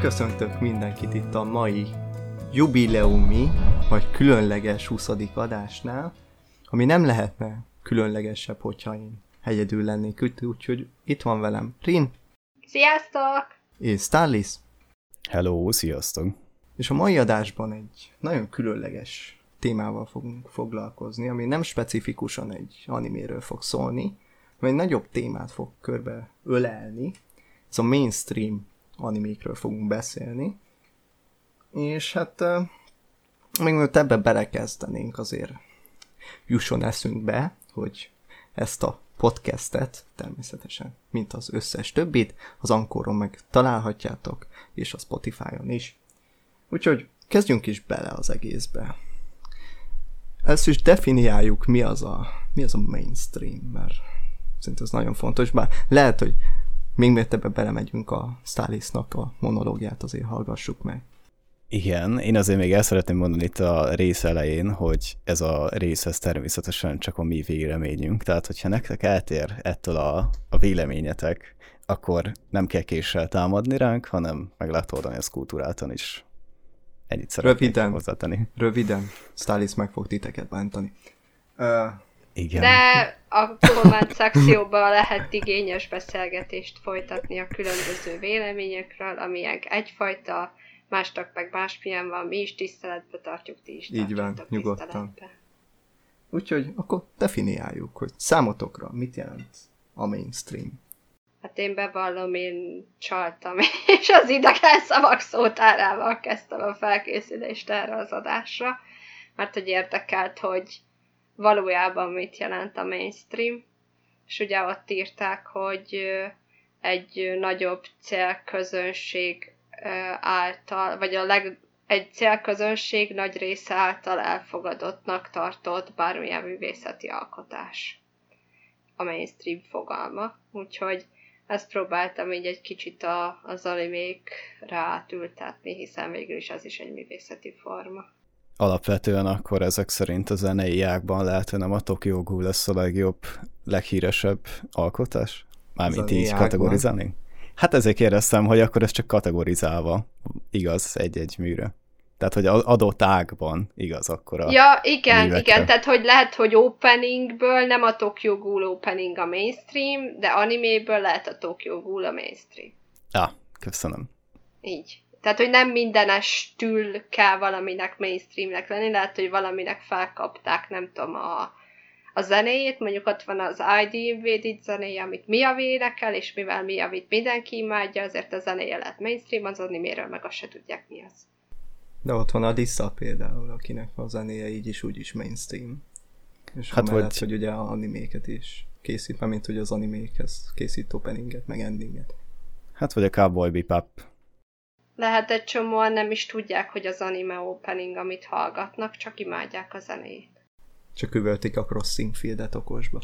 Köszöntök mindenkit itt a mai jubileumi, vagy különleges 20. adásnál, ami nem lehetne különlegesebb, hogyha én hegyedül lennék úgyhogy itt van velem Rin. Sziasztok! És Starlis. Hello, sziasztok! És a mai adásban egy nagyon különleges témával fogunk foglalkozni, ami nem specifikusan egy animéről fog szólni, mert egy nagyobb témát fog körbe ölelni. Ez a mainstream animékről fogunk beszélni. És hát még mielőtt ebbe belekezdenénk, azért jusson eszünkbe, hogy ezt a podcastet természetesen, mint az összes többit, az Ankoron meg találhatjátok, és a Spotify-on is. Úgyhogy kezdjünk is bele az egészbe. Ezt is definiáljuk, mi az a, mi az a mainstream, mert szerintem ez nagyon fontos, bár lehet, hogy még miért ebbe belemegyünk a Stalisnak a monológiát, azért hallgassuk meg. Igen, én azért még el szeretném mondani itt a rész elején, hogy ez a rész ez természetesen csak a mi véleményünk, tehát hogyha nektek eltér ettől a, a véleményetek, akkor nem kell késsel támadni ránk, hanem meg lehet oldani ezt kultúráltan is. Ennyit szeretnék Röviden. hozzátenni. Röviden, Stalis meg fog titeket bántani. Uh, Igen. De a komment szekcióban lehet igényes beszélgetést folytatni a különböző véleményekről, amilyen egyfajta, másnak meg máspilyen van, mi is tiszteletbe tartjuk, ti is Így van, nyugodtan. úgyhogy akkor definiáljuk, hogy számotokra mit jelent a mainstream. Hát én bevallom, én csaltam, és az idegen szavak szótárával kezdtem a felkészülést erre az adásra, mert hogy érdekelt, hogy valójában mit jelent a mainstream, és ugye ott írták, hogy egy nagyobb célközönség által, vagy a leg, egy célközönség nagy része által elfogadottnak tartott bármilyen művészeti alkotás. A mainstream fogalma. Úgyhogy ezt próbáltam így egy kicsit a, az animékre átültetni, hiszen végül is az is egy művészeti forma. Alapvetően akkor ezek szerint a zenei ágban lehet, hogy nem a Tokyo Ghoul lesz a legjobb, leghíresebb alkotás? Mármint így kategorizálni? Hát ezért kérdeztem, hogy akkor ez csak kategorizálva igaz egy-egy műre. Tehát, hogy a- adott ágban igaz akkor a... Ja, igen, művekre. igen, tehát hogy lehet, hogy openingből nem a Tokyo Ghoul opening a mainstream, de animéből lehet a Tokyo Ghoul a mainstream. Ah, köszönöm. Így. Tehát, hogy nem mindenestül kell valaminek mainstreamnek lenni, lehet, hogy valaminek felkapták, nem tudom, a, a zenéjét, mondjuk ott van az ID Invaded zenéje, amit Miyavi énekel, és mivel Miyavit mindenki imádja, ezért a zenéje lett mainstream, az animéről meg azt se tudják mi az. De ott van a Dissa például, akinek a zenéje így is úgy is mainstream. És hát Hát mellett, vagy- hogy ugye a animéket is készít, mint hogy az animékhez készít openinget, meg endinget. Hát vagy a Cowboy Bebop. Lehet egy csomóan nem is tudják, hogy az anime opening, amit hallgatnak, csak imádják a zenét. Csak üvöltik a Crossing Fieldet okosba.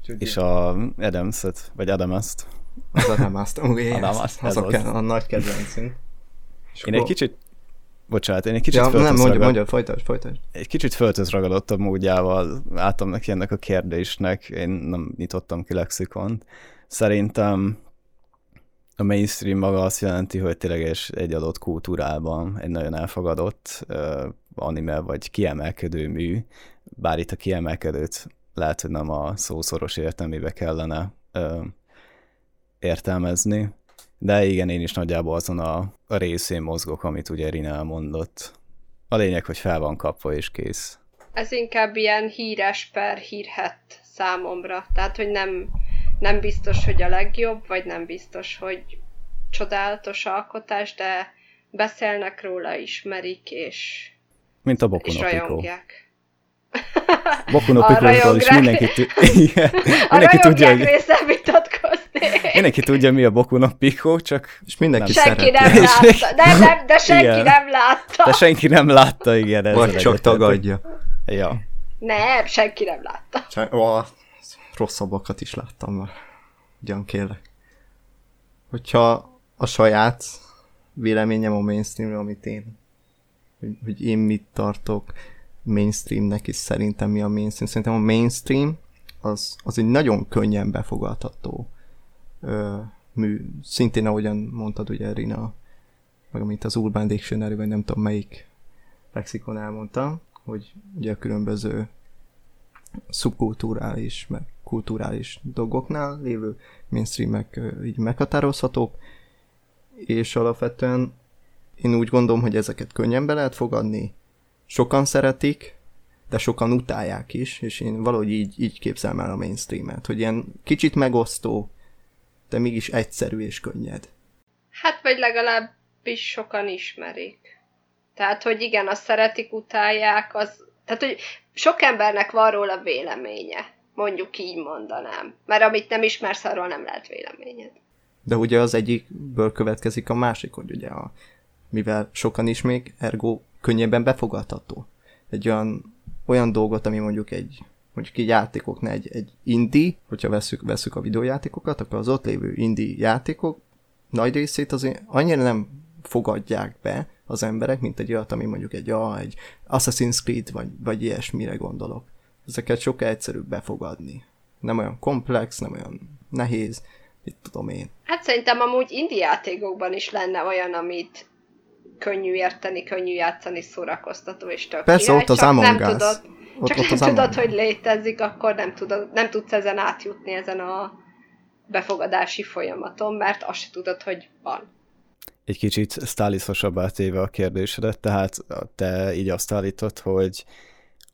Úgyhogy És a Adams-et, vagy Adamast. Az a nem azt, ó, yes, Adam, az- az, az. a nagy kedvencünk. És Én egy kicsit... Bocsánat, én egy kicsit Ja, nem, mondja, ragad- mondja, folytasd, folytasd. egy kicsit földhöz ragadott a módjával, álltam neki ennek a kérdésnek, én nem nyitottam ki lexikont. Szerintem a mainstream maga azt jelenti, hogy tényleg egy adott kultúrában egy nagyon elfogadott uh, anime vagy kiemelkedő mű, bár itt a kiemelkedőt lehet, hogy nem a szószoros értelmébe kellene uh, értelmezni, de igen, én is nagyjából azon a, részén mozgok, amit ugye Rina elmondott. A lényeg, hogy fel van kapva és kész. Ez inkább ilyen híres per hírhet számomra. Tehát, hogy nem, nem biztos, hogy a legjobb, vagy nem biztos, hogy csodálatos alkotás, de beszélnek róla, ismerik, és, Mint a Boku és no. Boku Pico-ról is mindenki, Igen. A mindenki tudja, hogy részen vitatkozni. mindenki tudja, mi a Boku no Pico, csak És mindenki Nem. Senki szereti. nem látta. Nem, nem, de senki Igen. nem látta. de senki nem látta, igen. Vagy csak tagadja. Ja. Nem, senki nem látta. Csak, ó, rosszabbakat is láttam már. Ugyan kérlek. Hogyha a saját véleményem a mainstreamről, amit én, hogy, hogy én mit tartok mainstreamnek, és szerintem mi a mainstream. Szerintem a mainstream az, az egy nagyon könnyen befogadható ö, mű. Szintén ahogyan mondtad ugye Rina, meg amit az Urban Dictionary, vagy nem tudom melyik lexikon elmondta, hogy ugye a különböző szubkulturális, meg kulturális dolgoknál lévő mainstreamek így meghatározhatók, és alapvetően én úgy gondolom, hogy ezeket könnyen be lehet fogadni, sokan szeretik, de sokan utálják is, és én valahogy így, így képzelem el a mainstreamet, hogy ilyen kicsit megosztó, de mégis egyszerű és könnyed. Hát, vagy legalábbis sokan ismerik. Tehát, hogy igen, azt szeretik, utálják, az... Tehát, hogy sok embernek van róla véleménye. Mondjuk így mondanám. Mert amit nem ismersz, arról nem lehet véleményed. De ugye az egyikből következik a másik, hogy ugye a, mivel sokan is még, ergo könnyebben befogadható. Egy olyan, olyan dolgot, ami mondjuk egy mondjuk egy játékoknál egy, egy indie, hogyha veszük, veszük a videójátékokat, akkor az ott lévő indie játékok nagy részét azért annyira nem fogadják be az emberek, mint egy olyat, ami mondjuk egy, a, egy Assassin's Creed, vagy, vagy ilyesmire gondolok. Ezeket sokkal egyszerűbb befogadni. Nem olyan komplex, nem olyan nehéz, itt tudom én. Hát szerintem amúgy indie játékokban is lenne olyan, amit könnyű érteni, könnyű játszani, szórakoztató és tök Persze, király, ott az Among nem Us. tudod, ott, csak ott nem az tudod, hogy létezik, akkor nem, tudod, nem tudsz ezen átjutni, ezen a befogadási folyamaton, mert azt se tudod, hogy van. Egy kicsit sztáliszosabbá téve a kérdésedet, tehát te így azt állítod, hogy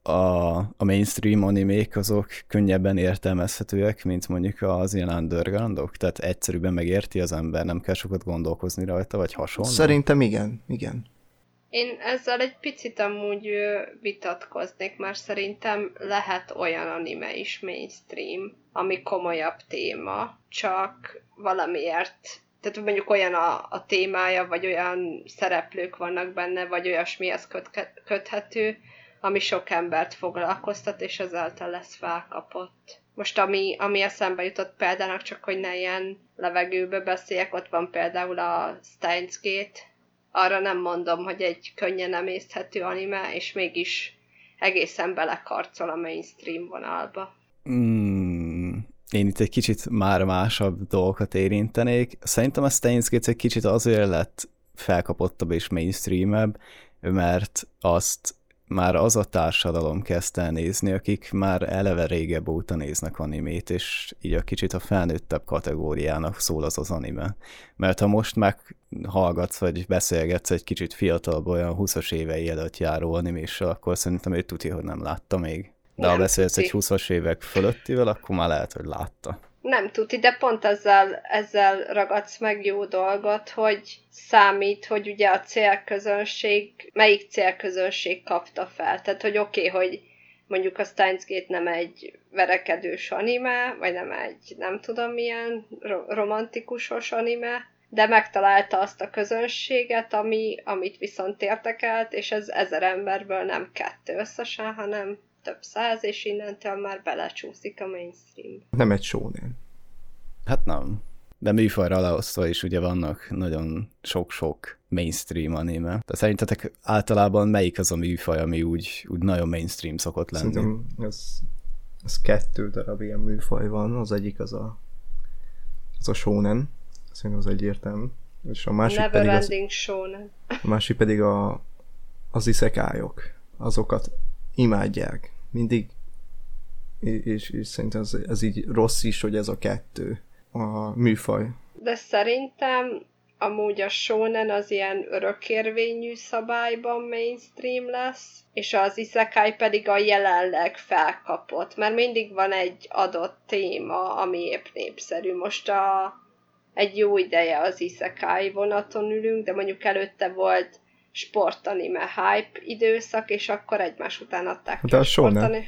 a, a mainstream animék azok könnyebben értelmezhetőek, mint mondjuk az ilyen undergroundok? Tehát egyszerűbben megérti az ember, nem kell sokat gondolkozni rajta, vagy hasonló? Szerintem igen, igen. Én ezzel egy picit amúgy vitatkoznék, mert szerintem lehet olyan anime is mainstream, ami komolyabb téma, csak valamiért tehát mondjuk olyan a, a témája, vagy olyan szereplők vannak benne, vagy olyasmihez köt, köthető, ami sok embert foglalkoztat, és ezáltal lesz felkapott. Most ami, ami eszembe jutott példának, csak hogy ne ilyen levegőbe beszéljek, ott van például a Steins Gate, arra nem mondom, hogy egy könnyen emészthető anime, és mégis egészen belekarcol a mainstream vonalba. Mm, én itt egy kicsit már másabb dolgokat érintenék. Szerintem a Steins Gate egy kicsit azért lett felkapottabb és mainstreamebb, mert azt már az a társadalom kezdte el nézni, akik már eleve régebb óta néznek animét, és így a kicsit a felnőttebb kategóriának szól az az anime. Mert ha most meghallgatsz, vagy beszélgetsz egy kicsit fiatalabb, olyan 20-as évei előtt járó animéssel, akkor szerintem ő tudja, hogy nem látta még. De nem ha beszélsz egy 20-as évek fölöttivel, akkor már lehet, hogy látta. Nem tudti, de pont ezzel, ezzel ragadsz meg jó dolgot, hogy számít, hogy ugye a célközönség, melyik célközönség kapta fel. Tehát, hogy oké, okay, hogy mondjuk a Steins Gate nem egy verekedős anime, vagy nem egy nem tudom milyen ro- romantikusos anime, de megtalálta azt a közönséget, ami, amit viszont értekelt, és ez ezer emberből nem kettő összesen, hanem több száz, és innentől már belecsúszik a mainstream. Nem egy shonen. Hát nem. De műfajra leosztva is ugye vannak nagyon sok-sok mainstream anime. De szerintetek általában melyik az a műfaj, ami úgy, úgy nagyon mainstream szokott lenni? Szerintem ez, ez kettő darab ilyen műfaj van. Az egyik az a, az a shonen. Szerintem az egyértelmű. És a másik Never pedig ending az, shonen. A másik pedig a, az iszekályok. Azokat imádják. Mindig és, és szerintem ez, ez így rossz is, hogy ez a kettő a műfaj. De szerintem amúgy a shonen az ilyen örökérvényű szabályban mainstream lesz, és az isekai pedig a jelenleg felkapott, mert mindig van egy adott téma, ami épp népszerű. Most a, egy jó ideje az isekai vonaton ülünk, de mondjuk előtte volt sportanime hype időszak, és akkor egymás után adták de a, a sportanime.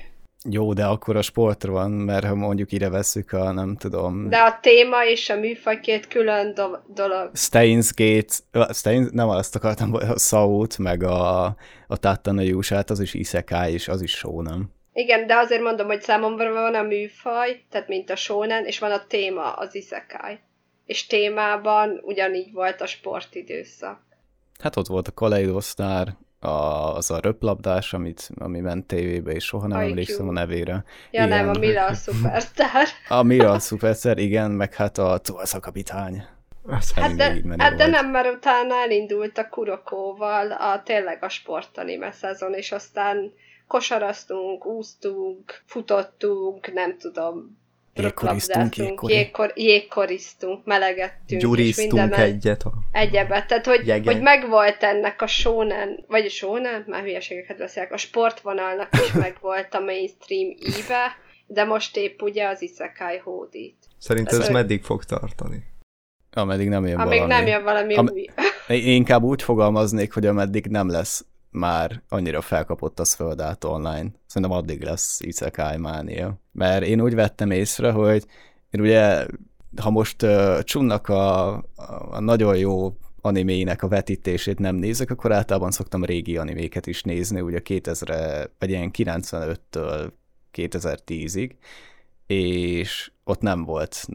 Jó, de akkor a sportra van, mert ha mondjuk ide veszük a, nem tudom... De a téma és a műfaj két külön do- dolog. Steins Gate, Steins, nem azt akartam, a Saut, meg a, a Tattana Jusát, az is Isekai, és az is sónem. Igen, de azért mondom, hogy számomra van a műfaj, tehát mint a shonen, és van a téma, az Isekai. És témában ugyanígy volt a sportidőszak. Hát ott volt a Kaleido Star, a, az a röplabdás, amit, ami ment tévébe, és soha nem IQ. emlékszem a nevére. Ja igen. nem, a Mila a Superstar. A Mila a Superstar, igen, meg hát a Tulsa kapitány. Hát de, hát de nem, mert utána elindult a Kurokóval a tényleg a sportanime szezon, és aztán kosaraztunk, úsztunk, futottunk, nem tudom, jégkoriztunk, jégkori. jégkor, jégkoriztunk, melegettünk, Gyuriztunk egyet. A... Egyebet, tehát hogy, hogy megvolt ennek a shonen, vagy a shonen, már hülyeségeket beszélek, a sportvonalnak is megvolt a mainstream íve, de most épp ugye az Isekai hódít. Szerintem ez, ez meddig fog tartani? Ameddig nem jön Amíg valami. nem jön valami Am- új. Én inkább úgy fogalmaznék, hogy ameddig nem lesz már annyira felkapott az földát online. Szerintem addig lesz Isekai mánia. Mert én úgy vettem észre, hogy én ugye, ha most uh, Csunnak a, a nagyon jó animének a vetítését nem nézek, akkor általában szoktam régi animéket is nézni, ugye 2000 vagy ilyen 95-től 2010-ig, és ott nem volt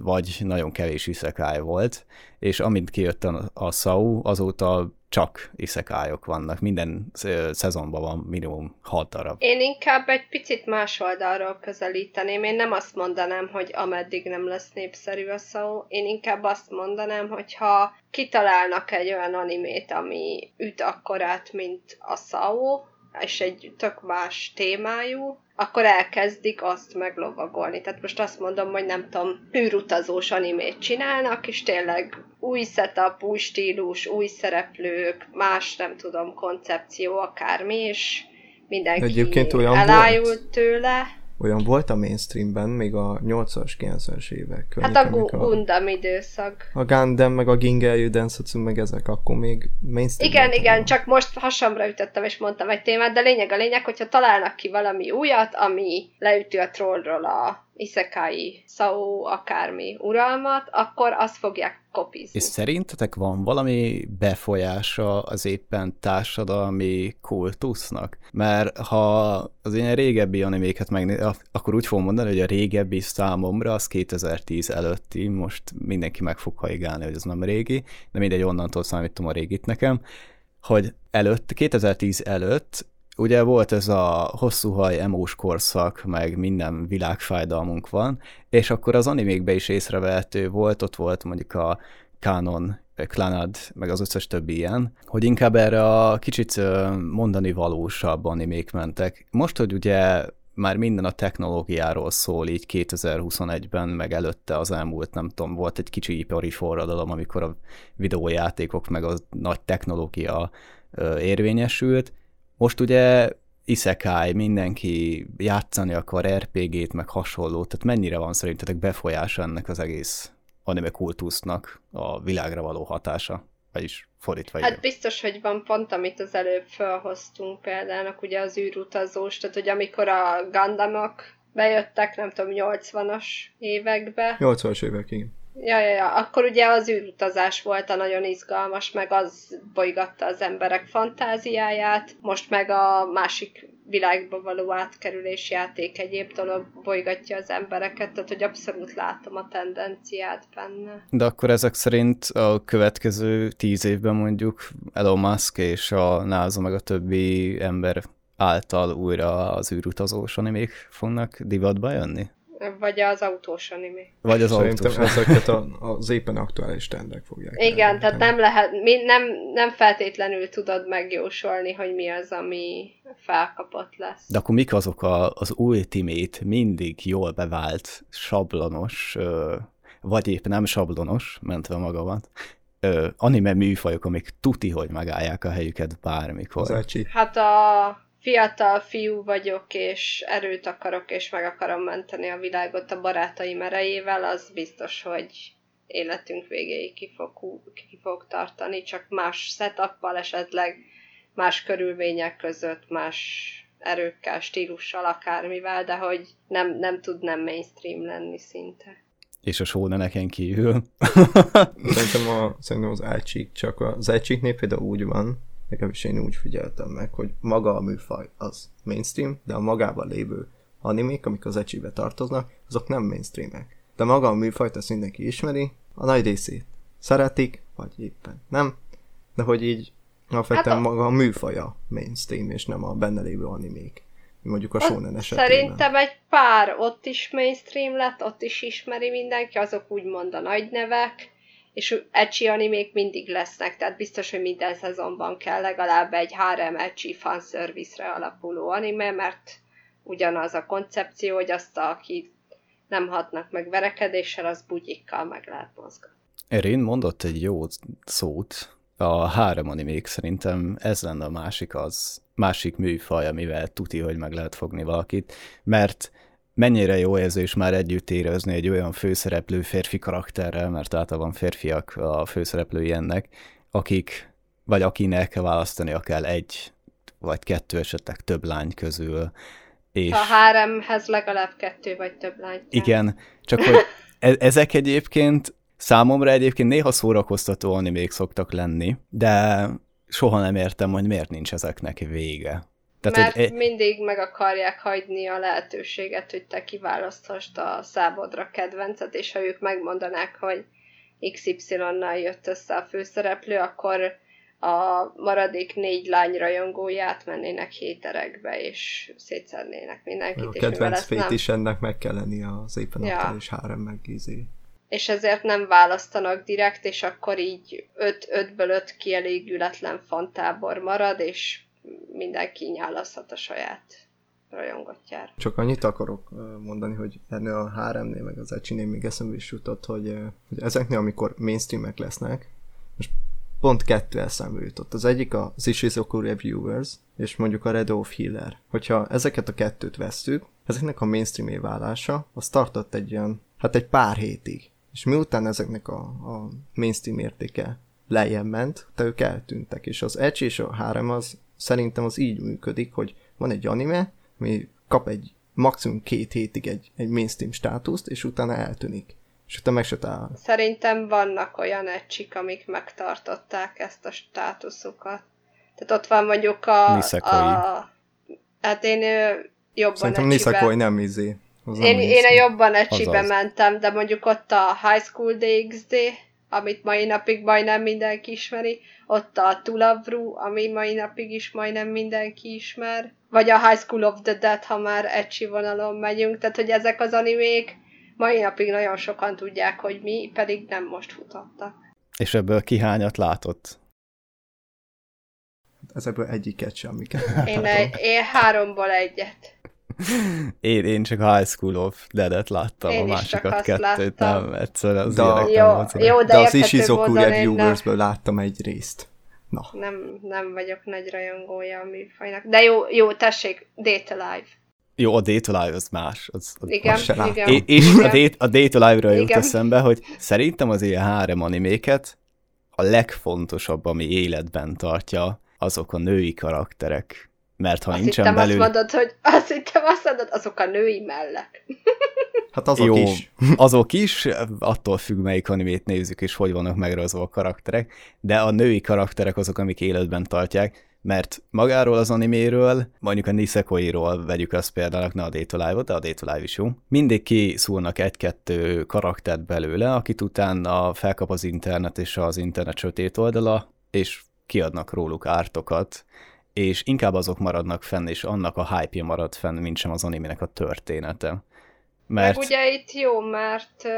vagy nagyon kevés iszekály volt, és amint kijött a, a SAU, azóta csak iszekályok vannak. Minden szezonban van minimum hat darab. Én inkább egy picit más oldalról közelíteném. Én nem azt mondanám, hogy ameddig nem lesz népszerű a SAU. Én inkább azt mondanám, hogy ha kitalálnak egy olyan animét, ami üt akkorát, mint a SAU, és egy tök más témájú, akkor elkezdik azt meglovagolni. Tehát most azt mondom, hogy nem tudom, űrutazós animét csinálnak, és tényleg új setup, új stílus, új szereplők, más, nem tudom, koncepció, akármi, és mindenki Egyébként olyan elájult volt. tőle. Olyan volt a mainstreamben még a 80-as, 90-es évek környék, Hát a Gundam időszak. A Gundam, meg a Gingeryu Densatsu, meg ezek akkor még mainstream. Igen, igen, csak most hasamra ütöttem és mondtam egy témát, de lényeg a lényeg, hogyha találnak ki valami újat, ami leüti a trollról a isekai, szó, akármi uralmat, akkor azt fogják kopizni. És szerintetek van valami befolyása az éppen társadalmi kultusznak? Mert ha az ilyen régebbi animéket megnéz, akkor úgy fogom mondani, hogy a régebbi számomra az 2010 előtti, most mindenki meg fog haigálni, hogy az nem régi, de mindegy, onnantól számítom a régit nekem, hogy előtt, 2010 előtt ugye volt ez a hosszú haj emós korszak, meg minden világfájdalmunk van, és akkor az animékben is észrevehető volt, ott volt mondjuk a Canon, Clanad, meg az összes többi ilyen, hogy inkább erre a kicsit mondani valósabb animék mentek. Most, hogy ugye már minden a technológiáról szól így 2021-ben, meg előtte az elmúlt, nem tudom, volt egy kicsi ipari forradalom, amikor a videójátékok meg a nagy technológia érvényesült, most ugye isekai, mindenki játszani akar RPG-t, meg hasonló, tehát mennyire van szerintetek befolyása ennek az egész anime kultusznak a világra való hatása? Vagyis fordítva. Hát biztos, hogy van pont, amit az előbb felhoztunk példának, ugye az űrutazós, tehát hogy amikor a Gundamok bejöttek, nem tudom, 80-as évekbe. 80-as évek, igen. Ja, ja, ja, akkor ugye az űrutazás volt a nagyon izgalmas, meg az bolygatta az emberek fantáziáját, most meg a másik világba való átkerülés játék egyéb dolog bolygatja az embereket, tehát hogy abszolút látom a tendenciát benne. De akkor ezek szerint a következő tíz évben mondjuk Elon Musk és a NASA meg a többi ember által újra az űrutazós animék fognak divatba jönni? Vagy az autós anime. Vagy az Szerintem autós. ezeket a, az éppen aktuális trendek fogják. Igen, el, tehát nem lehet, mi, nem, nem feltétlenül tudod megjósolni, hogy mi az, ami felkapott lesz. De akkor mik azok a, az ultimate, mindig jól bevált, sablonos, vagy épp nem sablonos, mentve magamat, anime műfajok, amik tuti, hogy megállják a helyüket bármikor. Az Hát a fiatal fiú vagyok, és erőt akarok, és meg akarom menteni a világot a barátaim erejével, az biztos, hogy életünk végéig ki fog, ki fog tartani, csak más setuppal esetleg, más körülmények között, más erőkkel, stílussal, akármivel, de hogy nem, nem tud nem mainstream lenni szinte. És a shouneneken kívül? szerintem, a, szerintem az ácsik csak az ácsiknél például úgy van, legalábbis én úgy figyeltem meg, hogy maga a műfaj az mainstream, de a magában lévő animék, amik az ecsibe tartoznak, azok nem mainstreamek. De maga a műfajt ezt mindenki ismeri, a nagy részét szeretik, vagy éppen nem, de hogy így alapvetően hát a... maga a műfaja mainstream, és nem a benne lévő animék. Mondjuk a shonen esetében. Szerintem egy pár ott is mainstream lett, ott is ismeri mindenki, azok úgymond a nagy nevek, és ecchi animék mindig lesznek, tehát biztos, hogy minden szezonban kell legalább egy HRM ecchi fanservice-re alapuló anime, mert ugyanaz a koncepció, hogy azt, aki nem hatnak meg verekedéssel, az bugyikkal meg lehet mozgatni. Erin mondott egy jó szót, a három animék szerintem ez lenne a másik az, másik műfaj, amivel tuti, hogy meg lehet fogni valakit, mert mennyire jó érzés már együtt érezni egy olyan főszereplő férfi karakterrel, mert általában férfiak a főszereplői ennek, akik, vagy akinek választania kell egy, vagy kettő esetleg több lány közül. És... A háremhez legalább kettő vagy több lány. Kell. Igen, csak hogy e- ezek egyébként számomra egyébként néha szórakoztató animék szoktak lenni, de soha nem értem, hogy miért nincs ezeknek vége. Tehát, Mert hogy... mindig meg akarják hagyni a lehetőséget, hogy te kiválaszthast a szábodra kedvencet, és ha ők megmondanák, hogy XY-nal jött össze a főszereplő, akkor a maradék négy lány rajongóját mennének héterekbe, és szétszednének mindenkit. A kedvenc fét nem... is ennek meg kell lenni az éppen ja. és három megízé. És ezért nem választanak direkt, és akkor így 5-ből 5 kielégületlen fantábor marad, és mindenki nyálaszhat a saját rajongotjára. Csak annyit akarok mondani, hogy ennél a HRM-nél, meg az Ecsinél még eszembe is jutott, hogy, hogy ezeknél, amikor mainstreamek lesznek, most pont kettő eszembe jutott. Az egyik a Zishizoku Reviewers, és mondjuk a Red of Healer. Hogyha ezeket a kettőt vesztük, ezeknek a mainstream válása, az tartott egy olyan, hát egy pár hétig. És miután ezeknek a, a mainstream értéke lejjebb ment, te ők eltűntek, és az Edge és a 3 az szerintem az így működik, hogy van egy anime, ami kap egy maximum két hétig egy, egy mainstream státuszt, és utána eltűnik. És utána meg se talál. Szerintem vannak olyan ecsik, amik megtartották ezt a státuszukat. Tehát ott van mondjuk a... Nisekoi. a hát én jobban Szerintem Nisekoi nem izé. Én, én a jobban ecsibe mentem, de mondjuk ott a High School DxD, amit mai napig majdnem mindenki ismeri, ott a Tulavru, ami mai napig is majdnem mindenki ismer, vagy a High School of the Dead, ha már ecsi vonalon megyünk, tehát hogy ezek az animék mai napig nagyon sokan tudják, hogy mi, pedig nem most futottak. És ebből kihányat látott? Ezekből egyiket sem, amiket én, egy, én háromból egyet. Én, én csak High School of Dead-et láttam, én a másikat kettőt láttam. nem, egyszerűen az de, jó, jó, de, de az Ishizoku Reviewersből láttam egy részt. Na. Nem, nem vagyok nagy rajongója a műfajnak. De jó, jó, tessék, Date Alive. Jó, a Date Alive az más. Az, az igen, az igen. É, és igen. a Date, a Date Alive-ra jut eszembe, hogy szerintem az ilyen három animéket a legfontosabb, ami életben tartja, azok a női karakterek. Mert ha azt nincsen hittem belül... Azt mondod, hogy azt hittem azt mondod, azok a női mellek. Hát azok Jó, is. azok is, attól függ, melyik animét nézzük, és hogy vannak megrajzolva a karakterek, de a női karakterek azok, amik életben tartják, mert magáról az animéről, mondjuk a Nisekoi-ról vegyük azt például, ne a Live-ot, de a Date Live is jó. Mindig kiszúrnak egy-kettő karaktert belőle, akit utána felkap az internet és az internet sötét oldala, és kiadnak róluk ártokat, és inkább azok maradnak fenn, és annak a hype-ja marad fenn, mint sem az animének a története. Mert... Meg ugye itt jó, mert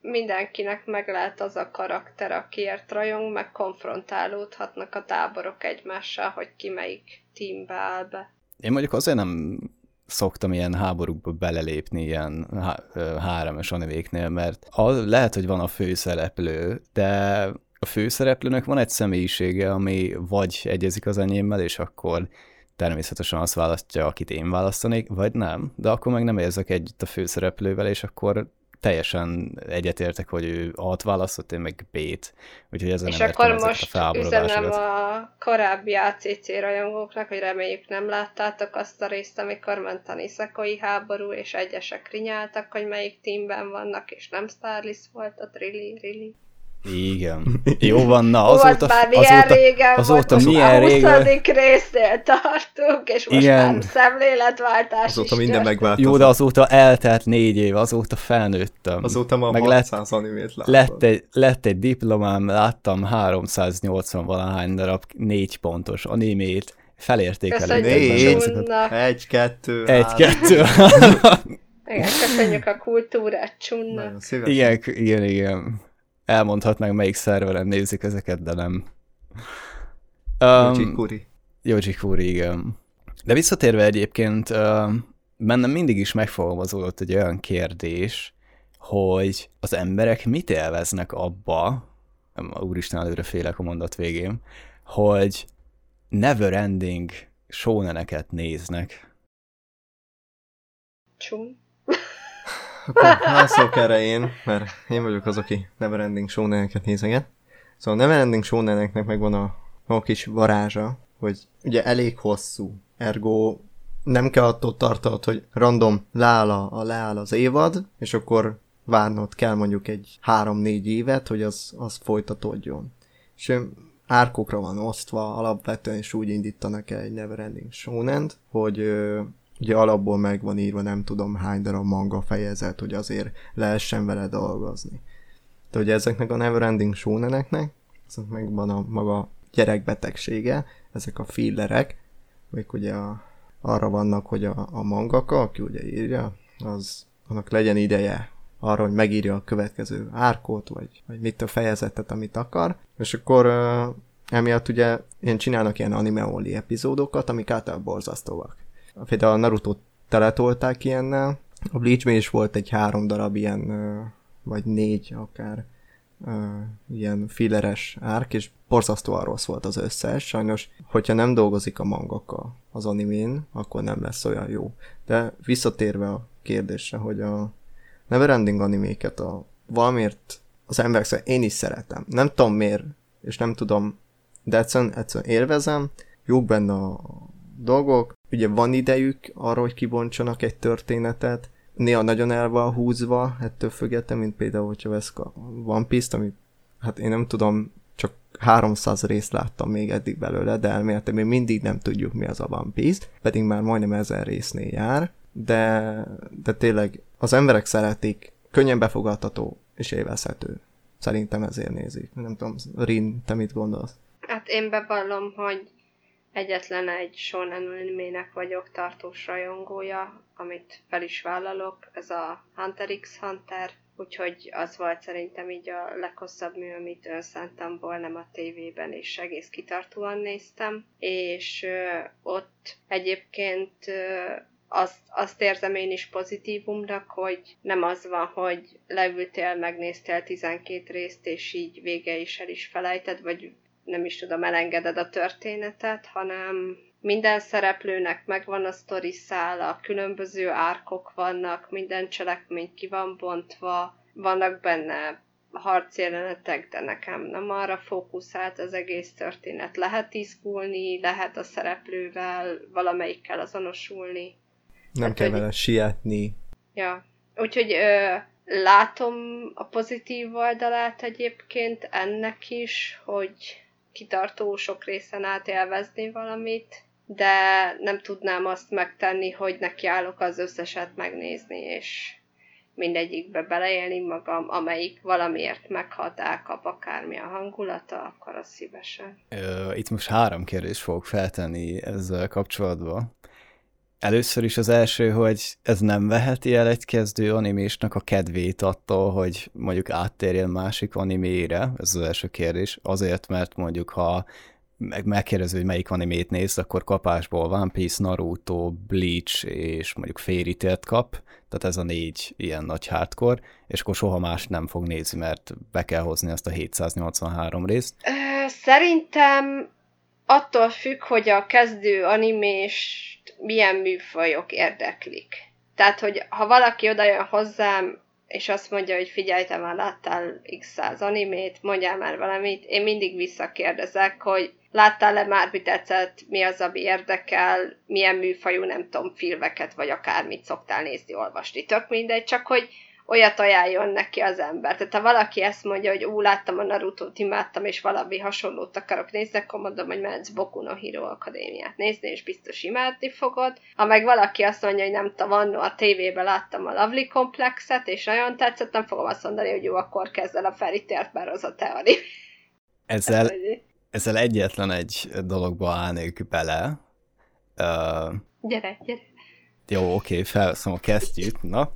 mindenkinek meg lehet az a karakter, akiért rajong, meg konfrontálódhatnak a táborok egymással, hogy ki melyik teambe áll be. Én mondjuk azért nem szoktam ilyen háborúkba belelépni ilyen há- háremes animéknél, mert az, lehet, hogy van a főszereplő, de a főszereplőnek van egy személyisége, ami vagy egyezik az enyémmel, és akkor természetesen azt választja, akit én választanék, vagy nem, de akkor meg nem érzek együtt a főszereplővel, és akkor teljesen egyetértek, hogy ő A-t választott, én meg B-t. Úgyhogy ezen És akkor most a üzenem a korábbi ACC rajongóknak, hogy reméljük nem láttátok azt a részt, amikor ment a Niszakoi háború, és egyesek rinyáltak, hogy melyik teamben vannak, és nem Starlist volt a Trilli, Rilli. Igen. Jó van, na azóta... már milyen azóta, régen azóta volt, milyen most régen... a 20. résznél tartunk, és most Igen. már szemléletváltás Azóta is minden megváltozott. Jó, de azóta eltelt négy év, azóta felnőttem. Azóta ma Meg 600 lett, animét láttam. Lett egy, lett egy diplomám, láttam 380 valahány darab négy pontos animét, felértékelem. Négy, egy, kettő, Egy, kettő, Igen, köszönjük a kultúrát, csunna. Igen, igen, igen. Elmondhatnánk, melyik szerveren nézik ezeket, de nem. Um, Kuri. Yoji Kuri, igen. De visszatérve egyébként, uh, bennem mindig is megfogalmazódott egy olyan kérdés, hogy az emberek mit élveznek abba, úristen előre félek a mondat végén, hogy never ending sóneneket néznek. Csum. Akkor válaszolok erre én, mert én vagyok az, aki Neverending showneneket nézeget. Szóval Neverending showneneknek megvan a, a kis varázsa, hogy ugye elég hosszú, ergo nem kell attól tartanod, hogy random leáll, a, leáll az évad, és akkor várnod kell mondjuk egy három-négy évet, hogy az, az folytatódjon. És árkokra van osztva, alapvetően is úgy indítanak el egy Neverending shonen hogy ugye alapból meg van írva nem tudom hány darab manga fejezet, hogy azért lehessen vele dolgozni. De ugye ezeknek a Neverending shonen azok meg van a maga gyerekbetegsége, ezek a fillerek, még ugye a, arra vannak, hogy a, a mangaka, aki ugye írja, az annak legyen ideje arra, hogy megírja a következő árkót, vagy, vagy mit a fejezetet, amit akar, és akkor uh, emiatt ugye én csinálnak ilyen anime epizódokat, amik általában borzasztóak például a Naruto teletolták ilyennel, a bleach is volt egy három darab ilyen, vagy négy akár, ilyen filleres árk, és borzasztóan rossz volt az összes. Sajnos, hogyha nem dolgozik a mangaka az animén, akkor nem lesz olyan jó. De visszatérve a kérdésre, hogy a Neverending animéket a valamiért az emberek szerint én is szeretem. Nem tudom miért, és nem tudom, de egyszerűen, egyszerűen élvezem, jók benne a dolgok, ugye van idejük arra, hogy kibontsanak egy történetet, néha nagyon el van húzva, ettől függetlenül, mint például, hogyha veszek a One Piece-t, amit hát én nem tudom, csak 300 részt láttam még eddig belőle, de elméletem még mindig nem tudjuk mi az a One Piece, pedig már majdnem ezer résznél jár, de, de tényleg az emberek szeretik, könnyen befogadható és élvezhető. Szerintem ezért nézik. Nem tudom, Rin, te mit gondolsz? Hát én bevallom, hogy Egyetlen egy shonen animének vagyok tartós rajongója, amit fel is vállalok, ez a Hunter x Hunter, úgyhogy az volt szerintem így a leghosszabb mű, amit önszántamból nem a tévében, és egész kitartóan néztem, és ö, ott egyébként ö, azt, azt érzem én is pozitívumnak, hogy nem az van, hogy leültél, megnéztél 12 részt, és így vége is el is felejted, vagy nem is tudom, elengeded a történetet, hanem minden szereplőnek megvan a sztori szála, különböző árkok vannak, minden cselekmény ki van bontva, vannak benne harcjelenetek, de nekem nem arra fókuszált az egész történet. Lehet izgulni, lehet a szereplővel, valamelyikkel azonosulni. Nem hát, kell vele sietni. Ja, úgyhogy ö, látom a pozitív oldalát egyébként ennek is, hogy kitartó sok részen át élvezni valamit, de nem tudnám azt megtenni, hogy nekiállok az összeset megnézni, és mindegyikbe beleélni magam, amelyik valamiért meghat, elkap akármi a hangulata, akkor az szívesen. Itt most három kérdést fogok feltenni ezzel kapcsolatban. Először is az első, hogy ez nem veheti el egy kezdő animésnak a kedvét attól, hogy mondjuk áttérjen másik animére, ez az első kérdés, azért, mert mondjuk ha meg megkérdező, hogy melyik animét néz, akkor kapásból One Piece, Naruto, Bleach és mondjuk Fairy Tail kap, tehát ez a négy ilyen nagy hardcore, és akkor soha más nem fog nézni, mert be kell hozni azt a 783 részt. Szerintem attól függ, hogy a kezdő animés milyen műfajok érdeklik. Tehát, hogy ha valaki oda jön hozzám, és azt mondja, hogy figyelj, te már láttál x száz animét, mondjál már valamit, én mindig visszakérdezek, hogy láttál-e már, mi tetszett, mi az, ami érdekel, milyen műfajú, nem tudom, filmeket, vagy akármit szoktál nézni, olvasni, tök mindegy, csak hogy olyat ajánljon neki az ember. Tehát ha valaki ezt mondja, hogy ú, láttam a Naruto-t, imádtam, és valami hasonlót akarok nézni, akkor mondom, hogy mehetsz Boku no Hero Akadémiát nézni, és biztos imádni fogod. Ha meg valaki azt mondja, hogy nem tudom, a tévében láttam a Lovely Complexet, és nagyon tetszett, nem fogom azt mondani, hogy jó, akkor kezd el a felítért, mert az a teori. Ezzel, ezzel egyetlen egy dologba állnék bele. Uh, gyere, gyere. Jó, oké, okay, felszom, kezdjük. Na,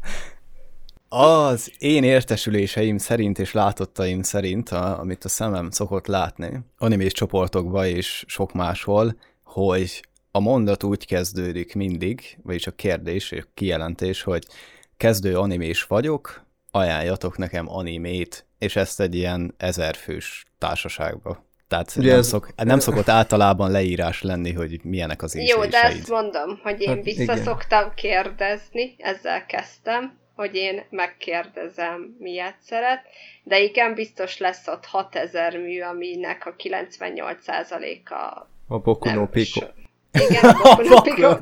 Az én értesüléseim szerint és látottaim szerint, a, amit a szemem szokott látni, animés csoportokban és sok máshol, hogy a mondat úgy kezdődik mindig, vagyis a kérdés, a kijelentés, hogy kezdő animés vagyok, ajánljatok nekem animét, és ezt egy ilyen ezerfős társaságba. Tehát nem, ez... szok, nem szokott általában leírás lenni, hogy milyenek az ízléseid. Jó, de ezt mondom, hogy én hát, vissza szoktam kérdezni, ezzel kezdtem, hogy én megkérdezem, miért szeret, de igen, biztos lesz ott 6000 mű, aminek a 98%-a a Boku no Pico. Igen, a Boku no Pico.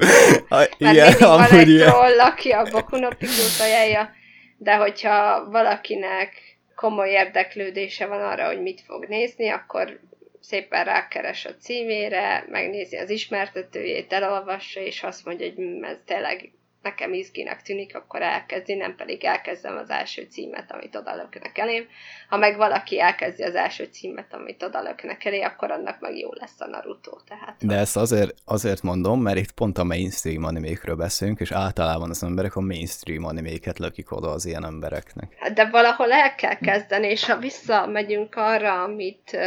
igen, van egy troll, aki a Boku no Pico ajánlja, de hogyha valakinek komoly érdeklődése van arra, hogy mit fog nézni, akkor szépen rákeres a címére, megnézi az ismertetőjét, elolvassa, és azt mondja, hogy hm, ez tényleg nekem izginek tűnik, akkor elkezdi, nem pedig elkezdem az első címet, amit odalöknek elém. Ha meg valaki elkezdi az első címet, amit odalöknek elé, akkor annak meg jó lesz a Naruto. Tehát, De ezt azért, azért mondom, mert itt pont a mainstream animékről beszélünk, és általában az emberek a mainstream animéket lökik oda az ilyen embereknek. Hát de valahol el kell kezdeni, és ha visszamegyünk arra, amit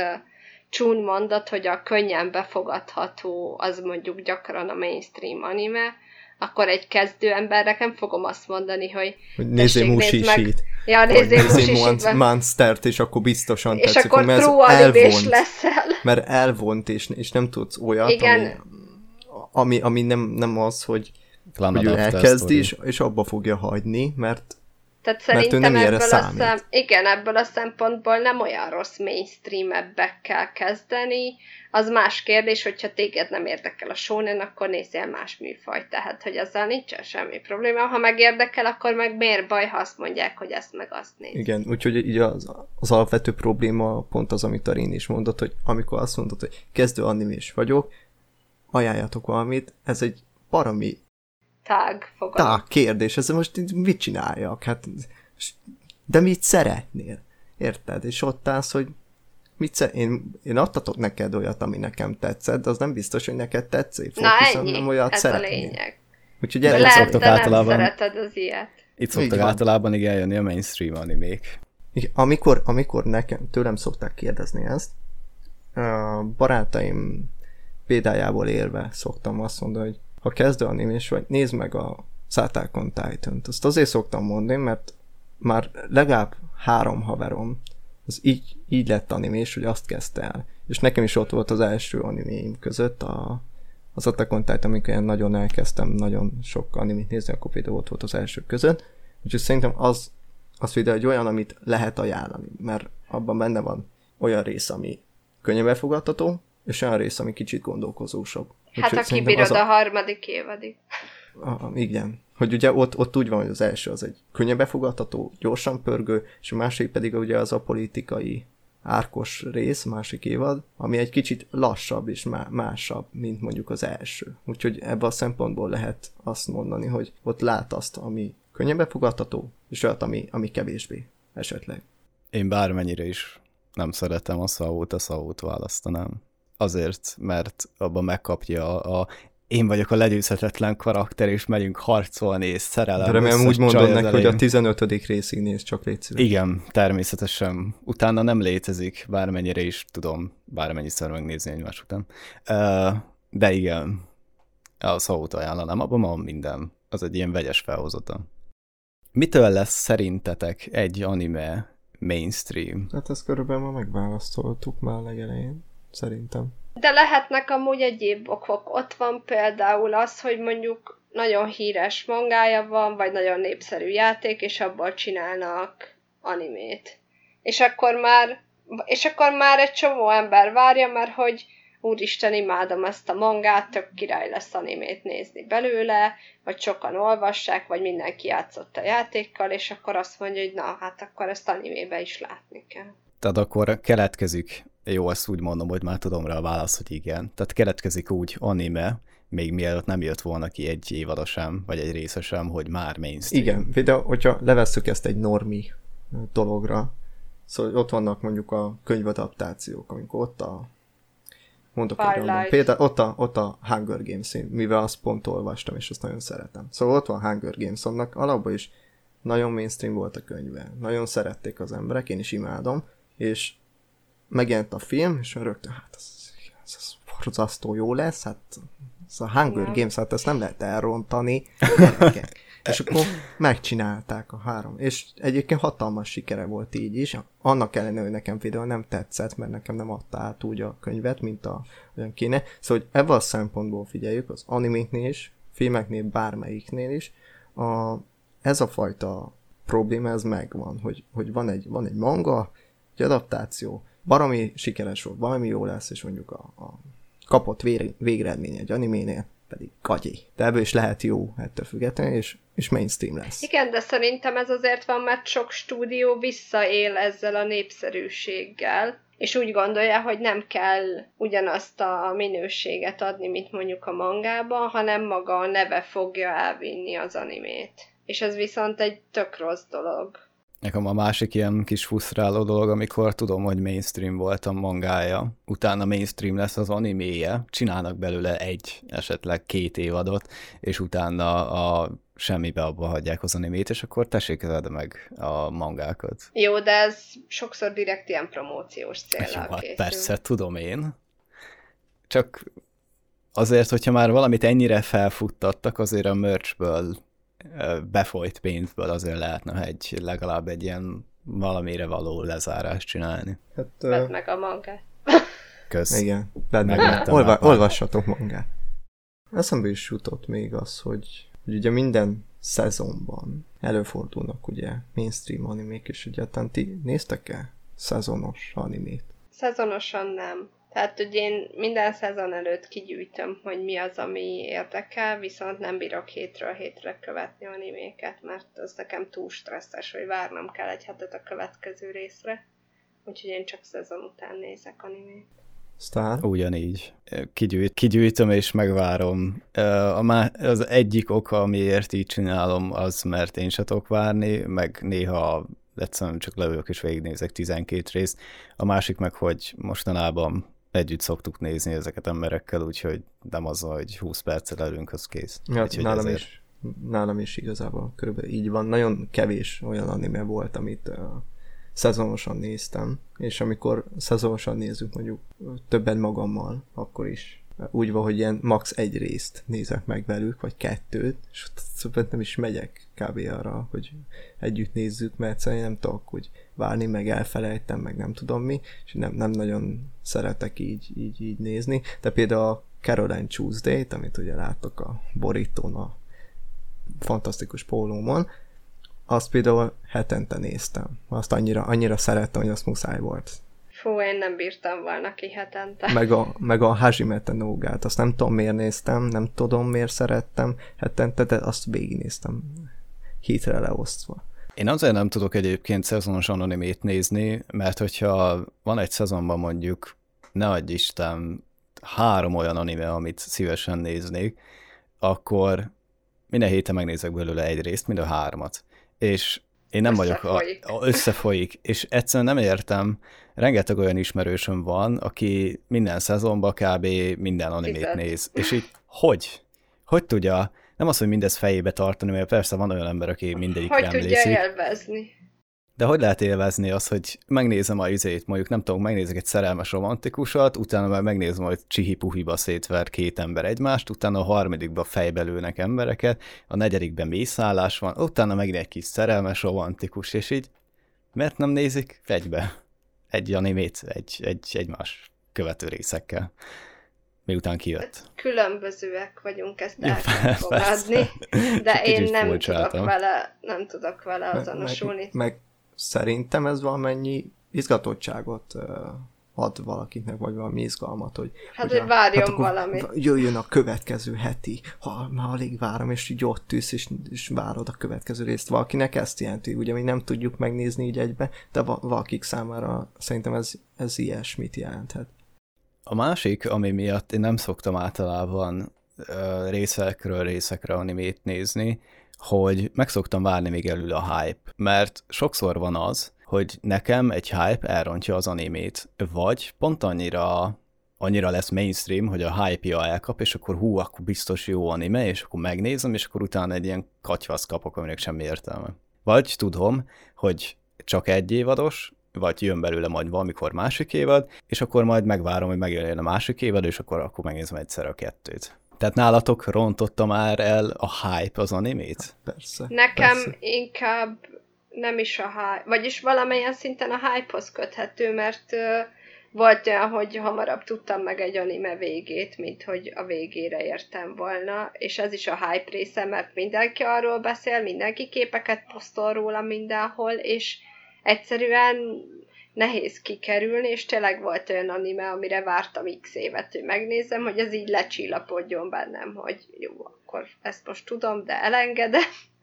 Chun mondott, hogy a könnyen befogadható az mondjuk gyakran a mainstream anime, akkor egy kezdő embernek nem fogom azt mondani, hogy, hogy nézzél musisít. Ja, nézzél musisít. Monstert, és akkor biztosan és tetszik, akkor mert elvont, leszel. Mert elvont, és, és nem tudsz olyat, Igen. ami, ami, ami nem, nem az, hogy, hogy ő elkezdi, és, és abba fogja hagyni, mert tehát szerintem Mert ő nem ebből a szem, igen, ebből a szempontból nem olyan rossz mainstream ebbekkel kezdeni. Az más kérdés, hogyha téged nem érdekel a shonen, akkor nézzél más műfajt. Tehát, hogy azzal nincsen semmi probléma. Ha megérdekel, akkor meg miért baj, ha azt mondják, hogy ezt meg azt néz. Igen, úgyhogy így az, az alapvető probléma pont az, amit a Rén is mondott, hogy amikor azt mondod, hogy kezdő animés vagyok, ajánljatok valamit, ez egy parami tág fogalom. Tág kérdés, ez most mit csináljak? Hát, de mit szeretnél? Érted? És ott állsz, hogy mit szer- én, én adtatok neked olyat, ami nekem tetszett, de az nem biztos, hogy neked tetszik fog, Na ennyi, nem olyat ez szeretnél. a lényeg. Úgyhogy erre szoktok általában. szereted az ilyet. Itt szoktak általában igen jönni a mainstream animék. Igen, amikor, amikor nekem, tőlem szokták kérdezni ezt, a barátaim példájából élve szoktam azt mondani, hogy ha kezdő animés vagy, nézd meg a Attack on Titan-t. Azt azért szoktam mondani, mert már legalább három haverom az így, így lett animés, hogy azt kezdte el. És nekem is ott volt az első animéim között a, az Attack on Titan, amikor én nagyon elkezdtem nagyon sok animét nézni, akkor például ott volt az első között. Úgyhogy szerintem az, az például egy olyan, amit lehet ajánlani, mert abban benne van olyan rész, ami könnyen befogadható, és olyan rész, ami kicsit gondolkozósabb. Hát ha kibírod a... a harmadik évadig. A, igen. Hogy ugye ott, ott úgy van, hogy az első az egy könnyen befogadható, gyorsan pörgő, és a másik pedig ugye az a politikai árkos rész, másik évad, ami egy kicsit lassabb és másabb, mint mondjuk az első. Úgyhogy ebben a szempontból lehet azt mondani, hogy ott lát azt, ami könnyen befogadható, és olyat, ami, ami kevésbé esetleg. Én bármennyire is nem szeretem a szavót, a szavót választanám azért, mert abban megkapja a, a én vagyok a legyőzhetetlen karakter, és megyünk harcolni, és szerelem. De remélem úgy mondod neki, hogy a 15. részig néz csak légy Igen, természetesen. Utána nem létezik, bármennyire is tudom, bármennyiszer megnézni egymás után. De igen, a szót ajánlanám, abban van minden. Az egy ilyen vegyes felhozata. Mitől lesz szerintetek egy anime mainstream? Hát ezt körülbelül ma megválasztoltuk már legelején szerintem. De lehetnek amúgy egyéb okok. Ott van például az, hogy mondjuk nagyon híres mangája van, vagy nagyon népszerű játék, és abból csinálnak animét. És akkor már, és akkor már egy csomó ember várja, mert hogy úristen, imádom ezt a mangát, tök király lesz animét nézni belőle, vagy sokan olvassák, vagy mindenki játszott a játékkal, és akkor azt mondja, hogy na, hát akkor ezt animébe is látni kell. Tehát akkor keletkezik jó, ezt úgy mondom, hogy már tudom rá a választ, hogy igen. Tehát keletkezik úgy anime, még mielőtt nem jött volna ki egy évada sem, vagy egy része sem, hogy már mainstream. Igen, például, hogyha levesszük ezt egy normi dologra, szóval ott vannak mondjuk a könyvadaptációk, amikor ott a mondok egy például ott a, ott a Hunger Games, én, mivel azt pont olvastam, és azt nagyon szeretem. Szóval ott van Hunger Games, annak alapban is nagyon mainstream volt a könyve, nagyon szerették az emberek, én is imádom, és megjelent a film, és rögtön, hát ez, ez, ez borzasztó jó lesz, hát ez a Hunger Igen. Games, hát ezt nem lehet elrontani. és akkor megcsinálták a három. És egyébként hatalmas sikere volt így is. Annak ellenére, hogy nekem például nem tetszett, mert nekem nem adta át úgy a könyvet, mint a, olyan kéne. Szóval, hogy ebből a szempontból figyeljük, az animéknél is, filmeknél, bármelyiknél is, a, ez a fajta probléma, ez megvan, hogy, hogy van, egy, van egy manga, egy adaptáció, valami sikeres volt, valami jó lesz, és mondjuk a, a kapott vég, végeredmény egy animénél, pedig gagyi. De ebből is lehet jó ettől függetlenül, és, és mainstream lesz. Igen, de szerintem ez azért van, mert sok stúdió visszaél ezzel a népszerűséggel, és úgy gondolja, hogy nem kell ugyanazt a minőséget adni, mint mondjuk a mangában, hanem maga a neve fogja elvinni az animét. És ez viszont egy tök rossz dolog. Nekem a másik ilyen kis frusztráló dolog, amikor tudom, hogy mainstream volt a mangája, utána mainstream lesz az animéje, csinálnak belőle egy, esetleg két évadot, és utána a semmibe abba hagyják az animét, és akkor tessék meg a mangákat. Jó, de ez sokszor direkt ilyen promóciós Jó, célral hát persze, tudom én. Csak azért, hogyha már valamit ennyire felfuttattak, azért a merchből befolyt pénzből azért lehetne egy legalább egy ilyen valamire való lezárást csinálni. Hát, Vedd uh, meg a mangát. Kösz. igen, benne. Megvettem Olva, olvassatok mangát. Eszembe is jutott még az, hogy, hogy ugye minden szezonban előfordulnak ugye mainstream animék, és egyáltalán ti néztek-e szezonos animét? Szezonosan nem. Tehát, hogy én minden szezon előtt kigyűjtöm, hogy mi az, ami érdekel, viszont nem bírok hétről hétre követni animéket, mert az nekem túl stresszes, hogy várnom kell egy hetet a következő részre. Úgyhogy én csak szezon után nézek animét. Sztár? Ugyanígy. Kigyűjt, kigyűjtöm és megvárom. A má, az egyik oka, amiért így csinálom, az mert én se tudok várni, meg néha egyszerűen csak leülök és végignézek 12 részt. A másik meg, hogy mostanában együtt szoktuk nézni ezeket emberekkel, úgyhogy nem az, hogy 20 perccel előnk, az kész. Ja, Úgyhogy nálam, ezért. is, nálam is igazából körülbelül így van. Nagyon kevés olyan anime volt, amit uh, szezonosan néztem, és amikor szezonosan nézzük mondjuk többen magammal, akkor is úgy van, hogy ilyen max egy részt nézek meg velük, vagy kettőt, és szóval nem is megyek kb. arra, hogy együtt nézzük, mert egyszerűen nem tudok hogy várni, meg elfelejtem, meg nem tudom mi, és nem, nem nagyon szeretek így, így, így nézni, de például a Caroline Tuesday-t, amit ugye láttok a borítón a fantasztikus pólómon, azt például hetente néztem. Azt annyira, annyira szerettem, hogy azt muszáj volt. Fú, én nem bírtam volna ki hetente. Meg a, meg a Hajimete Nógát, azt nem tudom miért néztem, nem tudom miért szerettem hetente, de azt végignéztem hétre leosztva. Én azért nem tudok egyébként szezonosan animét nézni, mert hogyha van egy szezonban mondjuk, ne adj Isten, három olyan anime, amit szívesen néznék, akkor minden héten megnézek belőle egy részt, mind a hármat. És én nem vagyok a, a, összefolyik, és egyszerűen nem értem, rengeteg olyan ismerősöm van, aki minden szezonban kb. minden animét Fizet. néz, és így hogy? Hogy tudja, nem az, hogy mindez fejébe tartani, mert persze van olyan ember, aki mindegyikre Hogy tudja élvezni? De hogy lehet élvezni azt, hogy megnézem a izét, mondjuk nem tudom, megnézek egy szerelmes romantikusat, utána már megnézem, hogy csihi-puhiba szétver két ember egymást, utána a harmadikba fejbe lőnek embereket, a negyedikben mészállás van, utána megint egy kis szerelmes romantikus, és így miért nem nézik egybe? Egy animét, egy, egy, egymás követő részekkel. Miután kijött. Különbözőek vagyunk, ezt el kell fogadni, de én nem tudok vele, nem tudok vele Meg, azonosulni. meg, meg szerintem ez valamennyi izgatottságot uh, ad valakinek, vagy valami izgalmat, hogy, Hát, a- hogy várjon akkor valamit. Jöjjön a következő heti, ha már alig várom, és így ott ülsz, és, és várod a következő részt. Valakinek ezt jelenti, ugye mi nem tudjuk megnézni így egybe, de va- valakik számára szerintem ez, ez ilyesmit jelenthet. A másik, ami miatt én nem szoktam általában ö, részekről részekre animét nézni, hogy meg szoktam várni még elül a hype. Mert sokszor van az, hogy nekem egy hype elrontja az animét, vagy pont annyira annyira lesz mainstream, hogy a hype-ja elkap, és akkor hú, akkor biztos jó anime, és akkor megnézem, és akkor utána egy ilyen katyvasz kapok, aminek semmi értelme. Vagy tudom, hogy csak egy évados, vagy jön belőle majd valamikor másik évad, és akkor majd megvárom, hogy megjön a másik évad, és akkor, akkor megnézem egyszer a kettőt. Tehát nálatok rontotta már el a hype az animét? Persze. Nekem persze. inkább nem is a hype, vagyis valamilyen szinten a hype-hoz köthető, mert volt olyan, hogy hamarabb tudtam meg egy anime végét, mint hogy a végére értem volna, és ez is a hype része, mert mindenki arról beszél, mindenki képeket posztol róla mindenhol, és egyszerűen nehéz kikerülni, és tényleg volt olyan anime, amire vártam x évet, hogy megnézem, hogy ez így lecsillapodjon bennem, hogy jó, akkor ezt most tudom, de elengedem,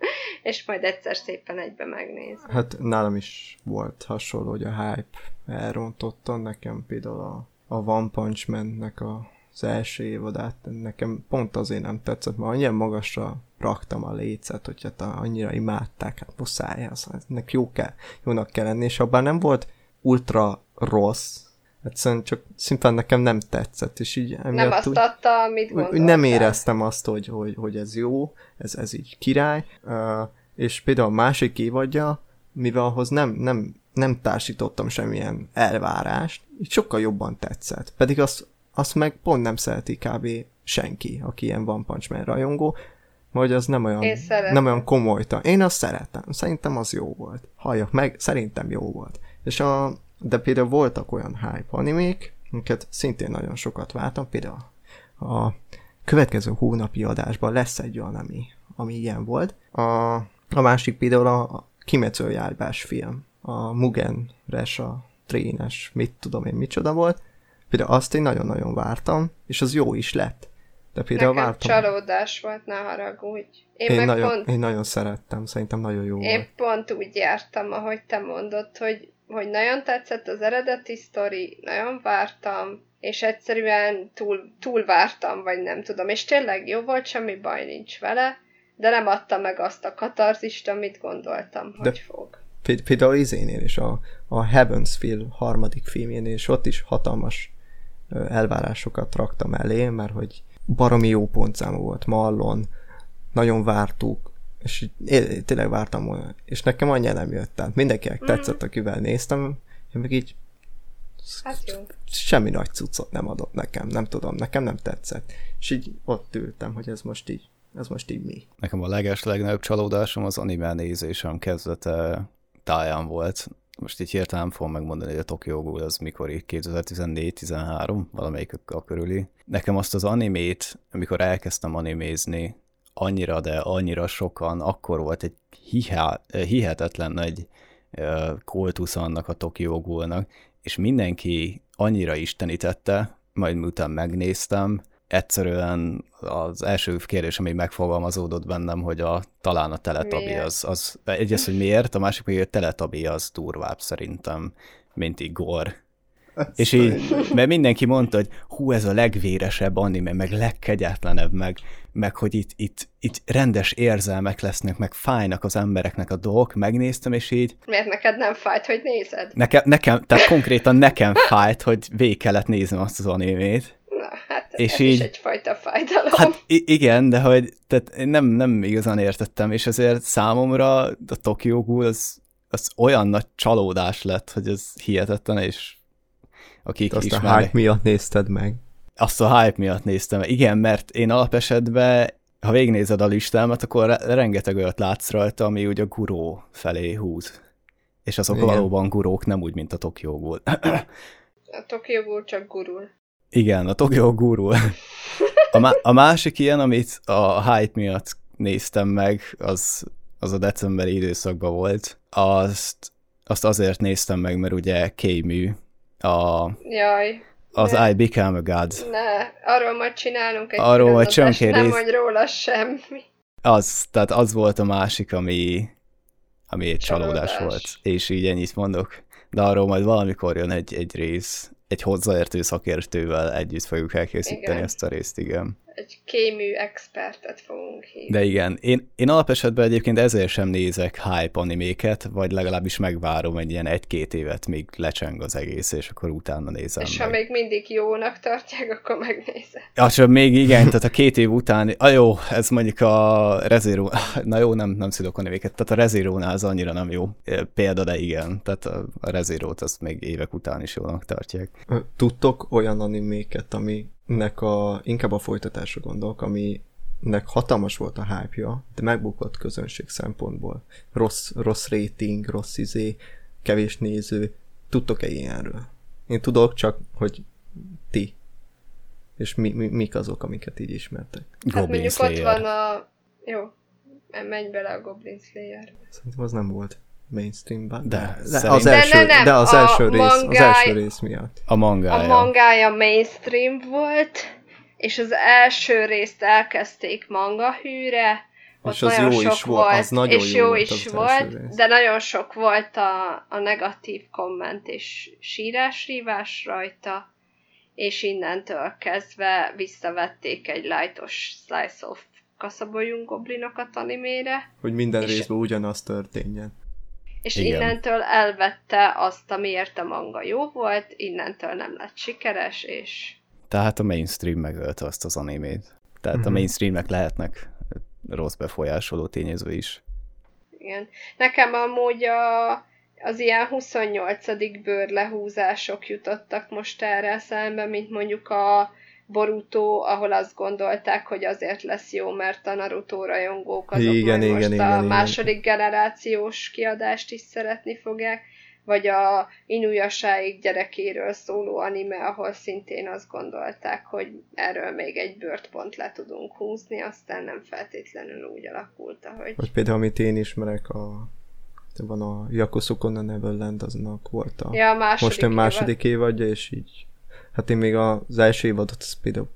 és majd egyszer szépen egybe megnézem. Hát nálam is volt hasonló, hogy a hype elrontotta, nekem például a, a One Punch Man-nek a, az első évadát, nekem pont azért nem tetszett, mert annyira magasra raktam a lécet, hogy hát annyira imádták, hát muszáj, az, ennek jó kell, jónak kell lenni, és abban nem volt ultra rossz, egyszerűen csak szimplán nekem nem tetszett, és így Nem azt úgy, adta, amit gondoltál. nem éreztem azt, hogy, hogy, hogy ez jó, ez, ez így király, uh, és például a másik évadja, mivel ahhoz nem, nem, nem társítottam semmilyen elvárást, így sokkal jobban tetszett. Pedig azt, azt meg pont nem szereti kb. senki, aki ilyen One Punch Man rajongó, vagy az nem olyan, nem olyan komolyta. Én azt szeretem. Szerintem az jó volt. Halljak meg, szerintem jó volt. És a, de például voltak olyan hype animék, amiket szintén nagyon sokat vártam, például a következő hónapi adásban lesz egy olyan, ami, ami ilyen volt. A, a másik például a Kimetsu Járbás film, a Mugen Resa trénes, mit tudom én, micsoda volt. Például azt én nagyon-nagyon vártam, és az jó is lett. De például Nekem vártam. csalódás volt, ne haragudj. Én, Én, meg nagyon, pont, én nagyon szerettem, szerintem nagyon jó én volt. pont úgy jártam, ahogy te mondod, hogy, hogy nagyon tetszett az eredeti sztori, nagyon vártam, és egyszerűen túl, túl vártam, vagy nem tudom. És tényleg jó volt, semmi baj nincs vele, de nem adta meg azt a katarzist, amit gondoltam, hogy De- fog. Péld- Például izénél is, a, a Heavensville harmadik filmjénél is ott is hatalmas elvárásokat raktam elé, mert hogy baromi jó pontszámú volt Mallon, nagyon vártuk, és így, én tényleg vártam volna, és nekem annyira nem jött, tehát mindenkinek tetszett, akivel néztem, én meg így Hát jó. semmi nagy cuccot nem adott nekem, nem tudom, nekem nem tetszett. És így ott ültem, hogy ez most így, ez most így mi. Nekem a leges legnagyobb csalódásom az anime nézésem kezdete táján volt. Most így hirtelen fogom megmondani, hogy a Tokyo Ghoul az mikor így 2014-13, valamelyik a körüli. Nekem azt az animét, amikor elkezdtem animézni, annyira, de annyira sokan, akkor volt egy hihetetlen nagy kultusz annak a Tokyo Ghoulnak, és mindenki annyira istenítette, majd miután megnéztem, egyszerűen az első kérdés, ami megfogalmazódott bennem, hogy a, talán a teletabi az, az, egyrészt, hogy miért, a másik, hogy a teletabi az durvább szerintem, mint Igor. És így, mert mindenki mondta, hogy hú, ez a legvéresebb anime, meg legkegyetlenebb, meg, meg hogy itt, itt, itt rendes érzelmek lesznek, meg fájnak az embereknek a dolgok, megnéztem, és így Miért neked nem fájt, hogy nézed? nekem, nekem tehát konkrétan nekem fájt, hogy végig kellett néznem azt az animét. Na, hát És ez így- is egyfajta fájdalom. Hát igen, de hogy tehát én nem, nem igazán értettem, és ezért számomra a Tokyo Ghoul az, az olyan nagy csalódás lett, hogy ez hihetetlen, és akik Azt a ismernek, hype miatt nézted meg. azt a hype miatt néztem. Igen, mert én alapesetben, ha végignézed a listámat, akkor re- rengeteg olyat látsz rajta, ami úgy a guró felé húz. És azok Igen. Valóban gurók, nem úgy, mint a Tokyo Ghoul. A Tokyo Ghoul csak gurul. Igen, a Tokyo Ghoul. A, má- a másik ilyen, amit a hype miatt néztem meg, az, az a decemberi időszakban volt. Azt, azt azért néztem meg, mert ugye K-mű, a, Jaj, az Ne. I Became a God. ne, arról majd csinálunk egy Arról majd csönkén nem rész- mondj róla semmi. Az, tehát az volt a másik, ami, ami egy csalódás, Csalódás. volt. És így ennyit mondok. De arról majd valamikor jön egy, egy rész, egy hozzáértő szakértővel együtt fogjuk elkészíteni Igen. ezt a részt, igen. Egy kémű expertet fogunk hívni. De igen, én, én alapesetben egyébként ezért sem nézek hype animéket, vagy legalábbis megvárom egy ilyen egy-két évet, míg lecseng az egész, és akkor utána nézem És meg. ha még mindig jónak tartják, akkor megnézem. Ja, csak még igen, tehát a két év után, a jó, ez mondjuk a Rezero, na jó, nem, nem szidok a nevéket, tehát a Rezerónál az annyira nem jó példa, de igen, tehát a, Rezerót azt még évek után is jónak tartják. Tudtok olyan animéket, aminek a, inkább a folytatásra gondolok, aminek hatalmas volt a hype de megbukott közönség szempontból. Rossz, rossz rating, rossz izé, kevés néző. Tudtok-e ilyenről? Én tudok, csak hogy ti. És mi, mi, mik azok, amiket így ismertek? Hát Goblin mondjuk Slayer. ott van a... Jó, menj bele a Goblin Slayer. Szerintem az nem volt mainstreamban. De, de, az De első, ne, nem, de az a első, rész, az mangáj- első rész miatt. A mangája. A mangája mainstream volt, és az első részt elkezdték manga hűre, ott És az nagyon jó sok is volt, az nagyon és jó jó is az volt, de nagyon sok volt a, a negatív komment és sírás-rívás rajta, és innentől kezdve visszavették egy lightos slice of kaszabolyunk goblinokat animére, Hogy minden És- részben ugyanaz történjen. És Igen. innentől elvette azt, amiért a manga jó volt, innentől nem lett sikeres, és Tehát a mainstream megölte azt az animét. Tehát Mhm. a mainstreamnek lehetnek rossz befolyásoló tényező is. Igen. Nekem amúgy a, az ilyen 28. bőr lehúzások jutottak most erre szembe, mint mondjuk a Boruto, ahol azt gondolták, hogy azért lesz jó, mert a Naruto rajongók azok Igen, igen, most igen, a igen. második generációs kiadást is szeretni fogják, vagy a Inuyasáig gyerekéről szóló anime, ahol szintén azt gondolták, hogy erről még egy bört pont le tudunk húzni, aztán nem feltétlenül úgy alakult, ahogy... Vagy például, amit én ismerek, a van a Yakusukon a Neverland, aznak volt a Ja, a második most a második évadja, és így hát én még az első évadot azt például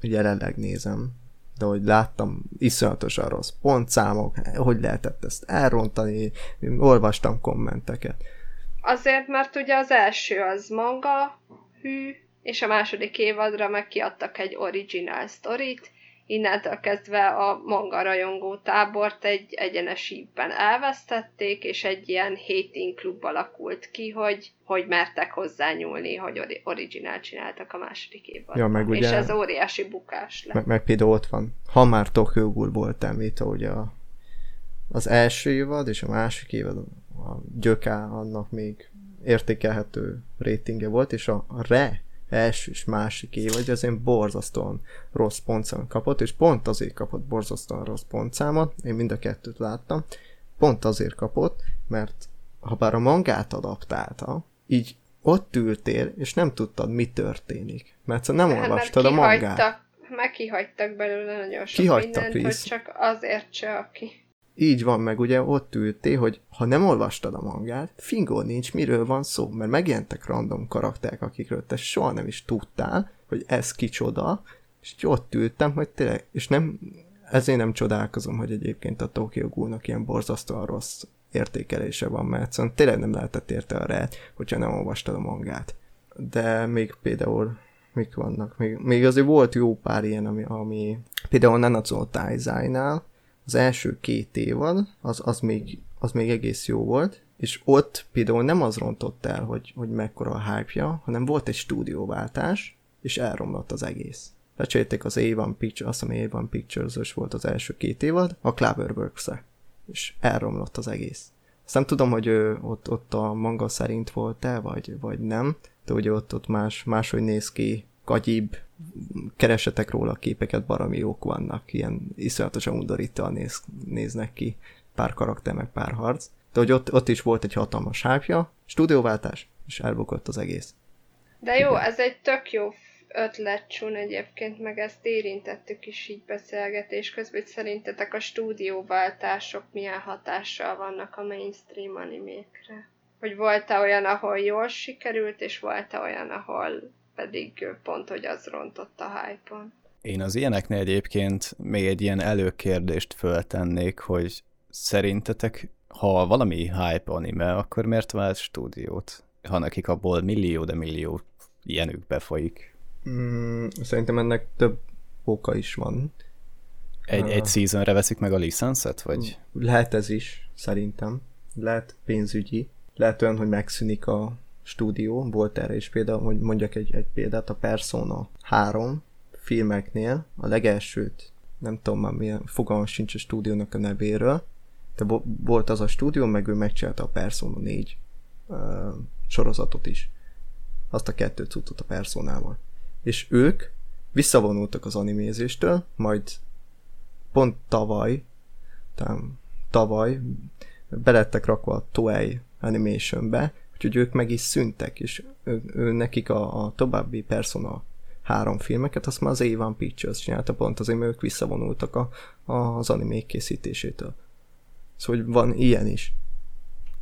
jelenleg nézem, de hogy láttam, iszonyatosan rossz pontszámok, hogy lehetett ezt elrontani, olvastam kommenteket. Azért, mert ugye az első az manga hű, és a második évadra meg kiadtak egy original sztorit, innentől kezdve a manga rajongó tábort egy egyenes ívben elvesztették, és egy ilyen hating klub alakult ki, hogy, hogy mertek hozzányúlni, hogy ori- originál csináltak a második évadban. Ja, meg ugye- És ez óriási bukás lett. Meg, meg például ott van, ha már Tokyo Ghoul volt említve, ugye a, az első évad és a másik évad, a Gyöká annak még értékelhető ratingje volt, és a, a Re első és másik évad az én borzasztóan rossz pontszámot kapott, és pont azért kapott borzasztóan rossz pontszámot, én mind a kettőt láttam, pont azért kapott, mert ha bár a mangát adaptálta, így ott ültél, és nem tudtad, mi történik. Mert szóval nem Hát, olvastad a mangát. meg kihagytak belőle nagyon sok Kihagytak mindent, rész. hogy csak azért se, aki... Így van, meg ugye ott ültél, hogy ha nem olvastad a mangát, fingó nincs, miről van szó, mert megjelentek random karakterek, akikről te soha nem is tudtál, hogy ez kicsoda, és így ott ültem, hogy tényleg, és nem, ezért nem csodálkozom, hogy egyébként a Tokyo Ghoul-nak ilyen borzasztóan rossz értékelése van, mert szóval tényleg nem lehetett érte a rá, hogyha nem olvastad a mangát. De még például mik vannak? Még, még azért volt jó pár ilyen, ami, ami például Nanatsu Taizai-nál, az első két évad, az, az, még, az még egész jó volt, és ott például nem az rontott el, hogy, hogy mekkora a hype hanem volt egy stúdióváltás, és elromlott az egész. Lecserélték az A1 Pictures, azt hiszem A1 Pictures volt az első két évad, a cloverworks -e, és elromlott az egész. Azt nem tudom, hogy ő, ott, ott a manga szerint volt-e, vagy, vagy nem, de ugye ott, ott más, máshogy néz ki, gagyibb, keresetek róla képeket, baromi jók vannak, ilyen iszonyatosan undorítóan néz, néznek ki, pár karakter, meg pár harc. De hogy ott, ott is volt egy hatalmas hápja, stúdióváltás, és elbukott az egész. De jó, ez egy tök jó ötlet, Csun egyébként, meg ezt érintettük is így beszélgetés közben, hogy szerintetek a stúdióváltások milyen hatással vannak a mainstream animékre? Hogy volt-e olyan, ahol jól sikerült, és volt-e olyan, ahol pedig pont, hogy az rontott a hype-on? Én az ilyeneknél egyébként még egy ilyen előkérdést föltennék, hogy szerintetek, ha valami hype anime, akkor miért vált stúdiót? Ha nekik abból millió, de millió ilyenük befolyik. Mm, szerintem ennek több oka is van. Egy, egy seasonre veszik meg a licenszet, vagy? Lehet ez is, szerintem. Lehet pénzügyi. Lehet olyan, hogy megszűnik a stúdió. Volt erre is például, hogy mondjak egy, egy példát, a Persona 3 filmeknél a legelsőt, nem tudom már milyen, fogalmam sincs a stúdiónak a nevéről, de bo- volt az a stúdió, meg ő megcsinálta a Persona 4 uh, sorozatot is. Azt a kettőt cuccot a Personával. És ők visszavonultak az animézéstől, majd pont tavaly, tám, tavaly belettek rakva a Toei Animationbe, úgyhogy ők meg is szüntek, és ő, ő, nekik a, a további Persona három filmeket, azt már az A1 Pictures csinálta pont azért, mert ők visszavonultak a, a, az animék készítésétől. Szóval hogy van ilyen is.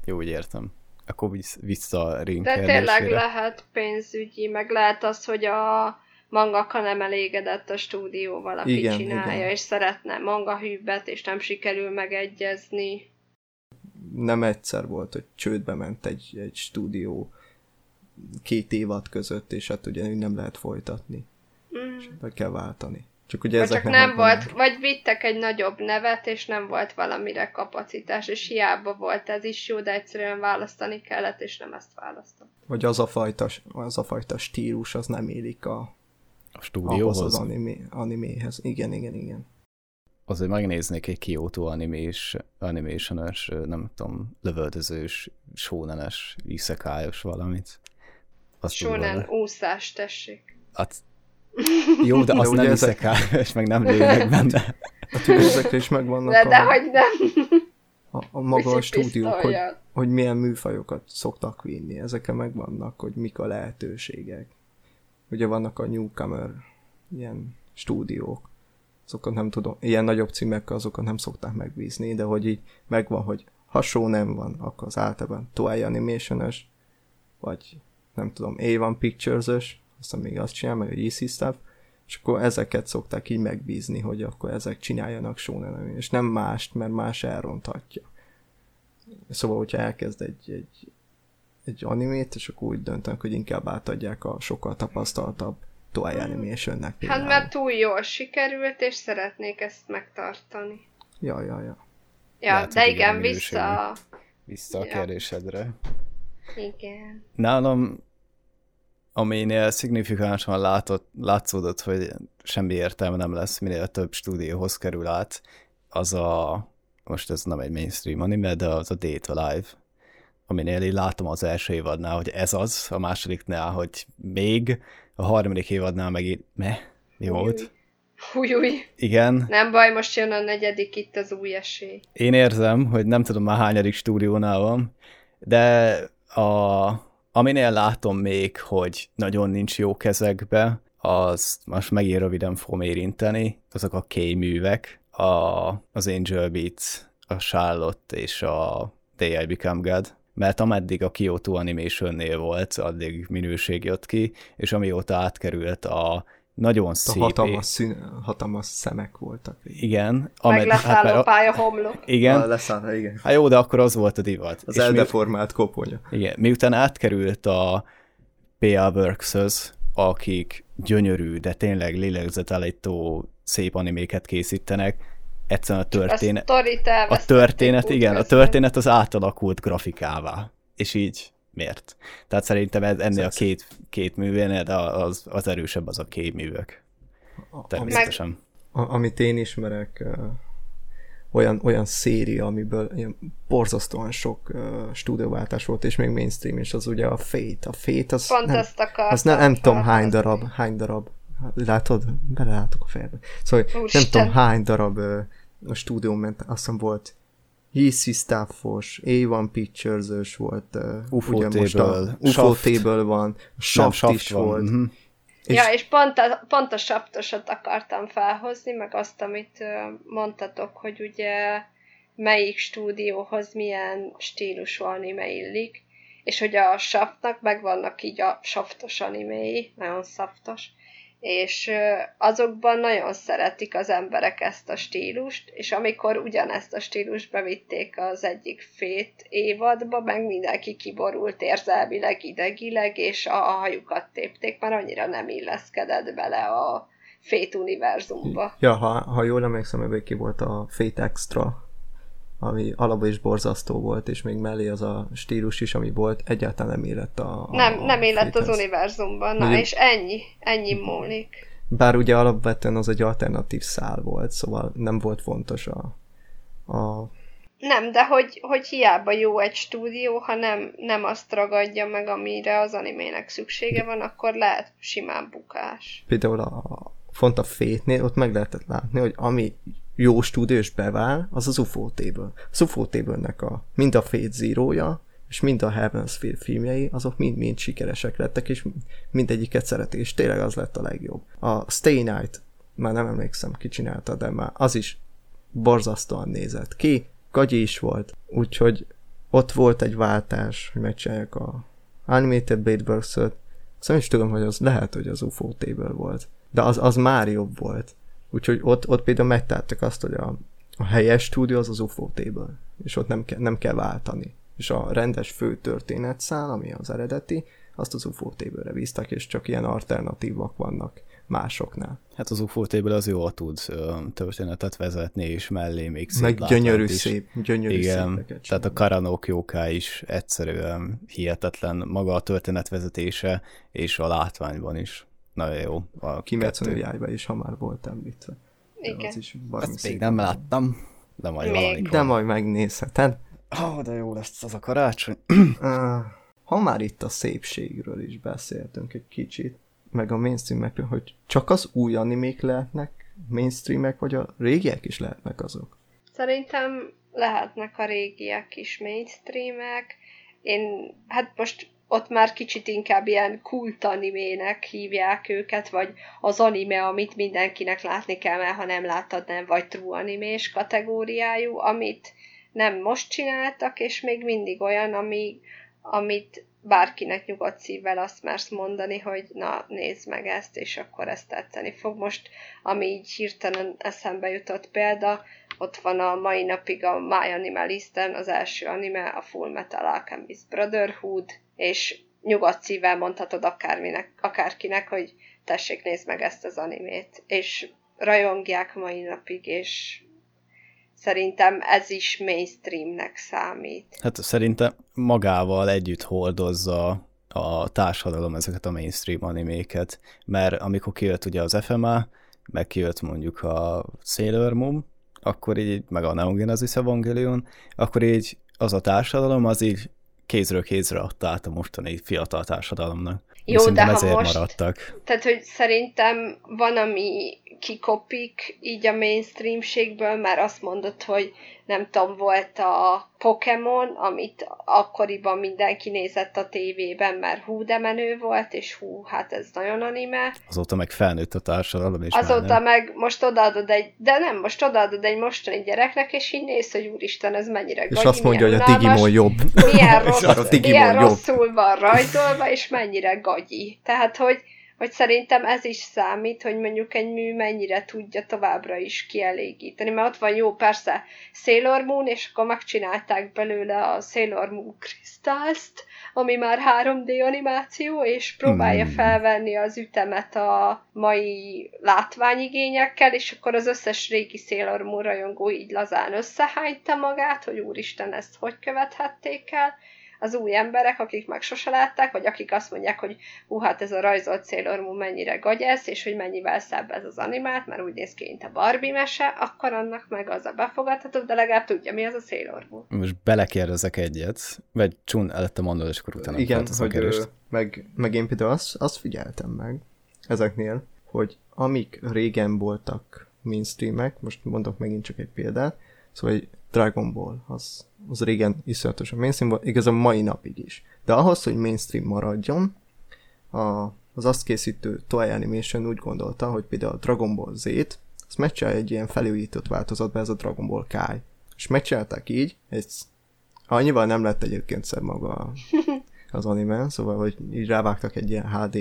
Jó, úgy értem. Akkor vissza a ring De tényleg lehet pénzügyi, meg lehet az, hogy a mangaka nem elégedett a stúdióval, aki igen, csinálja, igen. és szeretne manga hűbbet, és nem sikerül megegyezni. Nem egyszer volt, hogy csődbe ment egy, egy stúdió két évad között, és hát ugye nem lehet folytatni. Mm. És be kell váltani. Csak ugye ezek csak nem, nem volt, nem. vagy vittek egy nagyobb nevet, és nem volt valamire kapacitás, és hiába volt ez is jó, de egyszerűen választani kellett, és nem ezt választott. Vagy az a fajta, az a fajta stílus, az nem élik a, a stúdióhoz? az animé, animéhez. Igen, igen, igen. Azért megnéznék egy Kyoto animés, animationös, nem tudom, lövöldözős, sónenes, iszekályos valamit. Azt Shonen úszás, tessék. Hát, jó, de azt de nem ezek... és meg nem lőnek benne. Hát ezekre is megvannak de, a... de hogy nem. A, a maga a stúdiók, hogy, hogy milyen műfajokat szoktak vinni. Ezekre megvannak, hogy mik a lehetőségek. Ugye vannak a newcomer ilyen stúdiók. Azokat nem tudom, ilyen nagyobb címekkel azokat nem szokták megbízni, de hogy így megvan, hogy hasonló nem van, akkor az általában Toei animation vagy nem tudom, A1 Pictures-ös, aztán még azt csinál, meg a EC Stuff, és akkor ezeket szokták így megbízni, hogy akkor ezek csináljanak shonen és nem mást, mert más elronthatja. Szóval, hogyha elkezd egy, egy, egy animét, és akkor úgy döntenek, hogy inkább átadják a sokkal tapasztaltabb Toei. Animationnek például. Hát mert túl jól sikerült, és szeretnék ezt megtartani. Ja, ja, ja. Ja, Lehet, de igen, vissza... Vissza a ja. kérdésedre. Igen. Nálam aminél szignifikánsan látott, látszódott, hogy semmi értelme nem lesz, minél több stúdióhoz kerül át, az a, most ez nem egy mainstream anime, de az a Date Alive, aminél én látom az első évadnál, hogy ez az, a másodiknál, hogy még, a harmadik évadnál meg me, mi volt? Új, új. Igen. Nem baj, most jön a negyedik, itt az új esély. Én érzem, hogy nem tudom már hányadik stúdiónál van, de a, Aminél látom még, hogy nagyon nincs jó kezekbe, az most megint röviden fogom érinteni, azok a K-művek, a, az Angel Beats, a Charlotte és a Day I Become God, mert ameddig a Kyoto Animation-nél volt, addig minőség jött ki, és amióta átkerült a nagyon szép. Hatalmas, szín, hatalmas szemek voltak. Igen. Amed, Meg leszálló hát, pálya homlok. Igen. A leszáll, igen. Hát jó, de akkor az volt a divat. Az eldeformált koponya. Igen. Miután átkerült a PA works akik gyönyörű, de tényleg lélegzetállító szép animéket készítenek, egyszerűen a történet... A, a történet, igen, a történet az átalakult grafikává. És így miért. Tehát szerintem ez, ennél a két, két művénél, de az, az erősebb az a két művek. Természetesen. A, amit én ismerek, olyan, olyan széria, amiből ilyen borzasztóan sok uh, stúdióváltás volt, és még mainstream, és az ugye a Fate. A Fate az Pont nem, az nem, nem tudom hány darab, hány darab, látod? Belelátok a fejbe. Szóval Úristen. nem tudom hány darab uh, a stúdió ment, azt hiszem volt Easy Staffos, A1 Pictures-ös volt, uh, UFO ugye most a UFO Table van, Shaft, Shaft is van. volt. És ja, és pont a, pont a saptosat akartam felhozni, meg azt, amit mondtatok, hogy ugye melyik stúdióhoz milyen stílusú anime illik, és hogy a saftnak megvannak így a saftos animéi, nagyon szaftos, és azokban nagyon szeretik az emberek ezt a stílust, és amikor ugyanezt a stílust bevitték az egyik fét évadba, meg mindenki kiborult érzelmileg, idegileg, és a hajukat tépték, mert annyira nem illeszkedett bele a Fate univerzumba. Ja, ha, ha jól emlékszem, ebből ki volt a Fate Extra, ami alapban is borzasztó volt, és még mellé az a stílus is, ami volt, egyáltalán nem élet a, a Nem, nem élet az univerzumban. Na, Ugye- és ennyi. Ennyi múlik. Bár ugye alapvetően az egy alternatív szál volt, szóval nem volt fontos a, a Nem, de hogy, hogy hiába jó egy stúdió, ha nem, nem azt ragadja meg, amire az animének szüksége van, akkor lehet simán bukás. például a font a Fate-nél ott meg lehetett látni, hogy ami jó stúdiós bevál, az az UFO Table. Az UFO Table-nek a, mind a Fate Zero-ja, és mind a Heaven's Feel filmjei, azok mind-mind sikeresek lettek, és mindegyiket szereti, és tényleg az lett a legjobb. A Stay Night, már nem emlékszem, ki csinálta, de már az is borzasztóan nézett ki, gagyi is volt, úgyhogy ott volt egy váltás, hogy megcsinálják a Animated Blade Works-öt, azt nem is tudom, hogy az lehet, hogy az UFO Table volt, de az, az már jobb volt. Úgyhogy ott, ott például megtártak azt, hogy a, a helyes stúdió az az UFO Table, és ott nem, kell, nem kell váltani. És a rendes fő történetszál, ami az eredeti, azt az UFO Table-re bíztak, és csak ilyen alternatívak vannak másoknál. Hát az UFO table az jól tud történetet vezetni, és mellé még szép Meg gyönyörű is. szép, gyönyörű Igen, tehát a. Karanok Jóká is egyszerűen hihetetlen maga a történetvezetése, és a látványban is. Nagyon jó. A Kimetsző kettő. jájba is, ha már volt említve. Igen. Az is Azt még nem láttam, de majd Még. valamikor. De majd megnézheted. Ó, de jó lesz az a karácsony. Ha már itt a szépségről is beszéltünk egy kicsit, meg a mainstreamekről, hogy csak az új animék lehetnek mainstreamek, vagy a régiek is lehetnek azok? Szerintem lehetnek a régiek is mainstreamek. Én, hát most ott már kicsit inkább ilyen kult animének hívják őket, vagy az anime, amit mindenkinek látni kell, mert ha nem láttad, nem vagy true animés kategóriájú, amit nem most csináltak, és még mindig olyan, ami, amit bárkinek nyugodt szívvel azt mersz mondani, hogy na, nézd meg ezt, és akkor ezt tetszeni fog. Most, ami így hirtelen eszembe jutott példa, ott van a mai napig a My Animalisten, az első anime, a Full Metal Alchemist Brotherhood, és nyugodt szívvel mondhatod akárminek, akárkinek, hogy tessék, nézd meg ezt az animét. És rajongják mai napig, és szerintem ez is mainstreamnek számít. Hát szerintem magával együtt hordozza a társadalom ezeket a mainstream animéket, mert amikor kijött ugye az FMA, meg kijött mondjuk a Sailor Moon, akkor így, meg a Neon Genesis Evangelion, akkor így az a társadalom az így kézről kézre adta át a mostani fiatal társadalomnak. Jó, de ha ezért most- maradtak. Tehát, hogy szerintem van, ami kikopik így a mainstreamségből, mert azt mondod, hogy nem tudom, volt a Pokémon, amit akkoriban mindenki nézett a tévében, mert hú, de menő volt, és hú, hát ez nagyon anime. Azóta meg felnőtt a társadalom, és már Azóta nem. meg most odaadod egy, de nem, most odaadod egy mostani gyereknek, és így néz, hogy úristen, ez mennyire És gagyi, azt mondja, hogy a Digimon jobb. milyen, És rossz, a Digimon milyen jobb. rosszul van rajzolva, és mennyire gagyi. Tehát, hogy, hogy szerintem ez is számít, hogy mondjuk egy mű mennyire tudja továbbra is kielégíteni. Mert ott van jó, persze Sailor Moon, és akkor megcsinálták belőle a Sailor Moon Crystals-t, ami már 3D animáció, és próbálja Hmm. felvenni az ütemet a mai látványigényekkel, és akkor az összes régi Sailor Moon rajongó így lazán összehányta magát, hogy úristen, ezt hogy követhették el, az új emberek, akik meg sose látták, vagy akik azt mondják, hogy hú, hát ez a rajzolt Sailor Moon mennyire gagyesz, és hogy mennyivel szebb ez az animát, mert úgy néz ki, mint a Barbie mese, akkor annak meg az a befogadható, de legalább tudja, mi az a Sailor Moon. Most belekérdezek egyet, vagy Csun előtte mondod, és akkor utána Igen, hogy, ö, meg, meg én például azt, azt figyeltem meg ezeknél, hogy amik régen voltak mainstreamek, most mondok megint csak egy példát, szóval egy Dragon Ball, az, az régen iszonyatosan mainstream volt, igaz a mai napig is. De ahhoz, hogy mainstream maradjon, a, az azt készítő Toei Animation úgy gondolta, hogy például a Dragon Ball Z-t, azt megcsinálja egy ilyen felújított változatba, ez a Dragon Ball Kai. És megcsinálták így, egy, annyival nem lett egyébként szebb maga az anime, szóval, hogy így rávágtak egy ilyen HD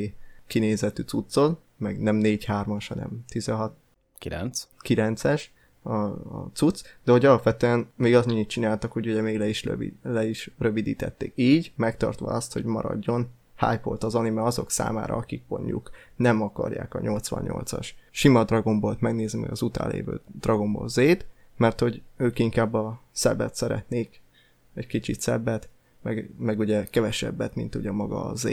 kinézetű cuccot, meg nem 4-3-as, hanem 16 Kilenc. 9-es a, a cucc, de hogy alapvetően még azt annyit csináltak, hogy ugye még le is, lövid, le is rövidítették. Így, megtartva azt, hogy maradjon hype az anime azok számára, akik mondjuk nem akarják a 88-as sima Dragon Ball-t megnézni, az utálévő Dragon Ball Z-t, mert hogy ők inkább a szebbet szeretnék, egy kicsit szebbet, meg, meg ugye kevesebbet, mint ugye maga a Z.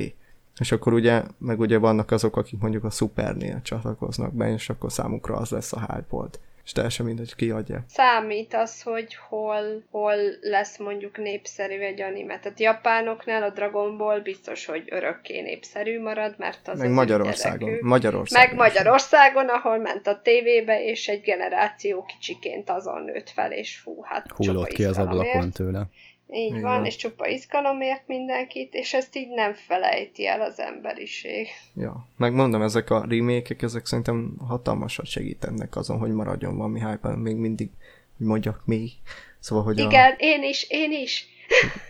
És akkor ugye, meg ugye vannak azok, akik mondjuk a Supernél csatlakoznak be, és akkor számukra az lesz a hype és teljesen mindegy, ki adja. Számít az, hogy hol, hol lesz mondjuk népszerű egy anime. Tehát japánoknál a Dragon Ball biztos, hogy örökké népszerű marad, mert az Meg az Magyarországon. Magyarországon. Meg Magyarországon, ahol ment a tévébe, és egy generáció kicsiként azon nőtt fel, és fú, hát Hullott ki az ablakon tőle. Így Igen. van, és csupa izgalomért mindenkit, és ezt így nem felejti el az emberiség. Ja, megmondom, ezek a remake ezek szerintem hatalmasat segítenek azon, hogy maradjon valami hype még mindig, hogy mondjak még. Szóval, hogy Igen, a... én is, én is.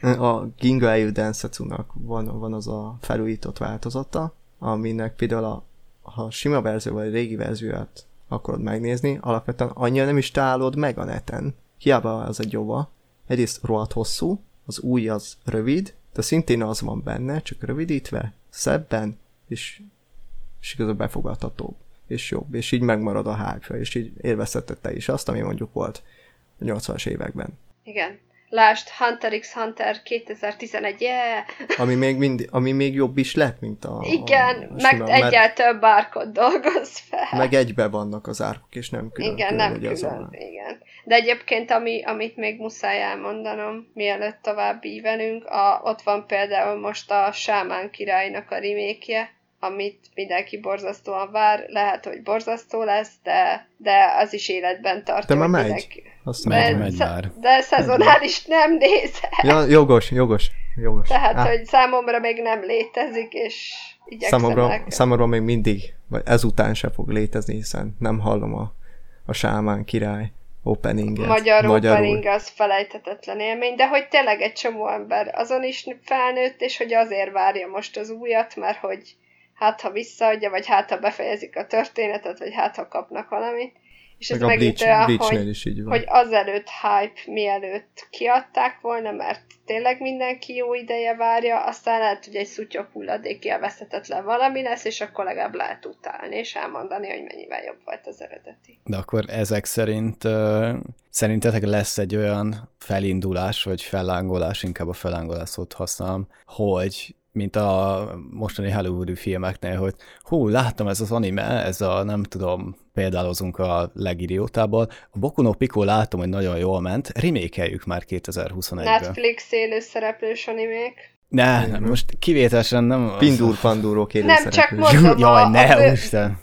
A Ginga Eyu Densetsu-nak van, van az a felújított változata, aminek például a, ha sima verzió vagy régi verzióját akarod megnézni, alapvetően annyira nem is találod meg a neten. Hiába az egy jóva, egyrészt rohadt hosszú, az új az rövid, de szintén az van benne, csak rövidítve, szebben, és, és igazából befogadhatóbb, és jobb, és így megmarad a hype és így élvezhetette is azt, ami mondjuk volt a 80-as években. Igen. Lásd, Hunter x Hunter 2011, yeah! Ami még, mind, ami még jobb is lett, mint a Igen, a meg sima, egyel több árkot dolgoz fel. Meg egybe vannak az árkok, és nem külön. Igen, külön, nem külön, a... igen. De egyébként, ami, amit még muszáj elmondanom, mielőtt tovább ívelünk, a, ott van például most a Sámán királynak a remékje, amit mindenki borzasztóan vár, lehet, hogy borzasztó lesz, de, de az is életben tart. De már megy. Mindenki... Azt megy, de, megy már. De szezonális nem nézhet. Ja, jogos, jogos, jogos. Tehát, Á. hogy számomra még nem létezik, és számomra, számomra még mindig, vagy ezután se fog létezni, hiszen nem hallom a, a sámán király openinget. Magyar magyarul. opening az felejthetetlen élmény, de hogy tényleg egy csomó ember azon is felnőtt, és hogy azért várja most az újat, mert hogy hát ha visszaadja, vagy hát ha befejezik a történetet, vagy hát ha kapnak valamit. És ez megint olyan, hogy, is így van. hogy azelőtt hype mielőtt kiadták volna, mert tényleg mindenki jó ideje várja, aztán lehet, hogy egy szutyok hulladék élvezhetetlen valami lesz, és akkor legalább lehet utálni, és elmondani, hogy mennyivel jobb volt az eredeti. De akkor ezek szerint uh, szerintetek lesz egy olyan felindulás, vagy fellángolás, inkább a fellángolás szót használom, hogy mint a mostani Hollywoodi filmeknél, hogy hú, láttam ez az anime, ez a, nem tudom, példálozunk a legidiótából. A Boku no Pico látom, hogy nagyon jól ment, remékeljük már 2021-ben. Netflix élőszereplős animék. Ne, nem, most kivételesen nem... Pindur pandúró Nem, csak mondom Jaj, a, ne, a bő... Isten.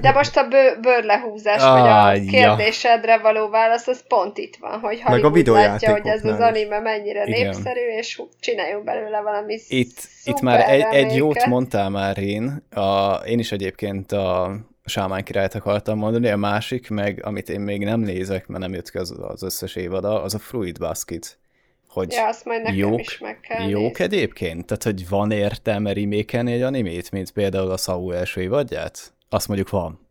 De most a bő, bőrlehúzás, ah, vagy a kérdésedre ja. való válasz, az pont itt van, hogy Hollywood látja, hogy ez az anime mennyire Igen. népszerű, és csináljunk belőle valami Itt, itt már egy, egy jót mondtál már én. A, én is egyébként a Sámán királyt akartam mondani, a másik, meg amit én még nem nézek, mert nem jött ki az, az összes évada, az a Fruit Basket hogy ja, azt majd nekem jók, is meg kell jók nézni. egyébként? Tehát, hogy van értelme remékelni egy animét, mint például a Saul első évadját? Azt mondjuk van.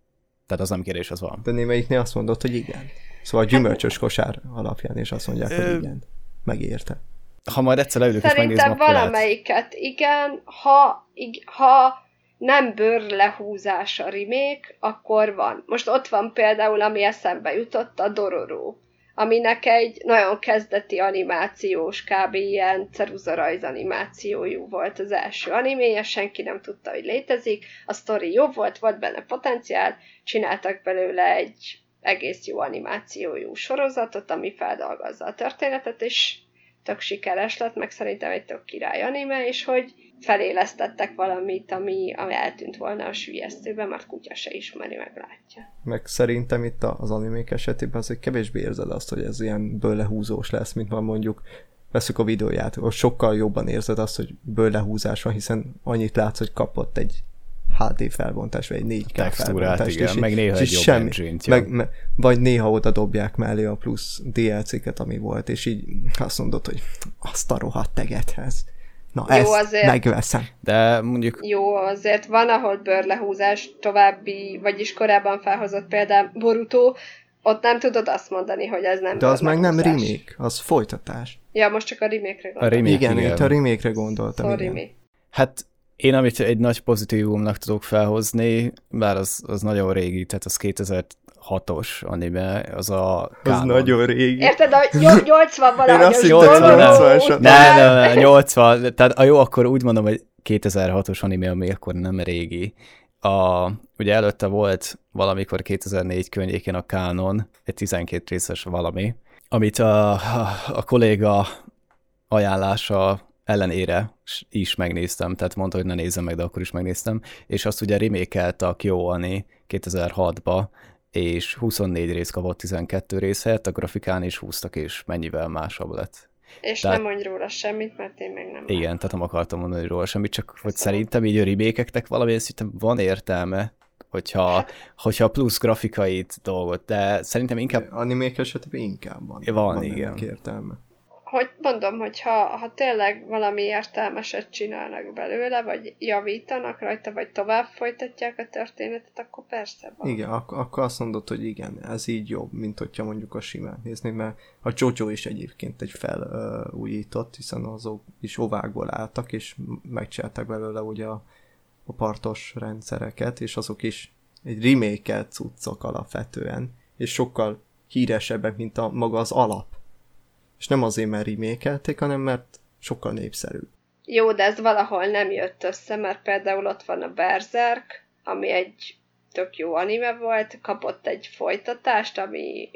Tehát az nem kérdés, az van. De némelyiknél azt mondott, hogy igen. Szóval a gyümölcsös kosár alapján, és azt mondják, hogy igen. Megérte. Ha majd egyszer leülök és megnézem, valamelyiket igen, ha, ig, ha nem bőr lehúzás a remake, akkor van. Most ott van például, ami eszembe jutott, a Dororo aminek egy nagyon kezdeti animációs, kb. ilyen ceruzarajz animációjú volt az első animéje, senki nem tudta, hogy létezik, a sztori jó volt, volt benne potenciál, csináltak belőle egy egész jó animációjú sorozatot, ami feldolgozza a történetet, és tök sikeres lett, meg szerintem egy tök király anime, és hogy felélesztettek valamit, ami, ami eltűnt volna a sülyeztőben, mert kutya se ismeri, meg látja. Meg szerintem itt az animék esetében azért kevésbé érzed azt, hogy ez ilyen bőlehúzós lesz, mint van mondjuk veszük a videóját, ott sokkal jobban érzed azt, hogy bőlehúzás van, hiszen annyit látsz, hogy kapott egy HD felbontás, vagy egy 4K felbontás. igen, és meg néha egy jobb semmi, meg, me, Vagy néha oda dobják mellé a plusz DLC-ket, ami volt, és így azt mondod, hogy azt a rohadt tegethez Na Jó, ezt azért, megveszem. De mondjuk... Jó, azért van, ahol bőrlehúzás további, vagyis korábban felhozott például Boruto, ott nem tudod azt mondani, hogy ez nem De az meg nem remake, az folytatás. Ja, most csak a remake-re gondoltam. A remake, igen, igen, itt a remake-re gondoltam. Sorry, igen. Hát Én, amit egy nagy pozitívumnak tudok felhozni, bár az, az nagyon régi, tehát az 2006-os anime, az a Az nagyon régi. Érted, a 80 valahogy Én azt hittem, dolgok 80-as. óta- Ne, ne, ne, 80, tehát a jó, akkor úgy mondom, hogy 2006-os anime, ami akkor nem régi. A, ugye előtte volt valamikor 2004 környékén a Canon, egy 12 részes valami, amit a, a, a kolléga ajánlása ellenére is megnéztem, tehát mondta, hogy ne nézzem meg, de akkor is megnéztem, és azt ugye remékelte a KyoAni 2006-ba, és 24 rész kapott 12 rész helyett, a grafikán is húztak, és mennyivel másabb lett. És Tehát- nem mondj róla semmit, mert én még nem Igen, tehát nem akartam mondani róla semmit, csak hogy szerintem így a remékeknek valamilyen szinten van értelme, hogyha, hogyha plusz grafikait dolgot, de szerintem inkább Animék esetében inkább van. Van, ennek igen. értelme. Hogy mondom, hogy ha, ha tényleg valami értelmeset csinálnak belőle, vagy javítanak rajta, vagy tovább folytatják a történetet, akkor persze van. Igen, ak- akkor azt mondod, hogy igen, ez így jobb, mint hogyha mondjuk a simán nézni, mert a Jojo is egyébként egy felújított, hiszen azok is ovákból álltak, és megcsinálták belőle ugye a, a partos rendszereket, és azok is egy remake cuccok alapvetően, és sokkal híresebbek, mint a maga az alap. És nem azért, mert remékelték, hanem mert sokkal népszerűbb. Jó, de ez valahol nem jött össze, mert például ott van a Berserk, ami egy tök jó anime volt, kapott egy folytatást, ami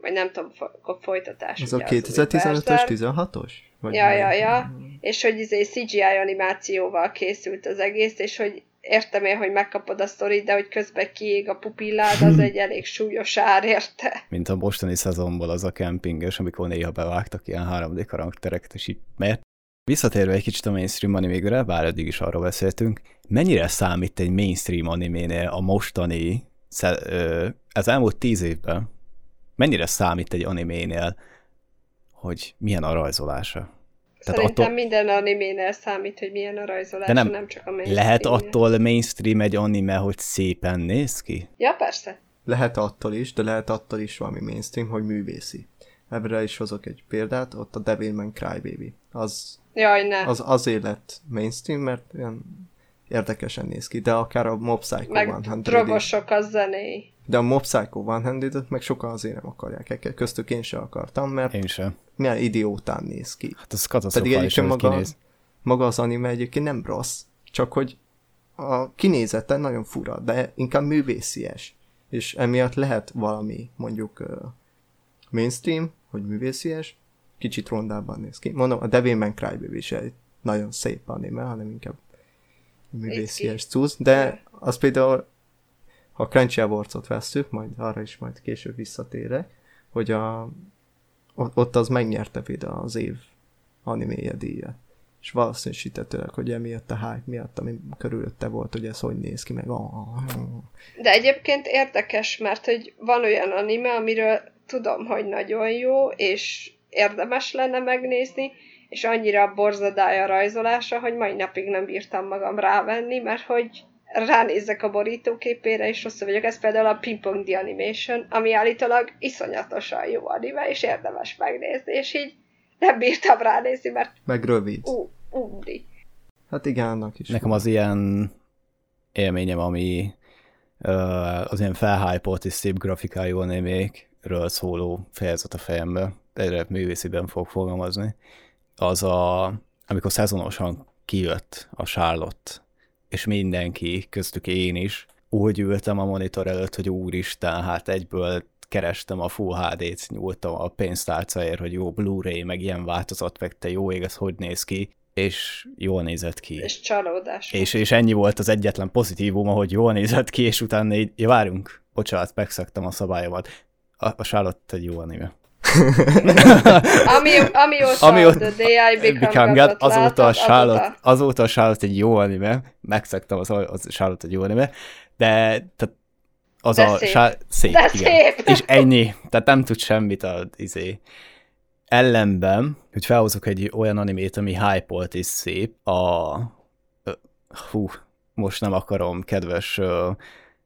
vagy nem tudom, akkor folytatás. Ez a ugye az új 2015-ös, Berserk. 16-os? Vagy Ja, ja, ja. És hogy izé CGI animációval készült az egész, és hogy értem én, hogy megkapod a sztorit, de hogy közben kiég a pupillád, az egy elég súlyos ár érte. mint a mostani szezonból az a kempinges, amikor néha bevágtak ilyen 3D karaktereket, és így mert Visszatérve egy kicsit a mainstream animégre, bár eddig is arról beszéltünk, mennyire számít egy mainstream animénél a mostani, az elmúlt tíz évben, mennyire számít egy animénél, hogy milyen a rajzolása? Szerintem attól- attól... minden animénél számít, hogy milyen a rajzolása, De nem, nem- nem csak a mainstream Lehet attól mainstream egy anime, hogy szépen néz ki? Ja, persze. Lehet attól is, de lehet attól is valami mainstream, hogy művészi. Ebből is hozok egy példát, ott a Devilman Crybaby. Az, Jaj, ne. az azért lett mainstream, mert olyan érdekesen néz ki, de akár a Mob Psycho Meg 100 drogosok a zenéi. De a Mob Psycho 100 meg sokan azért nem akarják. Köztük én sem akartam, mert Én sem. milyen idiótán néz ki. Hát Pedig katasztrofálisan egyébként hogy maga, kinéz. maga az anime egyébként nem rossz, csak hogy a kinézete nagyon fura, de inkább művészies. És emiatt lehet valami, mondjuk uh, mainstream, hogy művészies, kicsit rondában néz ki. Mondom, a Devilman Crybaby is egy nagyon szép anime, hanem inkább művészies cucc, de az például, ha Crunchy Awards-ot vesszük, majd arra is majd később visszatérek, hogy a, ott az megnyerte például az év animéje díjat. És valószínűsítetőleg, hogy emiatt a hype miatt, ami körülötte volt, hogy ez hogy néz ki, meg De egyébként érdekes, mert hogy van olyan anime, amiről tudom, hogy nagyon jó, és érdemes lenne megnézni, és annyira borzadály a rajzolása, hogy mai napig nem bírtam magam rávenni, mert hogy ránézek a borítóképére, és rosszul vagyok. Ez például a Ping Pong The Animation, ami állítólag iszonyatosan jó anime, és érdemes megnézni, és így nem bírtam ránézni, mert meg rövid. ú, úri. Hát igen, annak is. Nekem az ilyen élményem, ami ö, az ilyen felhypolt és szép grafikájú animékről szóló fejezet a fejembe, egyre művésziben fog fogalmazni, az a, amikor szezonosan kijött a Charlotte, és mindenki, köztük én is, úgy ültem a monitor előtt, hogy úristen, hát egyből kerestem a Full HD-t, nyúltam a pénztárcaért, hogy jó Blu-ray, meg ilyen változat, meg te jó ég, ez hogy néz ki, és jól nézett ki. És csalódás. És, és ennyi volt az egyetlen pozitívum, hogy jól nézett ki, és utána így, ja várjunk, bocsánat, megszaktam a szabályomat. A, a Charlotte egy jó anime. Ami, amióta Ami ott The Day I Become, Become God, azóta a látod, Charlotte, azóta a Charlotte egy jó anime, megszaktam az, az Charlotte egy jó anime, de tehát az De a szép. Char- szép, De igen. szép. És ennyi, tehát nem tud semmit a izé. Ellenben, hogy felhozok egy olyan animét, ami hype és szép, a... Hú, most nem akarom, kedves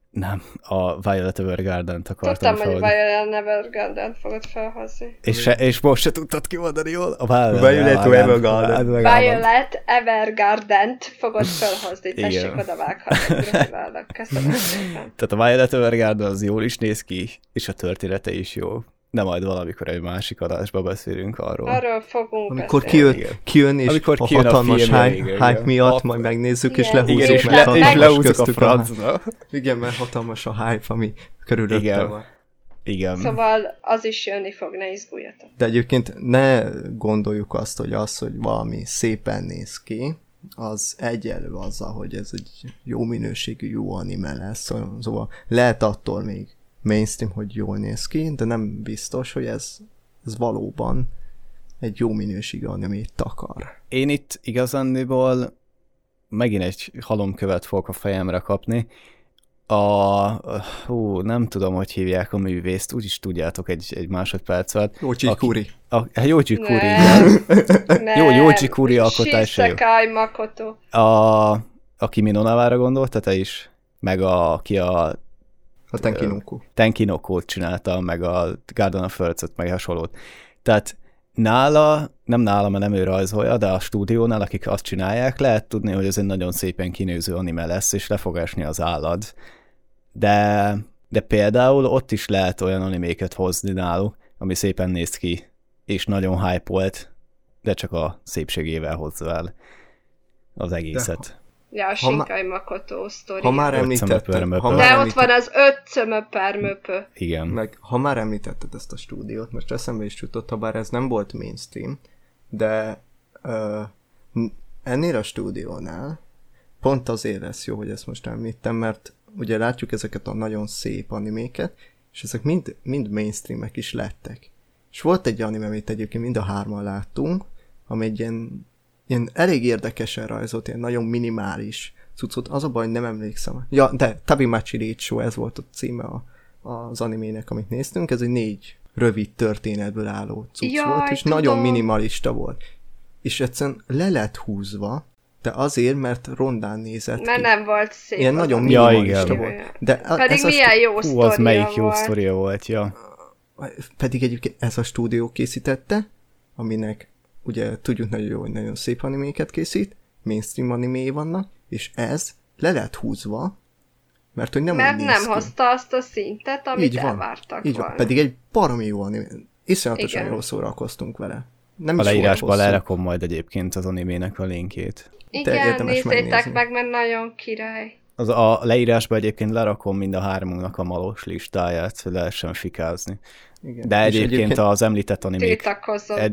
Nem, a Violet Evergarden-t akartam Tudtam, hogy. Violet Evergarden fogod felhozni. És, se, és most se tudtad kimondani jól? A Violet, Violet Evergarden. Violet Evergarden-t fogod felhozni. Tessék, Igen. oda vághatni. Köszönöm szépen. Tehát a Violet Evergarden az jól is néz ki, és a története is jó. De majd valamikor egy másik adásba beszélünk arról. Arról fogunk Amikor beszélni. kijön, kijön és Amikor a kijön a hatalmas filmje hype, hype miatt majd megnézzük, és Igen. lehúzzuk, Igen, és, le, és leúzzuk a francba. Igen, mert hatalmas a hype, ami körülötte Igen. van. Igen. Szóval az is jönni fog, ne izguljatok. De egyébként ne gondoljuk azt, hogy az, hogy valami szépen néz ki, az egyenlő azzal, hogy ez egy jó minőségű, jó anime lesz. Szóval lehet attól még mainstream, hogy jól néz ki, de nem biztos, hogy ez, ez valóban egy jó minőségű animét takar. Én itt igazándiból megint egy halomkövet fogok a fejemre kapni. A, hú, nem tudom, hogy hívják a művészt, úgyis tudjátok egy, egy másodpercet. Jócsi Aki- Kuri. A, hát Jócsi Kuri, Nem. igen. Nem. Jó, Jócsi Kuri alkotása jó. Shisekai Makoto. A, a Kimi no Navára gondolta te is? Meg a, aki a A Tenkinoko. Tenkinokót csinálta, meg a Garden of Earth-ot, meg hasonlót. Tehát nála, nem nála, mert nem ő rajzolja, de a stúdiónál, akik azt csinálják, lehet tudni, hogy ez egy nagyon szépen kinéző anime lesz, és le fog esni az állad. De, de például ott is lehet olyan animéket hozni náluk, ami szépen néz ki, és nagyon hype volt, de csak a szépségével hozza el az egészet. Ja, a Ha ma- Shinkai Makoto sztori. Ha már említetted, ha De már ott van az öt cömö per möpö. Igen. meg ha már említetted ezt a stúdiót, most eszembe is jutott, ha bár ez nem volt mainstream, de uh, ennél a stúdiónál pont azért lesz jó, hogy ezt most említem, mert ugye látjuk ezeket a nagyon szép animéket, és ezek mind, mind mainstreamek is lettek. És volt egy anime, amit egyébként mind a hárman láttunk, ami egy ilyen, ilyen elég érdekesen rajzolt, ilyen nagyon minimális cuccot. Az a baj, hogy nem emlékszem. Ja, de Tabimachi Reicho, ez volt a címe a, az animének, amit néztünk. Ez egy négy rövid történetből álló cucc Jaj, volt, és tudom. nagyon minimalista volt. És egyszerűen le lett húzva, de azért, mert rondán nézett Mert ki. nem volt szép. Ilyen nagyon anime. Ja, minimalista igen. volt. De a- Pedig ez a milyen jó Hú, sztoria az melyik jó volt. sztoria volt, ja. Pedig egyébként ez a stúdió készítette, aminek ugye tudjuk nagyon jó, hogy nagyon szép animéket készít, mainstream animé vannak, és ez le lett húzva, mert hogy nem Mert úgy néz nem ki. hozta azt a szintet, amit Így van, elvártak Így volna. van, pedig egy baromi jó animé. Iszonyatosan Igen. jól szórakoztunk vele. Nem A leírásba lerakom majd egyébként az animének a linkét. Igen, érdemes nézzétek megnézni. meg, mert nagyon király. Az a leírásba egyébként lerakom mind a hármunknak a malos listáját, hogy lehessen fikázni. Igen. De És egyébként, az említett animék,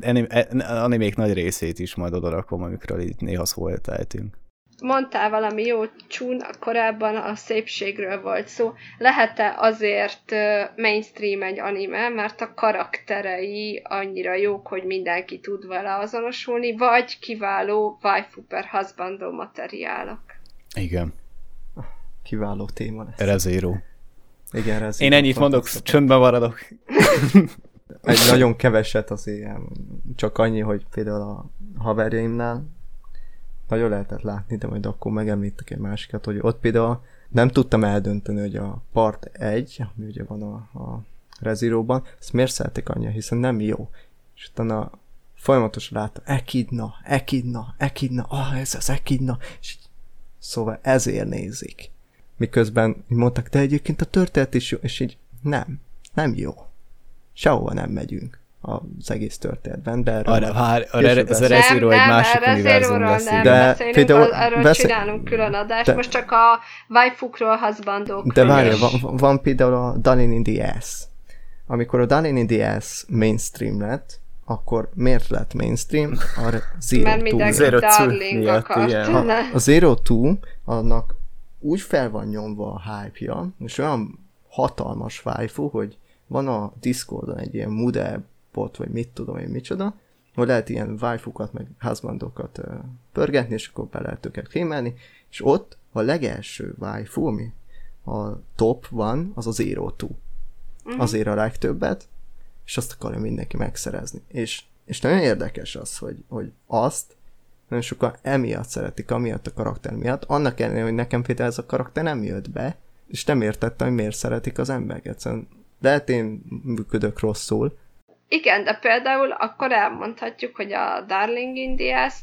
anim, ed- animék nagy részét is majd odarakom, amikről így néha szólt ejtünk. Mondtál valami jó csún, korábban a szépségről volt szó. Lehet-e azért mainstream egy anime, mert a karakterei annyira jók, hogy mindenki tud vele azonosulni, vagy kiváló waifu per husbandó materiálok? Igen, Kiváló téma lesz. Rezero. Igen, ez Én ennyit mondok, csöndben maradok. egy nagyon keveset azért, ilyen, csak annyi, hogy például a haverjaimnál nagyon lehetett látni, de majd akkor megemlítek egy másikat, hogy ott például nem tudtam eldönteni, hogy a part 1, ami ugye van a, a Reziróban, ezt miért szeretek annyian, hiszen nem jó. És utána folyamatosan láttam, Ekidna, Ekidna, Ekidna, ah, ez az Ekidna, és így, szóval ezért nézik. Miközben így mondtak, de egyébként a történet is jó, és így nem, nem jó. Sehova nem megyünk az egész történetben, de erről Arra, majd vár, a később Re- ez a. Rezero egy másik erre univerzum lesz. nem. De például az- erről beszél- csinálunk külön adást. de- Most csak a waifukról. De várja, van, van például a Darling in the Ass. Amikor a Darling in the Ass mainstream lett, akkor miért lett mainstream? A Zero Mert Two mindenki Zero Two darling miatt, akart. igen. a, a Zero Two, annak úgy fel van nyomva a hype-ja, és olyan hatalmas waifu, hogy van a Discordon egy ilyen Moodle bot, vagy mit tudom én micsoda, hogy lehet ilyen waifukat, meg husbandokat pörgetni, és akkor be lehet őket kémelni, és ott a legelső waifu, ami a top van, az a Zero Two. Azért a legtöbbet, és azt akarja mindenki megszerezni. És, és nagyon érdekes az, hogy, hogy azt nagyon sokan emiatt szeretik, amiatt a karakter miatt, annak ellenére, hogy nekem például ez a karakter nem jött be, és nem értettem, hogy miért szeretik az emberek. Egyszerűen lehet én működök rosszul. Igen, de például akkor elmondhatjuk, hogy a Darling Indias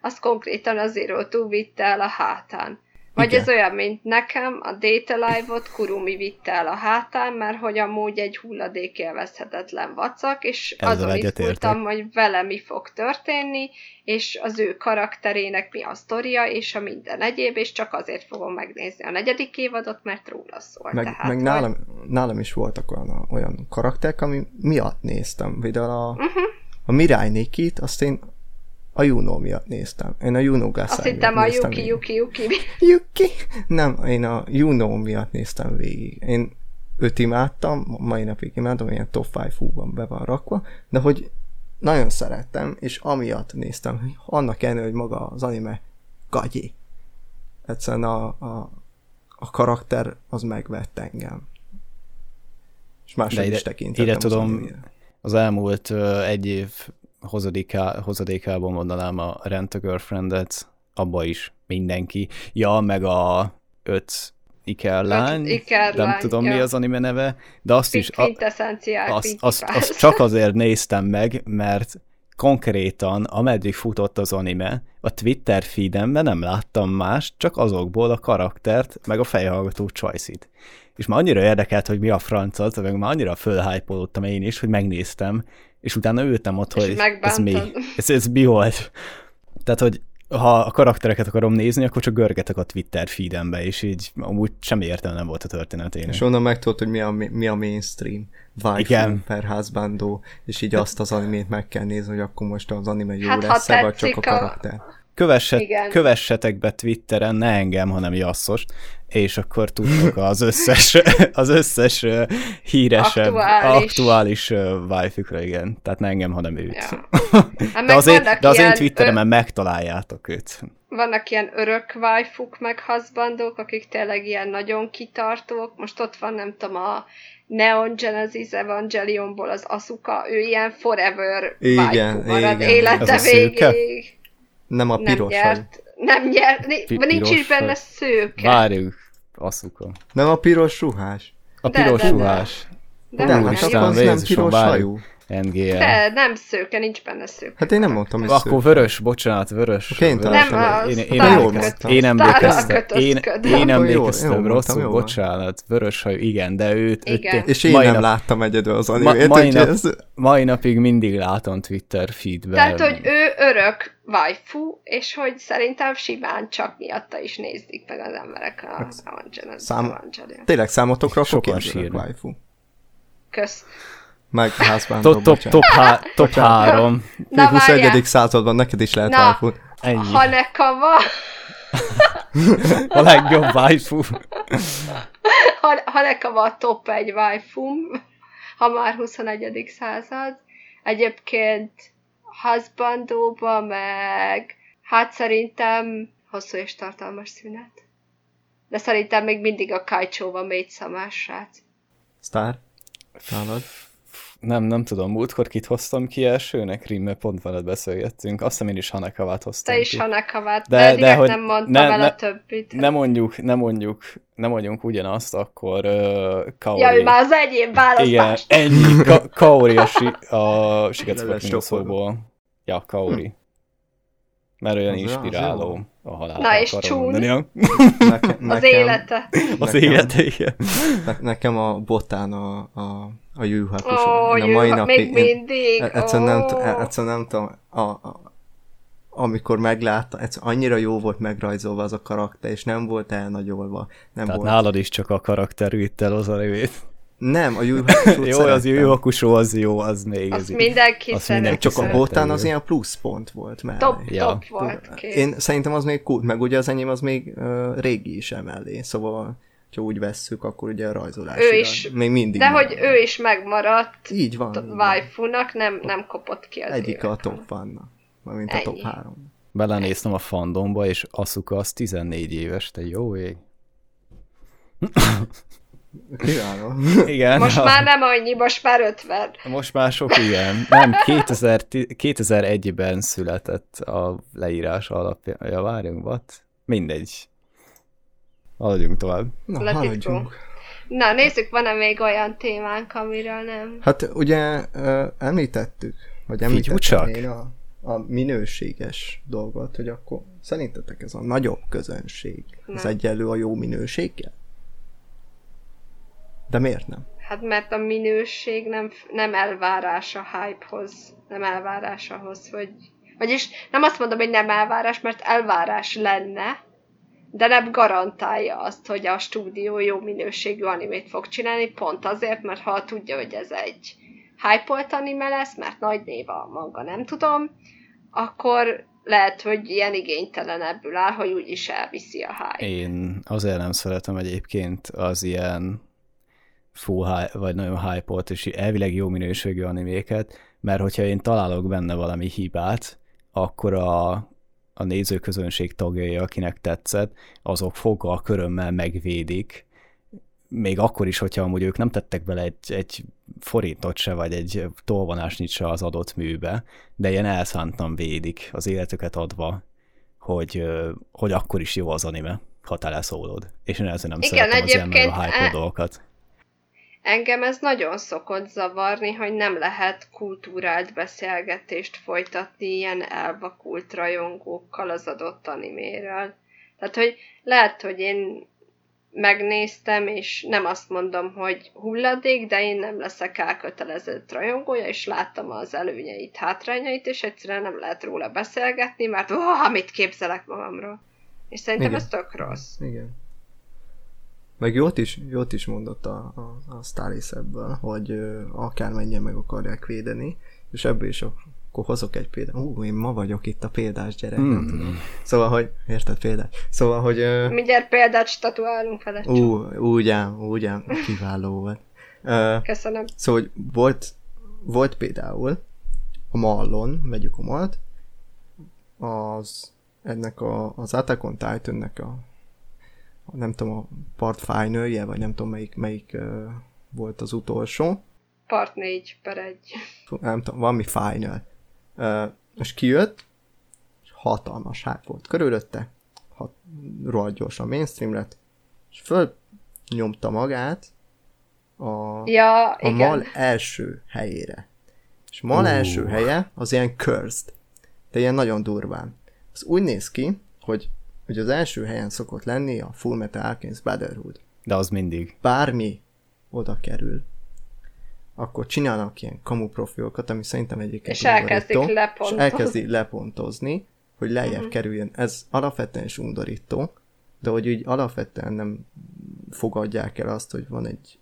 azt konkrétan az írótú vitte el a hátán. Vagy Igen. ez olyan, mint nekem, a Data Live-ot Kurumi vitte el a hátán, mert hogy amúgy egy hulladék élvezhetetlen vacak, és Ezzel azon izgultam, hogy vele mi fog történni, és az ő karakterének mi a sztoria, és a minden egyéb, és csak azért fogom megnézni a negyedik évadot, mert róla szól. Meg, Tehát, meg nálam, nálam is voltak olyan, olyan karakterek, ami miatt néztem. Például a, uh-huh. a Mirai Nikit, azt én a Juno miatt néztem. Én a Juno Gasai Azt hittem a Yuki, Yuki, Yuki. Yuki? Nem, én a Juno miatt néztem végig. Én őt imádtam, mai napig imádom, ilyen top 5 fúban be van rakva, de hogy nagyon szerettem, és amiatt néztem, annak ellenére, hogy maga az anime gagyi. Egyszerűen a, a, a karakter az megvett engem. És máshogy is tekintettem. Ide tudom, az elmúlt egy év hozadéká, hozadékában mondanám a Rent a Girlfriendet, abba is mindenki. Ja, meg a öt Iker lány, Iker nem lány, tudom ja. mi az anime neve, de azt is, a, azt, azt, azt csak azért néztem meg, mert konkrétan, ameddig futott az anime, a Twitter feedemben nem láttam más, csak azokból a karaktert, meg a fejhallgató csajszit. És már annyira érdekelt, hogy mi a francot, meg már annyira fölhájpolódtam én is, hogy megnéztem, és utána ültem ott, és hogy ez mi, ez, ez mi volt. Tehát, hogy ha a karaktereket akarom nézni, akkor csak görgetek a Twitter feedembe, és így amúgy semmi értelme nem volt a történetének. És onnan megtudod, hogy mi a, mi a mainstream waifu per házbándó, és így azt az animét meg kell nézni, hogy akkor most az anime jó hát, lesz vagy csak a karakter. A Kövesset, kövessetek be Twitteren, ne engem, hanem Jasszost, és akkor tudtok az összes, az összes híresebb, aktuális, aktuális wifi igen. Tehát ne engem, hanem őt. Ja. Hát de, az én, de az én Twitteremen ö... megtaláljátok őt. Vannak ilyen örök waifuk, meg haszbandók, akik tényleg ilyen nagyon kitartók. Most ott van, nem tudom, a Neon Genesis Evangelionból az Asuka, ő ilyen forever igen, waifu marad igen. élete végéig. Nem a piros nem nyert, Nem nyert, nincs is benne szőke. Várjuk, Asuka. Nem a piros ruhás? A piros de, de, ruhás. De, de, de, hát az nem piros hajú. NGL. De nem szőke, nincs benne szőke. Hát én nem mondtam, hogy Akkor vörös, bocsánat, vörös. Vörös, nem, a én, én, emlékeztem, én emlékeztem, én, én emlékeztem rosszul, bocsánat, vörös hajú, igen, de őt... Igen. őt és én nem nap, láttam egyedül az animét. Ma, mai, nap, ez... mai napig mindig látom Twitter feedben. Tehát, hogy ő örök waifu, és hogy szerintem simán csak miatta is nézik meg az emberek a hát, Szám... Tényleg számotokra sokan sír waifu. Kösz meg házbántó, top, top, top, há, top három. Na, 21. században neked is lehet waifu. Ennyi. Hanekava. a legjobb waifu. Hanekava a top egy waifu, ha már 21. század. Egyébként házbandóba, meg hát szerintem hosszú és tartalmas szünet. De szerintem még mindig a Kajcsóban mégy szamás srác. Sztár? Nálad? nem, nem tudom, múltkor kit hoztam ki elsőnek, Rimmel pont veled beszélgettünk, azt hiszem én is Hanekavát hoztam Te is Hanekavát, de, de, de hogy nem mondta ne, vele ne, többit. Ne mondjuk, ne mondjuk, ne mondjuk ugyanazt, akkor uh, Kaori. Ja, ő már az egyéb választás. Igen, ennyi, Ka Kaori a, si, a Siketszport szóból. Ja, Kaori. Mert olyan az inspiráló az a halál. Na és csún. Neke, az élete. Az nekem, élete, igen. Ne, nekem a botán a, a a Yu Hakusho. Oh, a mai napig, még mindig. Én, egyszerűen, oh. nem, egyszerűen nem tudom, a, a, amikor meglátta, egyszerűen annyira jó volt megrajzolva az a karakter, és nem volt elnagyolva. Nem Tehát volt. nálad is csak a karakter vitt el az a révét. Nem, a Jó, az Yu Hakusho az jó, az még. Azt mindenki azt mindenki Csak a botán az ilyen pluszpont volt mellé. Top, ja. top volt. Kész. Én szerintem az még kult, meg ugye az enyém az még uh, régi is emellé, szóval ha úgy vesszük, akkor ugye a rajzolás. Ő is, még mindig. De megmaradt. hogy ő is megmaradt. Így van. Waifu-nak nem, nem kopott ki az Egyik a top vannak, mint a top három. Belenéztem a fandomba, és Asuka az 14 éves, te jó ég. Kívánom. Igen. Most a... már nem annyi, most már 50. Most már sok igen. Nem, 2000, 2001-ben született a leírás alapja. Ja, várjunk, what? Mindegy. haladjunk tovább. Na, haladjunk. Na, nézzük, van-e még olyan témánk, amiről nem... Hát ugye említettük, vagy Figyelj említettem én a, a minőséges dolgot, hogy akkor szerintetek ez a nagyobb közönség, ez Nem. egyenlő a jó minőséggel? De miért nem? Hát mert a minőség nem, nem elvárás a hypehoz, nem elvárás ahhoz, hogy... Vagyis nem azt mondom, hogy nem elvárás, mert elvárás lenne, de nem garantálja azt, hogy a stúdió jó minőségű animét fog csinálni, pont azért, mert ha tudja, hogy ez egy hype anime lesz, mert nagy név a manga, nem tudom, akkor lehet, hogy ilyen igénytelenebbül áll, hogy úgyis elviszi a hype. Én azért nem szeretem egyébként az ilyen full hype, vagy nagyon hype és elvileg jó minőségű animéket, mert hogyha én találok benne valami hibát, akkor a, a nézőközönség tagjai, akinek tetszett, azok foggal körömmel megvédik, még akkor is, hogyha amúgy ők nem tettek bele egy, egy forintot se, vagy egy tolvonásnyit se az adott műbe, de ilyen elszántan védik az életüket adva, hogy, hogy akkor is jó az anime, ha te leszólod. És én ezért nem Igen, szeretem az ilyen nagyon hype e- dolgokat. Engem ez nagyon szokott zavarni, hogy nem lehet kultúrált beszélgetést folytatni ilyen elvakult rajongókkal az adott animéről. Tehát, hogy lehet, hogy én megnéztem, és nem azt mondom, hogy hulladék, de én nem leszek elkötelezett rajongója, és láttam az előnyeit, hátrányait, és egyszerűen nem lehet róla beszélgetni, mert oh, mit képzelek magamról. És szerintem Igen. ez tök rossz. Igen. Meg jót is, jót is mondott a, a, a Staris ebből, hogy ö, akármennyien meg akarják védeni, és ebből is akkor hozok egy példát. Ú, én ma vagyok itt a példás gyerek, mm. nem tudom. Szóval, hogy, érted példát? Szóval, hogy... Ö, Mindjárt példát statuálunk vele. ú, úgy ám, úgy ám, kiváló volt. Köszönöm. Szóval hogy volt, volt például a mallon, vegyük a malt, az ennek a, az Attack on Titan-nek a nem tudom, a part final vagy nem tudom melyik, melyik uh, volt az utolsó, Part 4 per 1. Fú, nem tudom, valami final. Uh, és kijött, és hatalmas hype volt körülötte, hat, rohadt gyorsan mainstream lett, és föl nyomta magát a, Ja, a igen. mal első helyére. És mal Ú. első helye az ilyen cursed, de ilyen nagyon durván. Az úgy néz ki, hogy, hogy az első helyen szokott lenni a Full Metal Alchemist Brotherhood. De az mindig. Bármi oda kerül, akkor csinálnak ilyen kamu profilokat, ami szerintem egyébként És elkezdik lepontozni. És elkezdi lepontozni, hogy lejjebb uh-huh. kerüljön. Ez alapvetően is undorító, de hogy úgy alapvetően nem fogadják el azt, hogy van egy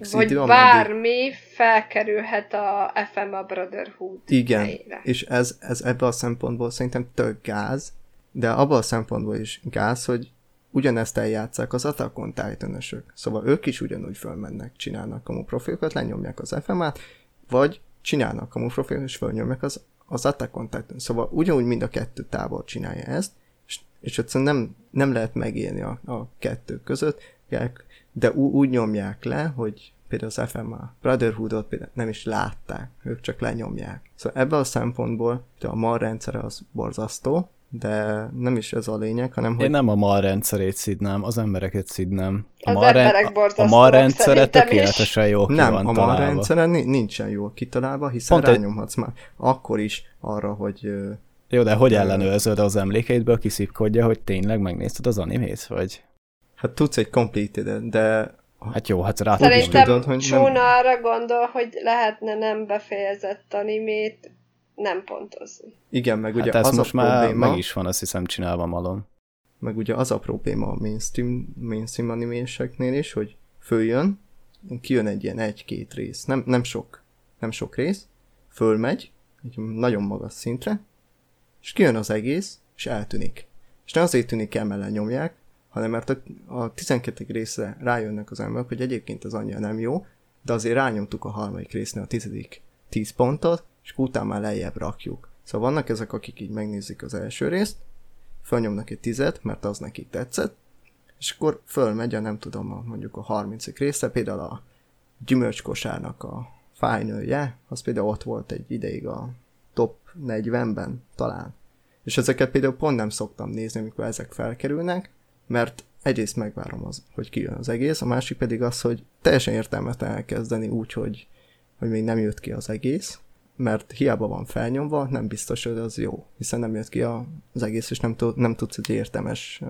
X Vagy idő, ameddig... bármi felkerülhet a FMA Brotherhood Igen, helyére. és ez, ez ebből a szempontból szerintem tök gáz, de abban a szempontból is gáz, hogy ugyanezt eljátszák az Attack on titan Szóval ők is ugyanúgy fölmennek, csinálnak kamu profilokat, lenyomják az FMA-t, vagy csinálnak kamu profilokat, és fölnyomják az, az Attack on Titan. Szóval ugyanúgy mind a kettő tábor csinálja ezt, és, és egyszerűen nem, nem lehet megélni a, a kettő között, de ú, úgy nyomják le, hogy például az FMA Brotherhoodot például nem is látták, ők csak lenyomják. Szóval ebből a szempontból a MAR rendszere az borzasztó, de nem is ez a lényeg, hanem hogy Én nem a MAR rendszerét szidnám, az embereket szidnám. A Az MAR, emberek a, MAR rendszere is. tökéletesen jó ki nem, van a MAR találva. rendszere ni- nincsen jól kitalálva, hiszen Pont egy- rányomhatsz már akkor is arra, hogy Jó, de hogy ellenőrzöd az emlékeidből, kiszipkodja, hogy tényleg megnézted az animét, vagy? hát tudsz egy completed de Hát jó, hát rá tudod Szerintem tudod, hogy nem- Csóna arra gondol, hogy lehetne nem befejezett animét nem pontozni. igen, meg ugye Hát ez az most a már probléma, meg is van, azt hiszem csinálva malom. meg ugye az a probléma a mainstream, mainstream animéseknél is, hogy följön, kijön egy ilyen egy-két rész, nem, nem sok, nem sok rész, fölmegy, egy nagyon magas szintre, és kijön az egész, és eltűnik. És nem azért tűnik el, mert lenyomják, hanem mert a, a 12. részre rájönnek az emberek, hogy egyébként az annyira nem jó, de azért rányomtuk a harmadik résznél a tizedik 10 pontot, és utána már lejjebb rakjuk. Szóval vannak ezek, akik így megnézik az első részt, fölnyomnak egy tizet, mert az nekik tetszett, és akkor fölmegy a nem tudom, a, mondjuk a 30. része, például a gyümölcskosárnak a fájnője, az például ott volt egy ideig a top 40-ben talán. És ezeket például pont nem szoktam nézni, amikor ezek felkerülnek, mert egyrészt megvárom az, hogy kijön az egész, a másik pedig az, hogy teljesen értelmet elkezdeni úgy, hogy, hogy még nem jött ki az egész, mert hiába van felnyomva, nem biztos, hogy az jó, hiszen nem jött ki az egész, és nem, tud, nem tudsz egy értelmes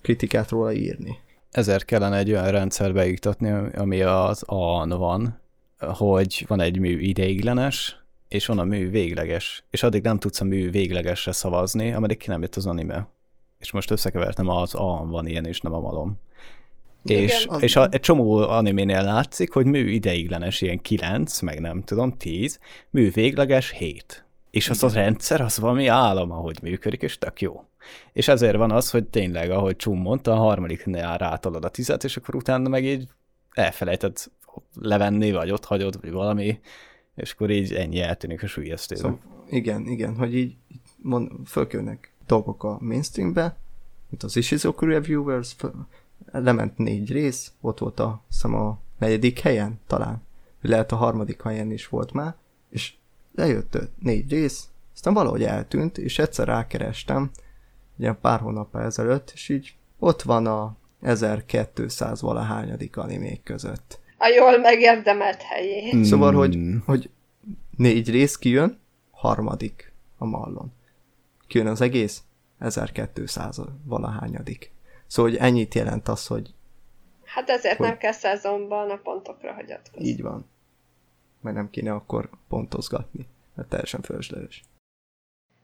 kritikát róla írni. Ezért kellene egy olyan rendszer beiktatni, ami az a van, hogy van egy mű ideiglenes, és van a mű végleges, és addig nem tudsz a mű véglegesre szavazni, ameddig ki nem jött az anime. És most összekevertem, az A van ilyen, és nem a malom. Igen, és, az... és a, egy csomó animénél látszik, hogy mű ideiglenes ilyen 9, meg nem tudom, 10, mű végleges 7. És az a rendszer, az valami állam, ahogy működik, és tök jó. És ezért van az, hogy tényleg, ahogy Csum mondta, a harmadiknál rátolod a tizet, és akkor utána meg így elfelejted levenni, vagy ott hagyod, vagy valami, és akkor így ennyi eltűnik a súlyesztőben. Szóval, igen, igen, hogy így, mond, fölkülnek dolgok a mainstreambe, mint az Ishizoku Reviewers, lement négy rész, ott volt a, hiszem a negyedik helyen talán, lehet a harmadik helyen is volt már, és lejött négy rész, aztán valahogy eltűnt, és egyszer rákerestem, ugye pár hónap ezelőtt, és így ott van a 1200 valahányadik animék között. A jól megérdemelt helyén. Mm. Szóval, hogy, hogy négy rész kijön, harmadik a mallon. Kijön az egész, 1200 valahányadik. Szóval, hogy ennyit jelent az, hogy... Hát ezért hogy... nem kell szezonban a pontokra hagyatkozni. Így van. Mert nem kéne akkor pontozgatni. Mert teljesen fölösleges.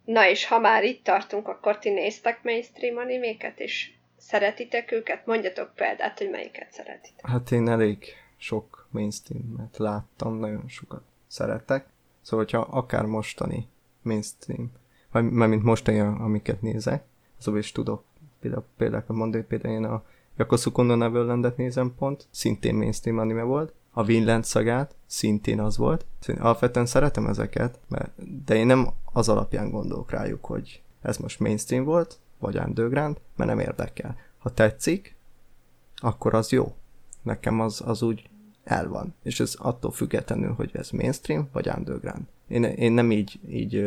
Na és ha már itt tartunk, akkor ti néztek mainstream animéket, és szeretitek őket? Mondjatok példát, hogy melyiket szeretitek. Hát én elég sok mainstream-et láttam, nagyon sokat szeretek. Szóval, hogyha akár mostani mainstream, vagy mint mostani, amiket nézek, azok is tudok például, például mondani, például én a Yakosu no Neverlandet nézem pont, szintén mainstream anime volt, a Vinland szagát, szintén az volt. Szóval alapvetően szeretem ezeket, mert, de én nem az alapján gondolok rájuk, hogy ez most mainstream volt, vagy underground, mert nem érdekel. Ha tetszik, akkor az jó. Nekem az, az úgy el van. És ez attól függetlenül, hogy ez mainstream, vagy underground. Én, én nem így, így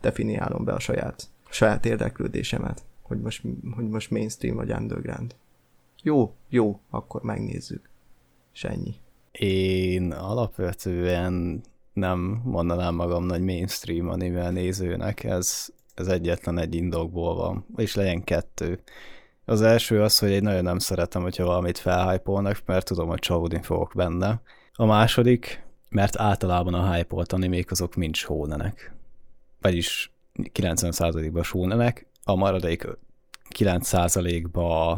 definiálom be a saját, saját érdeklődésemet, hogy most, hogy most mainstream vagy underground. Jó, jó, akkor megnézzük. És ennyi. Én alapvetően nem mondanám magam nagy mainstream anime nézőnek, ez, ez egyetlen egy indokból van, és legyen kettő. Az első az, hogy én nagyon nem szeretem, hogyha valamit felhypolnak, mert tudom, hogy csalódni fogok benne. A második, mert általában a hype animék azok mind shounenek. Vagyis 90%-ban shounenek, a maradék 9%-ba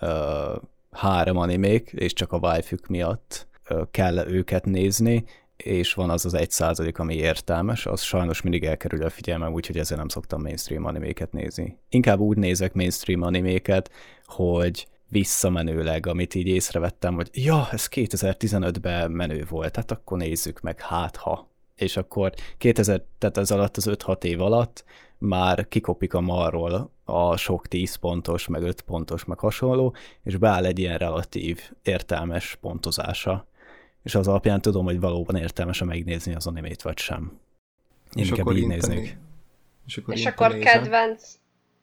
uh, három animék, és csak a wifi miatt kell őket nézni, és van az az egy százalék, ami értelmes, az sajnos mindig elkerül a figyelmem, úgyhogy ezért nem szoktam mainstream animéket nézni. Inkább úgy nézek mainstream animéket, hogy visszamenőleg, amit így észrevettem, hogy ja, ez 2015-ben menő volt, tehát akkor nézzük meg, hát ha. És akkor 2000, tehát ez alatt az 5-6 év alatt már kikopik a marról a sok 10 pontos, meg 5 pontos, meg hasonló, és beáll egy ilyen relatív értelmes pontozása és az alapján tudom, hogy valóban értelmes megnézni az animét, vagy sem. Én és akkor így néznék. És akkor, és akkor kedvenc.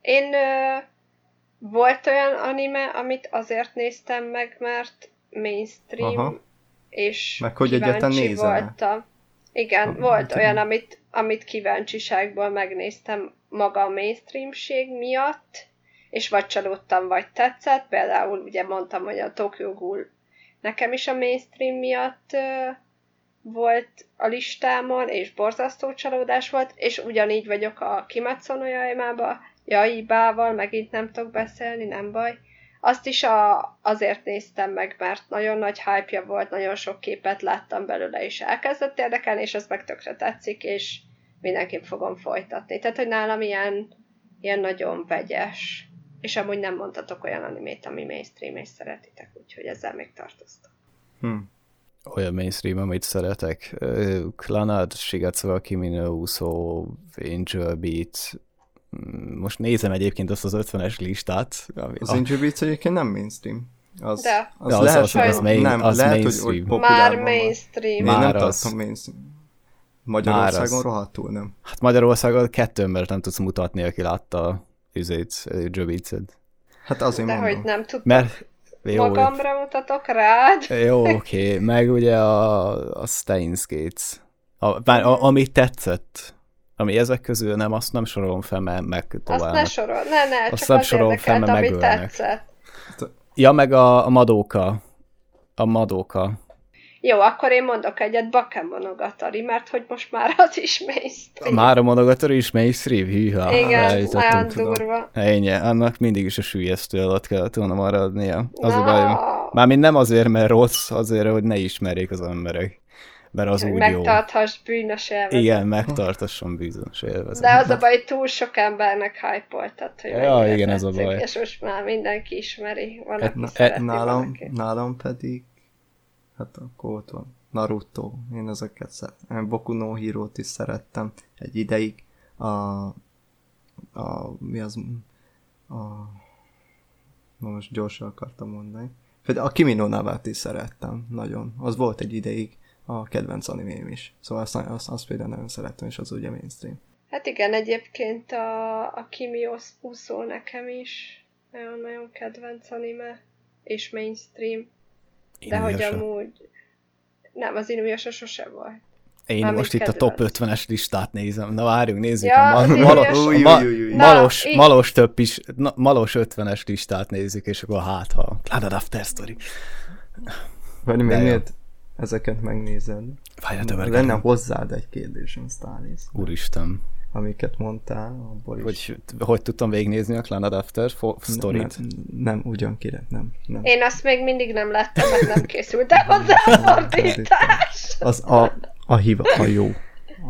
Én ö, volt olyan anime, amit azért néztem meg, mert mainstream, Aha. és meg hogy kíváncsi voltam. Igen, ha, volt hát, olyan, amit, amit kíváncsiságból megnéztem maga a mainstreamség miatt, és vagy csalódtam, vagy tetszett. Például ugye mondtam, hogy a Tokyo Ghoul nekem is a mainstream miatt volt a listámon, és borzasztó csalódás volt, és ugyanígy vagyok a Kimetsu no Yaiba, Jaibával, megint nem tudok beszélni, nem baj. Azt is a, azért néztem meg, mert nagyon nagy hype volt, nagyon sok képet láttam belőle, és elkezdett érdekelni, és az meg tökre tetszik, és mindenképp fogom folytatni. Tehát, hogy nálam ilyen, ilyen nagyon vegyes és amúgy nem mondhatok olyan animét, ami mainstream és szeretitek, úgyhogy ezzel még tartoztam. Hm. Olyan mainstream, amit szeretek. Clanad, Shigatsu Kimi no Uso, Angel Beat. Most nézem egyébként azt az 50-es listát. Ami az a... Angel Beats egyébként nem mainstream. Az, De. Az, az, lehet, az, az, main, nem, az lehet, mainstream. Hogy, hogy Már mainstream. Én nem az... tartom mainstream. Magyarországon rohadtul nem. Hát Magyarországon kettő embert nem tudsz mutatni, aki látta üzét, Joe Hát azért De mondom. hogy nem tudtam. Mert jó, Magamra mutatok rád. jó oké, meg ugye a, a Steins Gates. A, bár, a, ami tetszett, ami ezek közül nem, azt nem sorolom fel, mert Azt megtalálnak. ne sorol, ne, ne, Azt csak nem sorolom fel, mert megölnek. tetszett. Ja, meg a, a Madóka. A Madóka. Jó, akkor én mondok egyet, Bakemonogatari, mert hogy most már az is mainstream. Már a Monogatari is mainstream, hűha. Igen, tudom. durva. Ennyi, annak mindig is a sülyeztő alatt kellett volna maradnia. Az a Na. bajom. Mármint nem azért, mert rossz, azért, hogy ne ismerjék az emberek. Mert az Hogy úgy jó. megtarthass bűnös élvezet. Igen, megtartasson bűzös élvezet. De az a baj, túl sok embernek hype tehát hogy Ja, igen, ez a baj. És most már mindenki ismeri. Van, Hát aki van, Nálam, aki- nálam pedig, hát akkor ott van, Naruto, én ezeket szeretem. Boku no Hero-t is szerettem egy ideig. A, a mi az, a, na most gyorsan akartam mondani. Például a Kimi no Navát is szerettem, nagyon. Az volt egy ideig a kedvenc animém is. Szóval azt, azt, azt például nagyon szerettem, és az ugye mainstream. Hát igen, egyébként a, a Kimi Us- Uso nekem is nagyon-nagyon kedvenc anime, és mainstream, de hogy Inuyasha. amúgy nem, az Inuyasha sose volt. Én Mármint most itt a top kedvenc. 50-es listát nézem. Na várjunk, nézzük Ja, a, mal- malos, Új, ma- új. Na, malos, malos több is, na, malos 50-es listát nézzük, és akkor hát, ha Planet After Story. Vagy De még miért ezeket megnézed? Várjál, többet Lenne hozzád egy kérdésem, Stanis. Úristen. Amiket mondtál, abból is. Hogy, hogy tudtam végignézni a Planet After Story-t? Nem, nem, ugyan kire, nem. nem. Én azt még mindig nem láttam, mert nem készült el hozzá a fordítás. Az a, a hiva, a jó.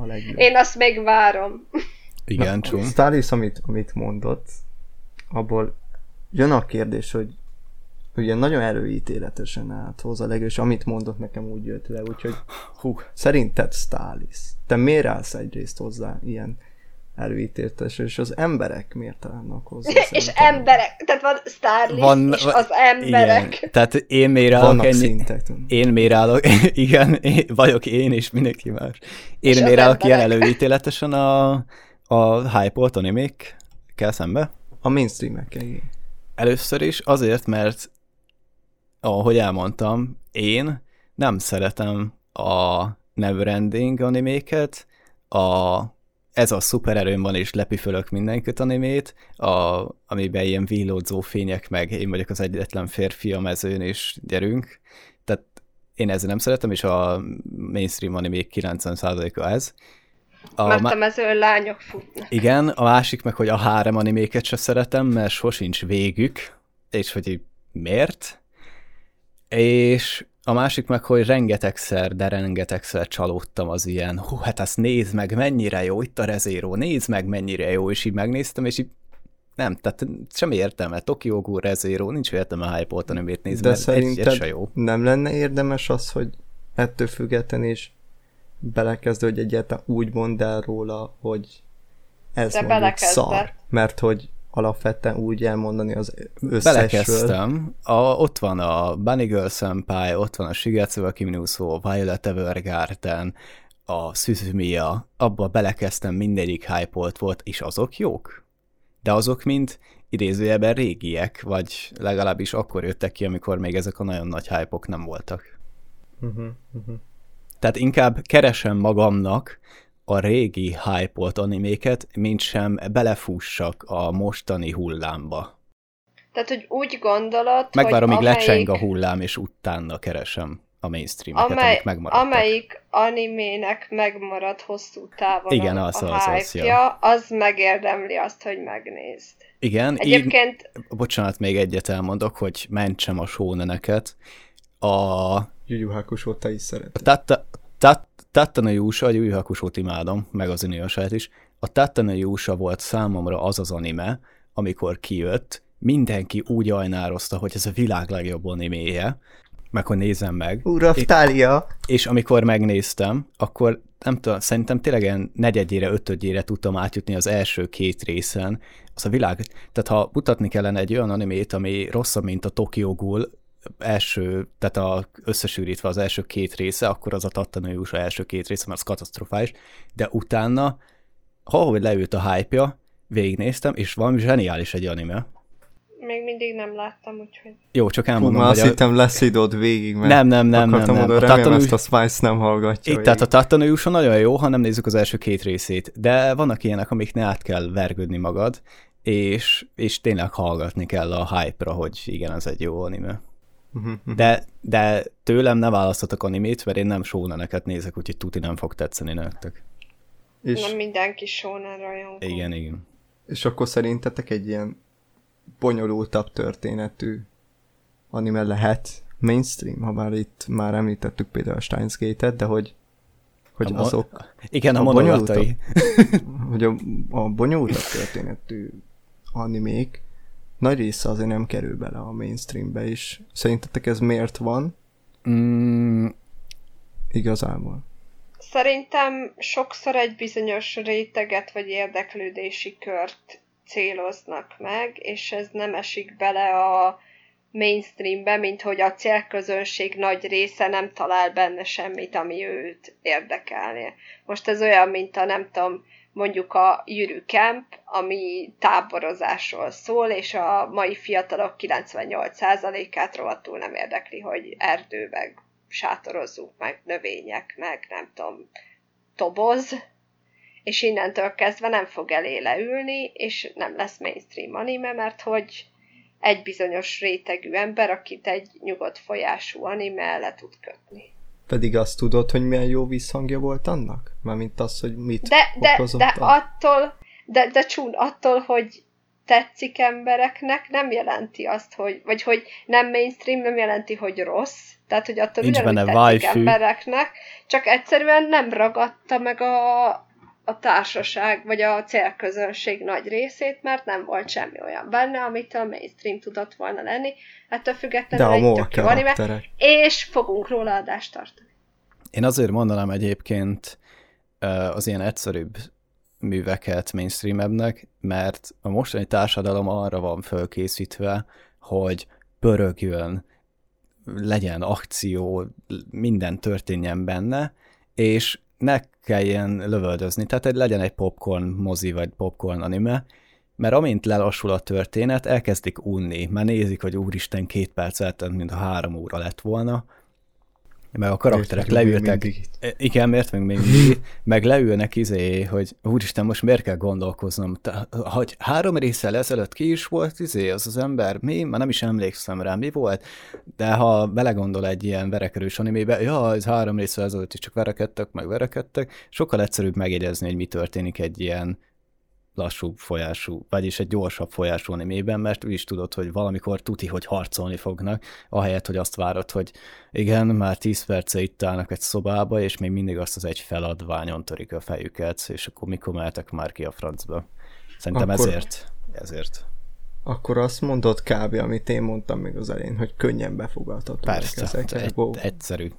A legjobb. Én azt még várom. Igen, csum. Stalis, amit, amit mondott, abból jön a kérdés, hogy ugye nagyon előítéletesen állt hozzá legjobb, és amit mondott nekem úgy jött le, úgyhogy Hú, szerinted Stalis, te miért állsz egyrészt hozzá ilyen előítéletes, és az emberek miért állnak hozzá? És emberek, tehát van Starlist, Van- és az emberek. igen. Tehát én miért állok Vannak ennyi... szintek. Én miért állok, igen, én vagyok én és mindenki más. Én miért állok ilyen előítéletesen a, a hype-olt animék kell szembe? A mainstreamek, igen. Először is azért, mert ahogy elmondtam, én nem szeretem a Neverending animéket, a ez a szupererőm van, és lepifölök mindenkit animét, a, amiben ilyen villódzó fények, meg én vagyok az egyetlen férfi a mezőn, és gyerünk. Tehát én ezzel nem szeretem, és a mainstream animék 90%-a ez. A, Mert a mezőn lányok futnak. igen, a másik meg, hogy a hárem animéket se szeretem, mert sosincs végük, és hogy miért. És a másik meg, hogy rengetegszer, de rengetegszer csalódtam az ilyen, hú, hát ezt nézd meg, mennyire jó, itt a rezéró, nézd meg, mennyire jó, és így megnéztem, és így nem, tehát semmi értelme, Tokyo Ghoul rezéró, nincs értelme hype-olt animét nézni, De mert egy, egy szerinted se jó. nem lenne érdemes az, hogy ettől függetlenül is belekezdő, hogy egyáltalán úgy mondd el róla, hogy ez De mondjuk szar. Mert hogy alapvetően úgy elmondani az összesről. Belekezdtem. A, ott van a Bunny Girl Senpai, ott van a Shigetsu wa Kimi no Uso, Violet Evergarden, a Suzumiya, abba belekezdtem, mindegyik hype volt, és azok jók. De azok mind idézőjelben régiek, vagy legalábbis akkor jöttek ki, amikor még ezek a nagyon nagy hype nem voltak. Uh-huh, uh-huh. Tehát inkább keresem magamnak a régi hype animéket, mint sem belefussak a mostani hullámba. Tehát, hogy úgy gondolod, Megvárom, hogy míg amelyik, lecseng a hullám, és utána keresem a mainstreameket, amely, amik megmaradtak. amelyik animének megmarad hosszú távon Igen, a, az, a az, az, ja. az megérdemli azt, hogy megnézd. Igen, így, Egyébként bocsánat, még egyet elmondok, hogy mentsem a sóneneket. A Hakusho te is szereted. Tatta- Tat- Tattana Yusha, a Yu Yu Hakusho-t imádom, meg az Inuyasha-t is. A Tattana Yusha volt számomra az az anime, amikor kijött, mindenki úgy ajnározta, hogy ez a világ legjobb animéje, meg hogy nézem meg. Ura, Tália! És amikor megnéztem, akkor nem tudom, szerintem tényleg ilyen negyedjére, ötödjére tudtam átjutni az első két részen. Az a világ, tehát ha mutatni kellene egy olyan animét, ami rosszabb, mint a Tokyo Ghoul, első, tehát a, összesűrítve az első két része, akkor az a Tattana Yusha első két része, mert az katasztrofális, de utána, ha hogy leült a hype-ja, végignéztem, és valami zseniális egy anime. Még mindig nem láttam, úgyhogy... Jó, csak Hú, elmondom, már hogy azt a... hittem leszidod végig, mert Nem, nem, nem, nem, akartam nem. oda, A remélem ezt a Spice nem hallgatja. Itt, tehát a Tatooine Jusson nagyon jó, ha nem nézzük az első két részét, de vannak ilyenek, amiknél át kell vergődni magad, és, és tényleg hallgatni kell a hype-ra, hogy igen, ez egy jó anime. De, de tőlem ne választatok animét, mert én nem sóneneket nézek, úgyhogy tuti nem fog tetszeni nektek. és, Nem mindenki Shonen rajongó. Igen, igen. és akkor szerintetek egy ilyen bonyolultabb történetű anime lehet mainstream, ha már itt már említettük például a Steins Gate-et, de hogy, hogy A mo- azok, Igen, a, A monolatai. hogy a, a bonyolultabb történetű animék nagy része azért nem kerül bele a mainstreambe is. Szerintetek ez miért van? Mm, Igazából. Szerintem sokszor egy bizonyos réteget vagy érdeklődési kört céloznak meg, és ez nem esik bele a mainstreambe, mint hogy a célközönség nagy része nem talál benne semmit, ami őt érdekelné. Most ez olyan, mint a nem tudom, mondjuk a Jürű Camp, ami táborozásról szól, és a mai fiatalok 98%-át rohadtul nem érdekli, hogy erdő, meg sátorozzuk, meg növények, meg nem tudom, toboz, és innentől kezdve nem fog elé leülni, és nem lesz mainstream anime, mert hogy egy bizonyos rétegű ember, akit egy nyugodt folyású anime le tud kötni. Pedig azt tudod, hogy milyen jó visszhangja volt annak? Mármint az, hogy mit De, de, de attól, de, de csún, attól, hogy tetszik embereknek, nem jelenti azt, hogy, vagy hogy nem mainstream, nem jelenti, hogy rossz. Tehát, hogy attól Nincs ugyanúgy benne tetszik embereknek, csak egyszerűen nem ragadta meg a, a társaság, vagy a célközönség nagy részét, mert nem volt semmi olyan benne, amitől mainstream tudott volna lenni. Ettől De függetlenül a egy MOA tök jó anime, és fogunk róla adást tartani. Én azért mondanám egyébként az ilyen egyszerűbb műveket mainstreamebbnek, mert a mostani társadalom arra van fölkészítve, hogy pörögjön, legyen akció, minden történjen benne, és ne kelljen lövöldözni. Tehát egy legyen egy popcorn mozi, vagy popcorn anime, mert amint lelassul a történet, elkezdik unni. Már nézik, hogy úristen, két perc eltelt, mint a három óra lett volna, meg a karakterek leültek? E, igen, miért még mindig, meg leülnek izé, hogy úristen, most miért kell gondolkoznom, Te, hogy három részsel ezelőtt ki is volt izé, az az ember, mi? Már nem is emlékszem rá, mi volt, de ha belegondol egy ilyen verekerős animébe, ja, ez három részsel ezelőtt is csak verekedtek, meg verekedtek, sokkal egyszerűbb megjegyezni, hogy mi történik egy ilyen lassú folyású, vagyis egy gyorsabb folyású animében, mert úgyis tudod, hogy valamikor tuti, hogy harcolni fognak, ahelyett, hogy azt várod, hogy igen, már 10 perce itt állnak egy szobába, és még mindig azt az egy feladványon törik a fejüket, és akkor mikor mehetek már ki a francba. Szerintem Akkor- ezért. Ezért. Akkor azt mondod kb. amit én mondtam még az elén, hogy könnyen befogadható. Persze, Ezek, egy, egyszerű.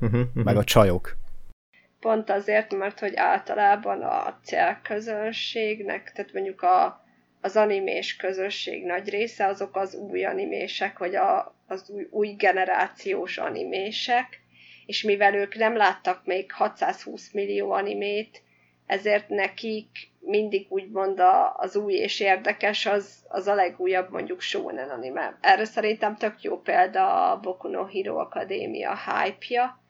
Uh-huh, uh-huh. Meg a csajok. Pont azért, mert hogy általában a célközönségnek, tehát mondjuk a, az animés közösség nagy része, azok az új animések, vagy a, az új, új generációs animések, és mivel ők nem láttak még 620 millió animét, ezért nekik mindig úgymond a, az új és érdekes az, az a legújabb mondjuk shonen anime. Erre szerintem tök jó példa a Boku no Hero Academia hype-ja,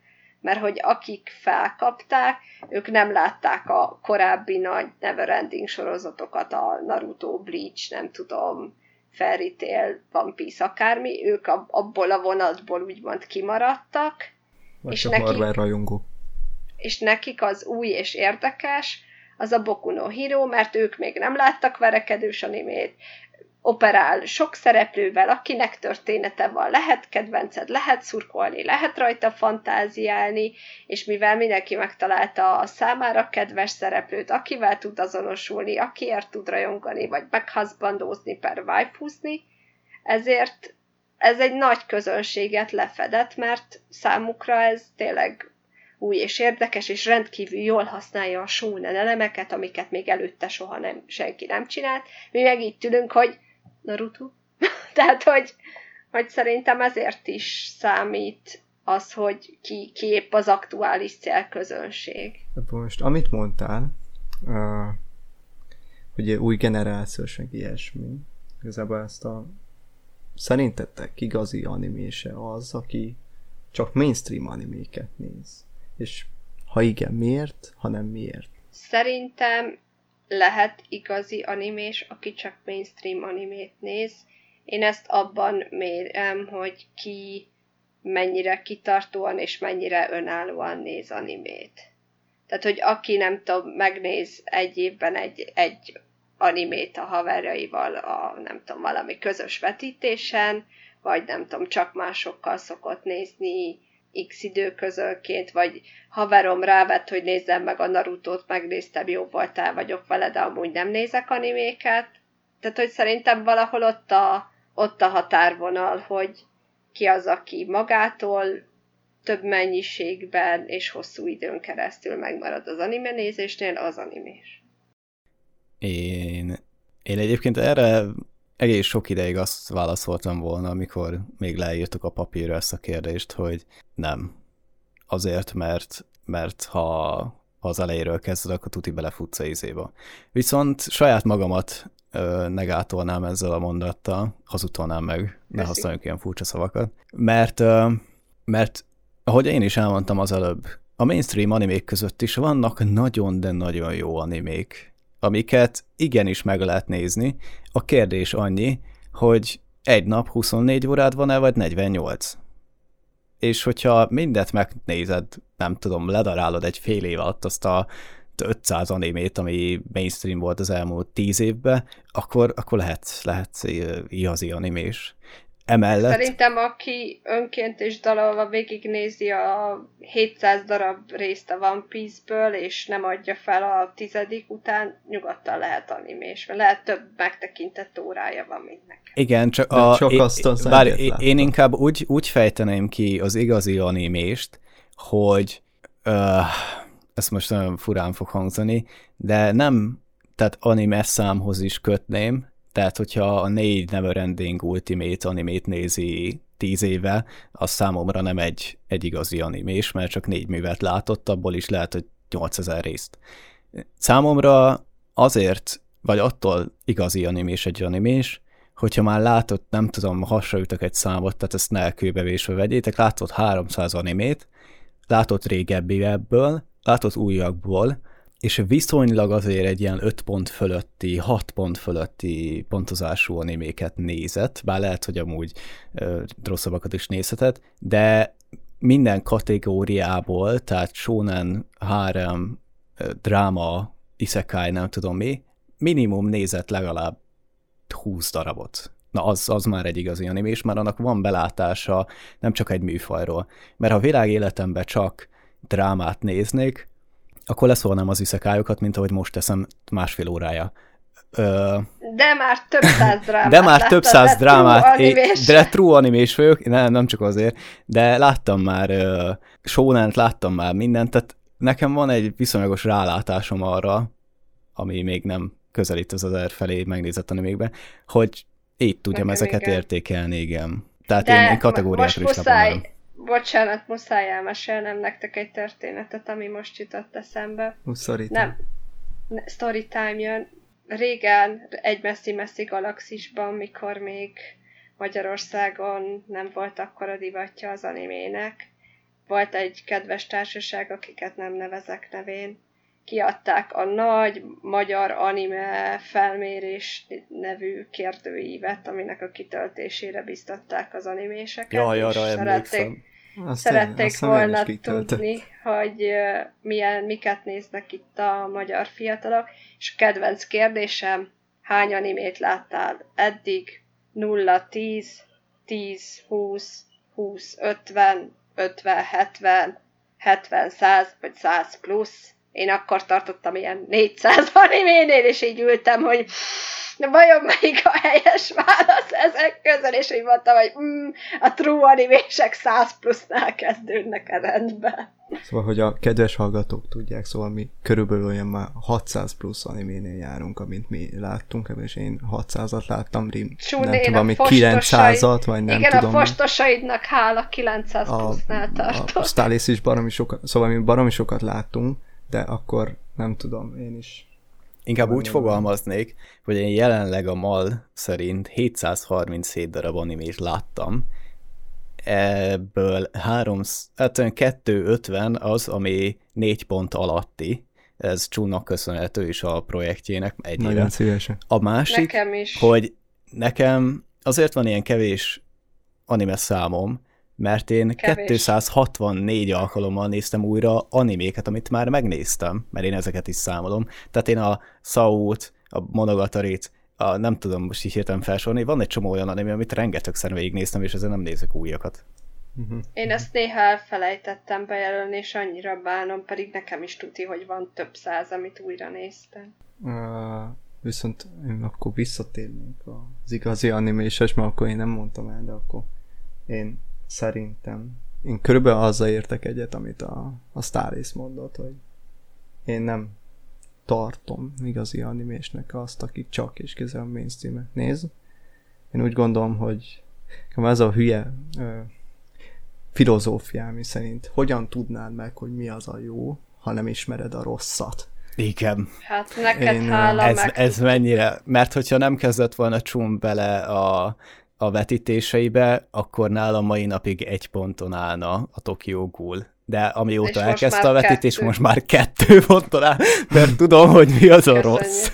mert hogy akik felkapták, ők nem látták a korábbi nagy Neverending sorozatokat, a Naruto, Bleach, nem tudom, Fairy Tail, One Piece, akármi, ők ab- abból a vonatból úgymond kimaradtak, Vagy és csak neki- Marvel rajongó. és nekik az új és érdekes, az a Boku no Hero, mert ők még nem láttak verekedős animét, operál sok szereplővel, akinek története van, lehet kedvenced, lehet szurkolni, lehet rajta fantáziálni, és mivel mindenki megtalálta a számára kedves szereplőt, akivel tud azonosulni, akiért tud rajongani, vagy meghazbandózni, per waifuzni, ezért ez egy nagy közönséget lefedett, mert számukra ez tényleg új és érdekes, és rendkívül jól használja a shonen elemeket, amiket még előtte soha nem, senki nem csinált. Mi meg itt ülünk, hogy Naruto. Tehát, hogy, hogy szerintem ezért is számít az, hogy ki, ki épp az aktuális célközönség. Most, amit mondtál, uh, hogy új generációs, meg ilyesmi, igazából ezt a szerintetek igazi animése az, aki csak mainstream animéket néz? És ha igen, miért, ha nem miért? Szerintem lehet igazi animés, aki csak mainstream animét néz. Én ezt abban mérem, hogy ki mennyire kitartóan és mennyire önállóan néz animét. Tehát, hogy aki nem tudom, megnéz egy évben egy, egy animét a haverjaival a, nem tudom, valami közös vetítésen, vagy nem tudom, csak másokkal szokott nézni x időközönként, vagy haverom rávett, hogy nézzem meg a Naruto-t, megnéztem, jó voltál, vagyok vele, de amúgy nem nézek animéket. Tehát, hogy szerintem valahol ott a, ott a határvonal, hogy ki az, aki magától több mennyiségben és hosszú időn keresztül megmarad az anime nézésnél, az animés. Én, én egyébként erre egész sok ideig azt válaszoltam volna, amikor még leírtuk a papírra ezt a kérdést, hogy nem. Azért, mert, mert ha az elejéről kezded, akkor tuti belefutsz a izéba. Viszont saját magamat ö, negátolnám ezzel a mondattal, hazudtolnám meg, ne használjunk ilyen furcsa szavakat, mert, ö, mert ahogy én is elmondtam az előbb, a mainstream animék között is vannak nagyon, de nagyon jó animék, amiket igenis meg lehet nézni. A kérdés annyi, hogy egy nap 24 órád van-e, vagy 48? És hogyha mindet megnézed, nem tudom, ledarálod egy fél év alatt azt a 500 animét, ami mainstream volt az elmúlt 10 évben, akkor, akkor lehet, lehet igazi animés. Emellett... Szerintem aki önként és dalolva végignézi a 700 darab részt a One Piece-ből, és nem adja fel a tizedik után, nyugodtan lehet animés, mert lehet több megtekintett órája van, mint nekem. Igen, csak, a, csak én, azt az bár én, én inkább úgy, úgy fejteném ki az igazi animést, hogy uh, ezt most nagyon furán fog hangzani, de nem, tehát anime számhoz is kötném, tehát, hogyha a négy Neverending Ultimate animét nézi tíz éve, az számomra nem egy, egy igazi animés, mert csak négy művet látott, abból is lehet, hogy 8000 részt. Számomra azért, vagy attól igazi animés egy animés, hogyha már látott, nem tudom, hasraütök egy számot, tehát ezt ne kőbevésve vegyétek, látott 300 animét, látott régebbi ebből, látott újakból, és viszonylag azért egy ilyen 5 pont fölötti, 6 pont fölötti pontozású animéket nézett, bár lehet, hogy amúgy ö, rosszabbakat is nézhetett, de minden kategóriából, tehát shonen, harem, dráma, isekai, nem tudom mi, minimum nézett legalább 20 darabot. Na, az, az már egy igazi animés, mert annak van belátása nem csak egy műfajról. Mert ha világ életemben csak drámát néznék, akkor leszólnám az iszekájokat, mint ahogy most teszem másfél órája. Ö... De már több száz drámát De már több száz drámát. Én, de true animés vagyok, nem, nem csak azért, de láttam már uh, shonen láttam már mindent, tehát nekem van egy viszonylagos rálátásom arra, ami még nem közelít az ezer felé megnézett animékbe, hogy így tudjam nekem ezeket igen. értékelni, igen. Tehát de én, én kategóriákról is muszáj, Bocsánat, muszáj elmesélnem nektek egy történetet, ami most jutott eszembe. Story time. Nem, story time jön. Régen, egy messzi-messzi galaxisban, mikor még Magyarországon nem volt akkora divatja az animének, volt egy kedves társaság, akiket nem nevezek nevén, kiadták a nagy magyar anime felmérés nevű kérdőívet, aminek a kitöltésére biztatták az animéseket. Jaj, arra emlékszem. Azt Szerették én, volna tudni, hogy milyen, miket néznek itt a magyar fiatalok, és kedvenc kérdésem, hány animét láttál eddig? 0, 10, 10, 20, 20, 50, 50, 70, 70, 100 vagy 100 plusz. Én akkor tartottam ilyen 400 animénél, és így ültem, hogy de vajon melyik a helyes válasz ezek közül, és így mondtam, hogy mm, a true animések 100 plusznál kezdődnek a rendbe. Szóval, hogy a kedves hallgatók tudják, szóval mi körülbelül olyan már 600 plusz animénél járunk, amint mi láttunk, és én 600-at láttam, Rim, Csú, nem tudom, ami 900-at, vagy nem igen, tudom. Igen, a fostosaidnak hála 900 a, plusznál tartott. A Stalis is baromi sokat, szóval mi baromi sokat láttunk, de akkor nem tudom, én is Inkább úgy fogalmaznék, hogy én jelenleg a MAL szerint 737 darab animét láttam, ebből 3, hát 250 az, ami 4 pont alatti, ez Csúnak köszönhető is a projektjének egyére. Nagyon szívesen. A másik, Nekem is. hogy nekem azért van ilyen kevés anime számom, mert én Kevés. 264 alkalommal néztem újra animéket, amit már megnéztem, mert én ezeket is számolom. Tehát én a Saut, a Monogatarit, a, nem tudom most így hirtelen felsorolni, van egy csomó olyan anime, amit rengetegszer végignéztem, és ezzel nem nézek újakat. Uh-huh. Én ezt néha elfelejtettem bejelölni, és annyira bánom, pedig nekem is tuti, hogy van több száz, amit újra néztem. Uh, viszont én akkor visszatérnék az igazi animéses, mert akkor én nem mondtam el, de akkor én szerintem, én körülbelül azzal értek egyet, amit a, a Staris mondott, hogy én nem tartom igazi animésnek azt, aki csak és kézzel mainstreamet néz. Én úgy gondolom, hogy ez a hülye ö, filozófia, mi szerint hogyan tudnád meg, hogy mi az a jó, ha nem ismered a rosszat. Igen. Hát neked Én, hála Ez, meg... ez mennyire, mert hogyha nem kezdett volna Csum bele a, a vetítéseibe, akkor nálam mai napig egy ponton állna a Tokyo Ghoul. De amióta elkezdte a vetítés, kettő. most már kettő ponton áll, mert tudom, hogy mi az a Köszönjük. rossz.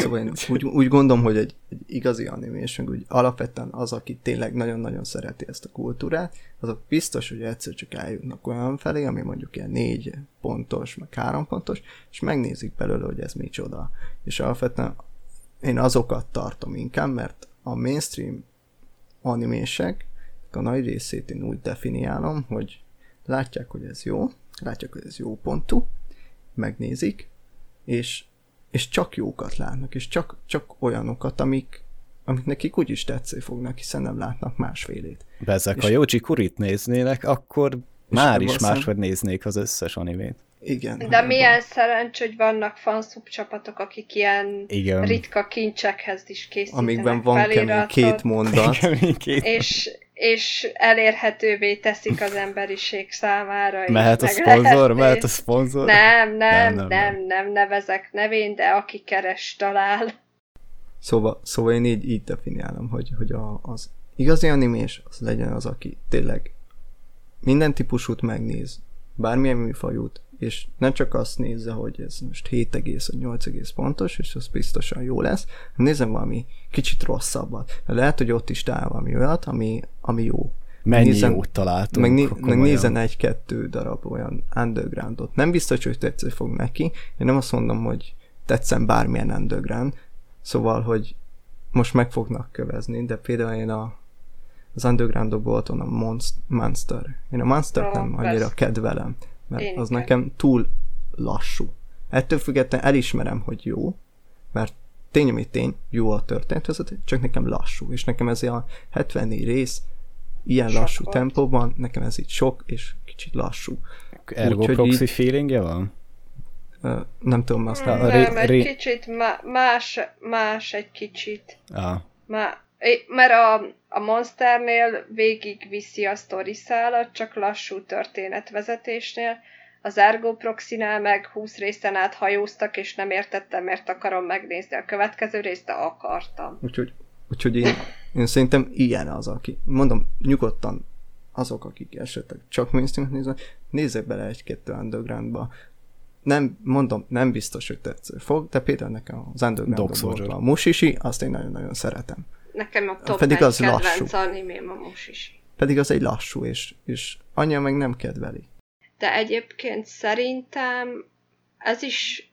Szóval én úgy, úgy gondolom, hogy egy, egy igazi meg úgy alapvetően az, aki tényleg nagyon-nagyon szereti ezt a kultúrát, azok biztos, hogy egyszer csak eljutnak olyan felé, ami mondjuk ilyen négy pontos, meg három pontos, és megnézik belőle, hogy ez micsoda. És alapvetően én azokat tartom inkább, mert a mainstream animések a nagy részét én úgy definiálom, hogy látják, hogy ez jó, látják, hogy ez jó pontú, megnézik, és és csak jókat látnak, és csak, csak olyanokat, amik, amik nekik úgyis tetszeni fognak, hiszen nem látnak másfélét. De ezek És- a Yoji Kurit néznének, akkor már is máshogy néznék az összes animét. Igen. De hanem milyen szerencs, hogy vannak fanszub csapatok, akik ilyen Igen. ritka kincsekhez is készítenek Amikben van kemény feliratot, két mondat, Igen, két és, és elérhetővé teszik az emberiség számára. Mehet a szponzor, lehet mehet a szponzor. Nem, nem, Nem, nem, nem, nem, nem. nem, nevezek nevén, de aki keres, talál. Szóval, szóval én így, így definiálom, hogy, hogy a, az igazi animés az legyen az, aki tényleg minden típusút megnéz, bármilyen műfajút, és nem csak azt nézze, hogy ez most 7 vagy 8 pontos, és az biztosan jó lesz, nézzen valami kicsit rosszabbat. Mert lehet, hogy ott is talál valami olyat, ami, ami jó. Mennyi Nézzen- jót találtunk. Meg, né- meg nézzen egy-kettő darab olyan undergroundot. Nem biztos, hogy tetszeni fog neki. Én nem azt mondom, hogy tetszen bármilyen underground. Szóval, hogy most meg fognak kövezni, de például én a, az undergroundokból voltam a Monst- Monster. Én a Monster Ó, nem annyira persze. kedvelem, mert Én az sem. nekem túl lassú. Ettől függetlenül elismerem, hogy jó, mert tény, ami tény, jó a történet, csak nekem lassú, és nekem ez a 74 rész, ilyen Sok lassú volt. tempóban, nekem ez így sok, és kicsit lassú. Ergo Úgyhogy proxy így- feelingje van? Nem tudom azt a Nem, ré- egy ré- kicsit má- más, más egy kicsit. Ah, Má, mert a, a Monsternél végig viszi a sztori szálat, csak lassú történetvezetésnél. Az Ergo Proxinál meg 20 részen át hajóztak, és nem értettem, miért akarom megnézni a következő részt, de akartam. Úgyhogy, úgyhogy én, én szerintem ilyen az, aki, mondom, nyugodtan azok, akik esetleg csak mainstream néznek, nézzek bele egy-kettő undergroundba. Nem, mondom, nem biztos, hogy tetsző fog, de például nekem az Soldier. a Mushishi, azt én nagyon-nagyon szeretem. Nekem a top Pedig az kedvenc lassú. animém a mus is. Pedig az egy lassú, és, és anya meg nem kedveli. De egyébként szerintem ez is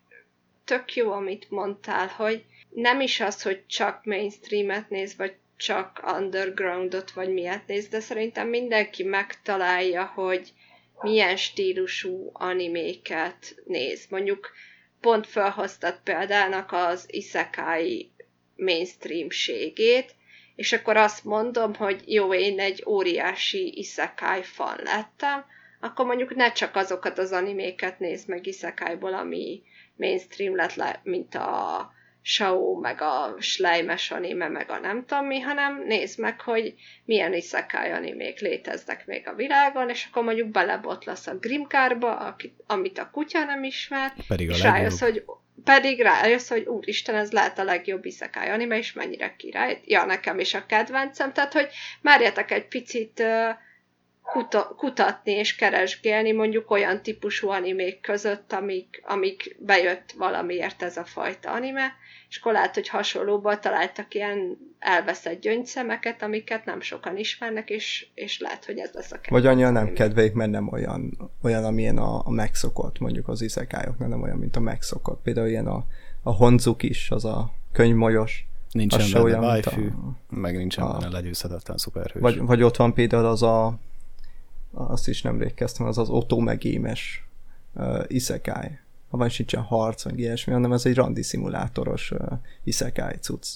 tök jó, amit mondtál, hogy nem is az, hogy csak mainstreamet néz, vagy csak undergroundot, vagy miért néz, de szerintem mindenki megtalálja, hogy milyen stílusú animéket néz. Mondjuk pont felhoztad példának az isekai mainstreamségét, és akkor azt mondom, hogy jó, én egy óriási isekai fan lettem, akkor mondjuk ne csak azokat az animéket nézd meg isekaiból, ami mainstream lett le, mint a Shao, meg a Schleimes anime, meg a nem tudom mi, hanem nézd meg, hogy milyen isekai animék léteznek még a világon, és akkor mondjuk belebotlasz a Grimkárba, amit a kutya nem ismer, pedig a és rájössz, hogy pedig rájössz, hogy úristen, ez lehet a legjobb isekai anime, és mennyire király. Ja, nekem is a kedvencem, tehát, hogy márjátok egy picit uh, kuta- kutatni és keresgélni mondjuk olyan típusú animék között, amik, amik bejött valamiért ez a fajta anime, és akkor lehet, hogy hasonlóban találtak ilyen elveszett gyöngyszemeket, amiket nem sokan ismernek, és, és lehet, hogy ez lesz a kedvenc. Vagy annyira nem kedveik, mert nem olyan, olyan amilyen a, a megszokott, mondjuk az izekályok, nem olyan, mint a megszokott. Például ilyen a, a Honzuk is, az a könyvmolyos, Nincsen benne olyan, a, meg nincsen a, benne legyőzhetetlen szuperhős. Vagy, vagy ott van például az a azt is nemrég kezdtem, az az Otto megémes uh, isekai. Ha van sincsen harc, meg ilyesmi, hanem ez egy randi szimulátoros uh, isekai cucc.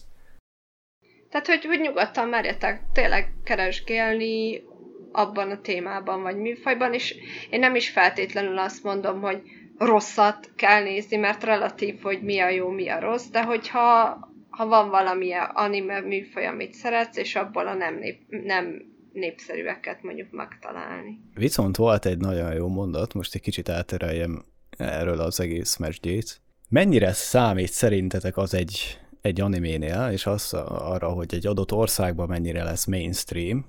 Tehát, hogy, hogy nyugodtan merjetek tényleg keresgélni abban a témában, vagy műfajban, és én nem is feltétlenül azt mondom, hogy rosszat kell nézni, mert relatív, hogy mi a jó, mi a rossz, de hogyha ha van valami anime műfaj, amit szeretsz, és abból a nem, nép, nem népszerűeket mondjuk megtalálni. Viszont volt egy nagyon jó mondat, most egy kicsit eltereljem erről az egész mesdjét. Mennyire számít szerintetek az egy, egy animénél, és az arra, hogy egy adott országban mennyire lesz mainstream,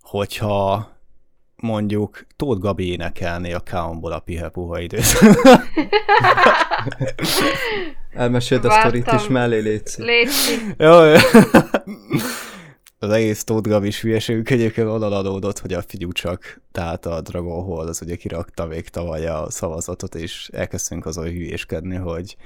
hogyha mondjuk Tóth Gabi énekelné a Kaonból a pihe puha időt. Elmeséld a sztorit is mellé, Léci. Léci. Jó, jó az egész Tóth Gavis hülyeségük egyébként onnan adódott, hogy a figyú csak, tehát a Dragon Hall az ugye kirakta még tavaly a szavazatot, és elkezdtünk azon hülyéskedni, hogy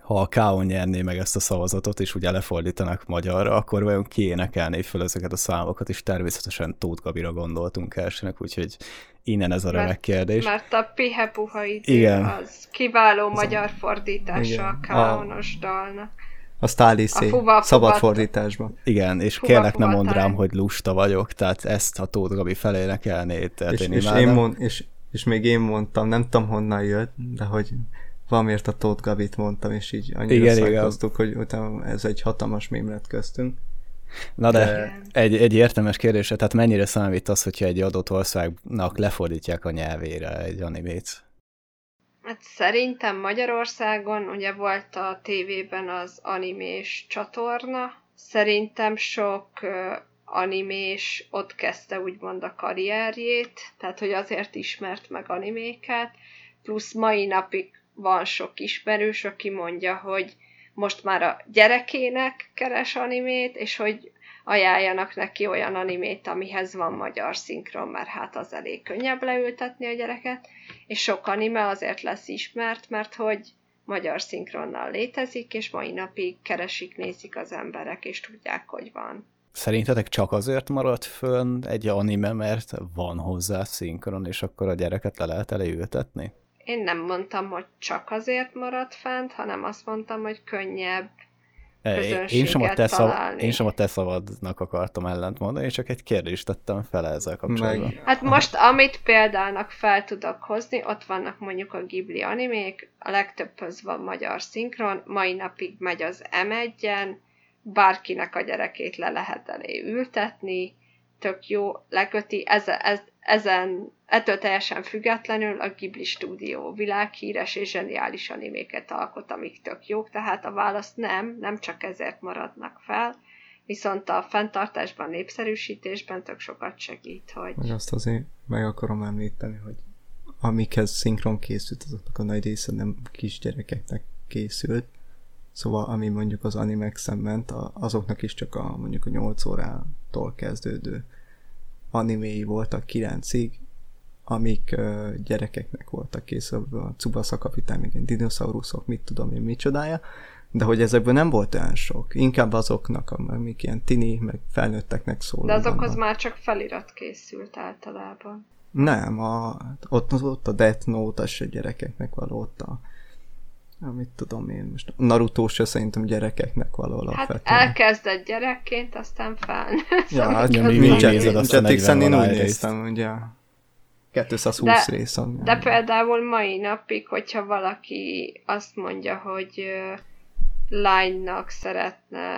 ha a K.O. nyerné meg ezt a szavazatot, és ugye lefordítanak magyarra, akkor vajon ki énekelné föl ezeket a számokat, és természetesen Tóth Gabira gondoltunk elsőnek, úgyhogy innen ez a remek kérdés. Mert a Pihe Puha Igen. az kiváló magyar fordítása a K.O.-nos dalnak. A Stáliszé, szabad fordításban. Igen, és fuva, kérlek nem mondd rám, hogy lusta vagyok, tehát ezt a Tóth Gabi felének elné, tehát és, én és, én mond, és, és még én mondtam, nem tudom honnan jött, de hogy valamiért a Tóth Gabit mondtam, és így annyira igen, hogy utána ez egy hatalmas mém lett köztünk. Na de, de egy, egy értelmes kérdés, tehát mennyire számít az, hogyha egy adott országnak lefordítják a nyelvére egy animét? Hát szerintem Magyarországon ugye volt a tévében az animés csatorna, szerintem sok animés ott kezdte úgymond a karrierjét, tehát hogy azért ismert meg animéket, plusz mai napig van sok ismerős, aki mondja, hogy most már a gyerekének keres animét, és hogy ajánljanak neki olyan animét, amihez van magyar szinkron, mert hát az elég könnyebb leültetni a gyereket, és sok anime azért lesz ismert, mert hogy magyar szinkronnal létezik, és mai napig keresik, nézik az emberek, és tudják, hogy van. Szerintetek csak azért maradt fönn egy anime, mert van hozzá szinkron, és akkor a gyereket le lehet elejültetni? Én nem mondtam, hogy csak azért maradt fent, hanem azt mondtam, hogy könnyebb én sem, a te szav, én sem a te szavadnak akartam ellent mondani, csak egy kérdést tettem fel ezzel kapcsolatban. Meg. Hát most, amit példának fel tudok hozni, ott vannak mondjuk a Ghibli animék, a legtöbbhöz van magyar szinkron, mai napig megy az M1-en, bárkinek a gyerekét le lehet elé ültetni, tök jó, leköti, ez, ez, ezen, ettől teljesen függetlenül a Ghibli stúdió világhíres és zseniális animéket alkot, amik tök jók, tehát a válasz nem, nem csak ezért maradnak fel, viszont a fenntartásban, népszerűsítésben tök sokat segít, hogy... Meg azt azért meg akarom említeni, hogy amikhez szinkron készült, azoknak a nagy része nem kisgyerekeknek készült, Szóval ami mondjuk az animex ment, azoknak is csak a mondjuk a 8 órától kezdődő animéi voltak 9-ig, amik uh, gyerekeknek voltak készülve, a Tsubasa kapitány, még dinoszauruszok, mit tudom én, micsodája, de hogy ezekből nem volt olyan sok, inkább azoknak, amik ilyen tini, meg felnőtteknek szóló. De azokhoz már csak felirat készült általában. Nem, a, ott, ott a Death Note, az se gyerekeknek való, ott a amit tudom én most. Naruto se szerintem gyerekeknek való hát alapvetően. Hát elkezdett gyerekként, aztán felnőtt. Ja, hát mi úgy nézed azt a 40 én úgy néztem, ugye 220 de, rész. Ami de például mai napig, hogyha valaki azt mondja, hogy lánynak szeretne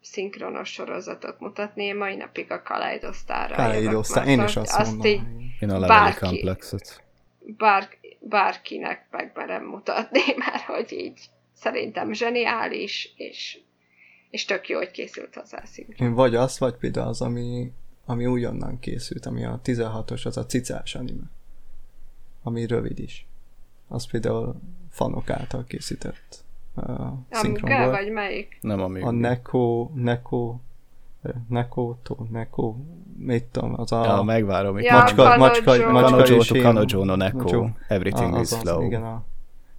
szinkronos sorozatot mutatni, én mai napig a Kaleidosztára Kaleidosztár, én is azt, azt mondom. Így én a bárki, komplexet. Bár, bárkinek meg merem mutatni, mert hogy így szerintem zseniális, és, és tök jó, hogy készült hozzá a. Vagy az, vagy például az, ami, ami újonnan készült, ami a 16-os, az a cicás anime. Ami rövid is. Az például fanok által készített uh, Amiga, vagy melyik? Nem a A Neko, Neko, Neko, to, Neko, mit tudom, az a... Ja, megvárom. Ja, macska, macska, Kanojo. macska Kanojo és én. Kanojo no Neko. Everything Ah, is az, az, flow. igen, a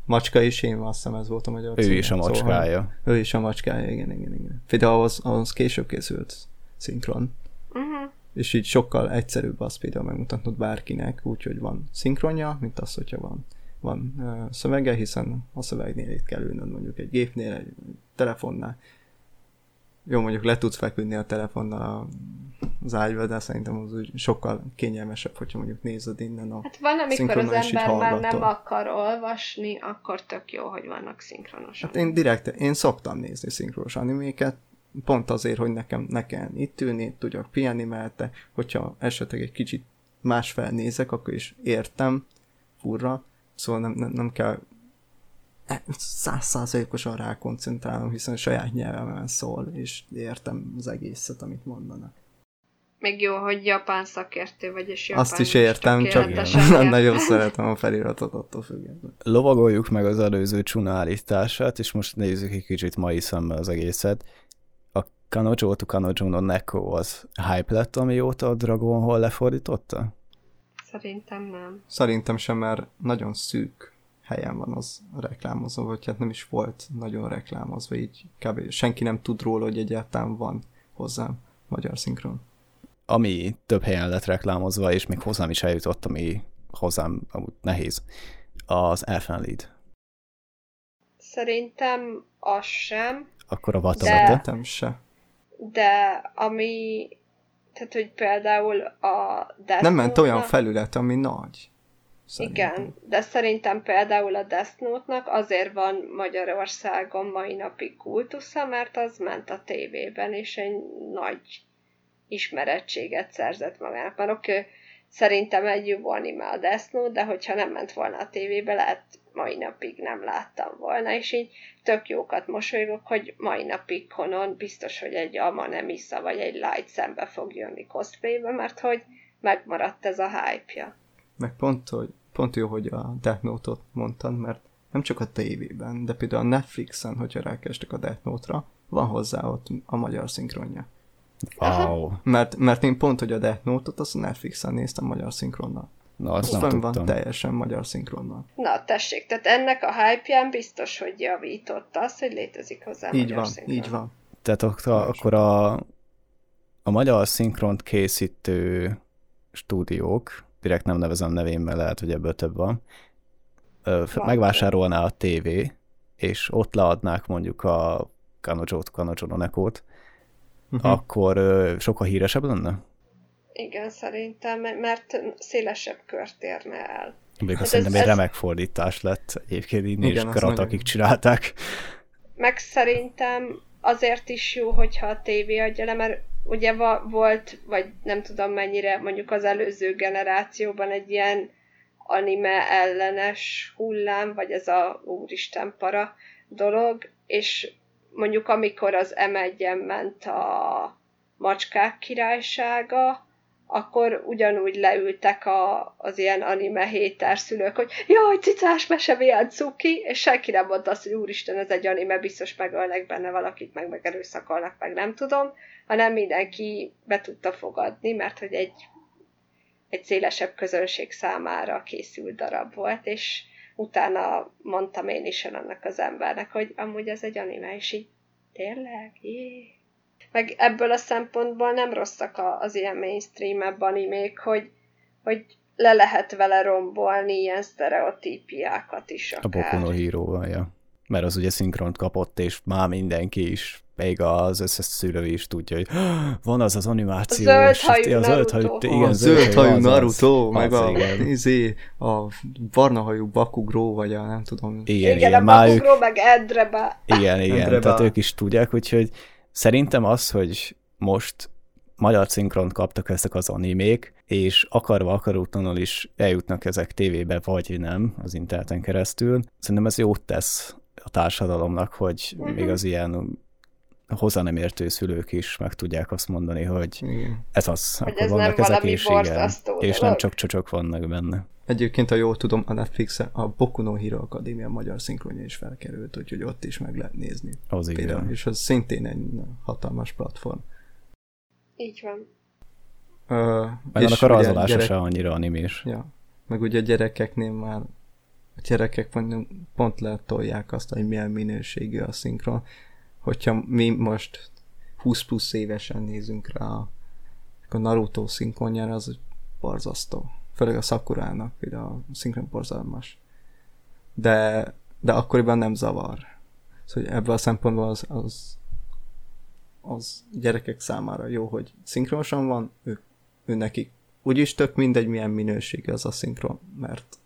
macska és én, azt hiszem ez volt a magyar Ő címe. is a Szóval, macskája. ő is a macskája, igen, igen, igen. Például ahhoz, ahhoz később készült szinkron. Uh-huh. És így sokkal egyszerűbb azt például megmutatnod bárkinek, úgyhogy van szinkronja, mint az, hogyha van, van uh, szövege, hiszen a szövegnél itt kell ülnöd mondjuk egy gépnél, egy telefonnál. Jó, mondjuk le tudsz feküdni a telefonnal a- az ágyba, de szerintem az úgy sokkal kényelmesebb, hogyha mondjuk nézed innen a... Hát van, amikor az ember már nem akar olvasni, akkor tök jó, hogy vannak szinkronosan. Hát én direkt, én szoktam nézni szinkronos animéket, pont azért, hogy nekem ne kell itt ülni, tudjak pihenni mellette, hogyha esetleg egy kicsit más felnézek, akkor is értem, furra, szóval nem, nem, nem kell százszázalékosan rákoncentrálnom, hiszen a saját nyelvemen szól, és értem az egészet, amit mondanak. Még jó, hogy japán szakértő vagy, és japán Azt is értem, csak tökéletesen értem. nagyon szeretem a feliratot attól függetlenül. Lovagoljuk meg az előző csuna állítását, és most nézzük egy kicsit mai szemmel az egészet. A Kanojo to Kanojo no Neko az hype lett, amióta a Dragon Hall lefordította? Szerintem nem. Szerintem sem, mert nagyon szűk helyen van az reklámozva, vagy hát nem is volt nagyon reklámozva, így kb. senki nem tud róla, hogy egyáltalán van hozzám magyar szinkron. Ami több helyen lett reklámozva, és még hozzám is eljutott, ami hozzám amúgy nehéz, az Elfenlied. Szerintem az sem, Akkor a De- Vatamata. Szerintem se. de ami... Tehát, hogy például a Death Nem ment olyan felület, ami nagy. Szerintem. Igen, de szerintem például a Death Note-nak azért van Magyarországon mai napig kultusza, mert az ment a tévében, és egy nagy ismerettséget szerzett magának. Mert oké, szerintem egy jó anime a Death Note, de hogyha nem ment volna a tévébe, lehet mai napig nem láttam volna, és így tök jókat mosolygok, hogy mai napig Konon biztos, hogy egy Amanemisa vagy egy Light szembe fog jönni cosplaybe, mert hogy megmaradt ez a hype-ja. Meg pont, hogy, pont jó, hogy a Death Note-ot mondtad, mert nem csak a tévében, de például a Netflixen, hogyha rákerestek a Death Note-ra, van hozzá ott a magyar szinkronja. Wow. Mert, mert én pont, hogy a Death Note-ot azt a Netflixen néztem magyar szinkronnal. Na, azt Az nem fönn van tudtam. teljesen magyar szinkronnal. Na, tessék, tehát ennek a hype-ján biztos, hogy javított az, hogy létezik hozzá Így magyar van, szinkron. így van. Tehát ak- akkor a, a magyar szinkront készítő stúdiók, direkt nem nevezem nevén, mert lehet, hogy ebből több van, megvásárolná a tévé, és ott leadnák mondjuk a Kanojo-t, Kanojo no Neko-t, Mhm. akkor ö, sokkal híresebb lenne? Igen, szerintem, mert szélesebb kört érne el. Még Hát azt szerintem ez- egy remek fordítás lett egyébként, így Igen, és karat, akik csinálták. Meg szerintem azért is jó, hogyha a tévé adja le, mert ugye va- volt, vagy nem tudom mennyire, mondjuk az előző generációban egy ilyen anime ellenes hullám, vagy ez a úristen para dolog, és mondjuk amikor az M1-en ment a macskák királysága, akkor ugyanúgy leültek a, az ilyen anime héter szülők, hogy jaj, cicás mese, milyen cuki, és senki nem mondta azt, hogy úristen, ez egy anime, biztos megölnek benne valakit, meg megerőszakolnak, meg nem tudom, hanem mindenki be tudta fogadni, mert hogy egy, egy szélesebb közönség számára készült darab volt, és utána mondtam én is annak az embernek, hogy amúgy ez egy anime, és így tényleg? Jé. Meg ebből a szempontból nem rosszak a- az ilyen mainstream animék, hogy, hogy le lehet vele rombolni ilyen sztereotípiákat is A akár. Boku no Hero-val, ja. Mert az ugye szinkront kapott, és már mindenki is, még az összes szülő is tudja, hogy van az az animációs... A zöldhajú a zöldhajú, Naruto. igen, a zöldhajú az. Naruto, meg Az, a, igen. izé, a barnahajú Bakugro, vagy a nem tudom. Igen, Igen, igen, a ők, Bakugro, meg Edreba. igen, igen, Endre tehát ők is tudják, úgyhogy szerintem az, hogy most magyar szinkront kaptak ezek az animék, és akarva akarótlanul is eljutnak ezek tévébe, vagy nem, az interneten keresztül. Szerintem ez jót tesz a társadalomnak, hogy még az ilyen hozzá nem értő szülők is meg tudják azt mondani, hogy Igen. ez az, hogy akkor ez vannak ezek és igen, és nem csak csocsok vannak benne. Egyébként, ha jól tudom, a netflix a Boku no Hero Akadémia magyar szinkronja is felkerült, úgyhogy ott is meg lehet nézni. Az Például, igen. És az szintén egy hatalmas platform. Így van. Uh, meg annak a rajzolása gyerek... se annyira animés. Ja. Meg ugye a gyerekeknél már a gyerekek pont letolják azt, hogy milyen minőségű a szinkron. Hogyha mi most 20 plusz évesen nézünk rá a Naruto szinkronjára, az borzasztó. Főleg a Sakurának, például a szinkron borzalmas. De, de akkoriban nem zavar. Szóval ebből a szempontból az, az, az gyerekek számára jó, hogy szinkronosan van, ők ő nekik úgyis tök mindegy, milyen minőségű az a szinkron, mert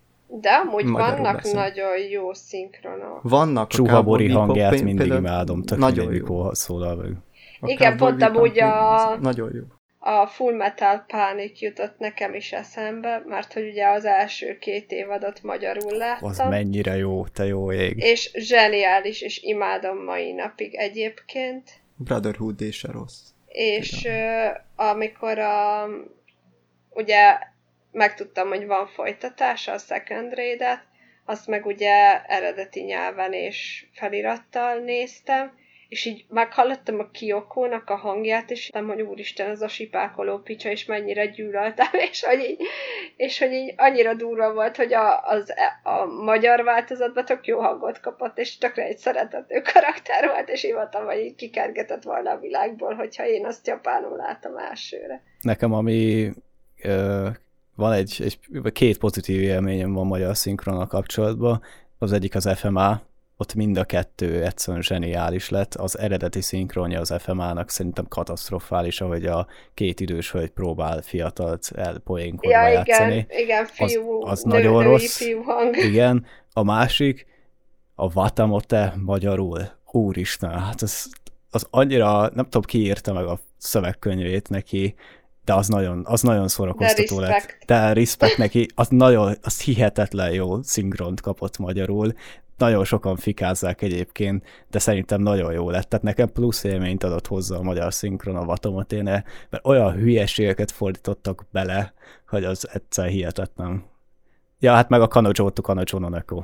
de amúgy vannak beszél. nagyon jó szinkronok. Vannak. Csuha Bori hangját mindig imádom, tök nagyon mindegy, mikor szólal meg. Igen, pont amúgy a... Nagyon jó. A Full Metal Panic jutott nekem is eszembe, mert hogy ugye az első két évadot magyarul láttam. Az mennyire jó, te jó ég. És zseniális, és imádom mai napig egyébként. Brotherhood és se rossz és uh, amikor a, ugye megtudtam, hogy van folytatása a Second Raid-et, azt meg ugye eredeti nyelven és felirattal néztem, és így meghallottam a Kiokónak a hangját, és nem, hogy úristen, ez a sipákoló picsa, és mennyire gyűlöltem, és hogy így, és hogy így annyira durva volt, hogy a, az, a magyar változatban tök jó hangot kapott, és tökre egy szeretető karakter volt, és voltam, hogy így kikergetett volna a világból, hogyha én azt japánul láttam elsőre. Nekem, ami ö, van egy, egy, két pozitív élményem van magyar szinkronnal kapcsolatban, az egyik az FMA, ott mind a kettő egyszerűen zseniális lett. Az eredeti szinkronja az FMA-nak szerintem katasztrofális, ahogy a két idős hölgy próbál fiatalt elpoénkodva ja, játszani. Igen, igen fiú, az, az nő, nagyon rossz. Fiú hang. Igen, a másik, a Vatamote magyarul. Úristen, hát az, az annyira, nem tudom ki írta meg a szövegkönyvét neki, de az nagyon, az nagyon szórakoztató lett. De respect neki, az nagyon, az hihetetlen jó szinkront kapott magyarul, nagyon sokan fikázzák egyébként, de szerintem nagyon jó lett. Tehát nekem plusz élményt adott hozzá a magyar szinkron a Vatomoténe, mert olyan hülyeségeket fordítottak bele, hogy az egyszer hihetetlen. Ja, hát meg a no Neko.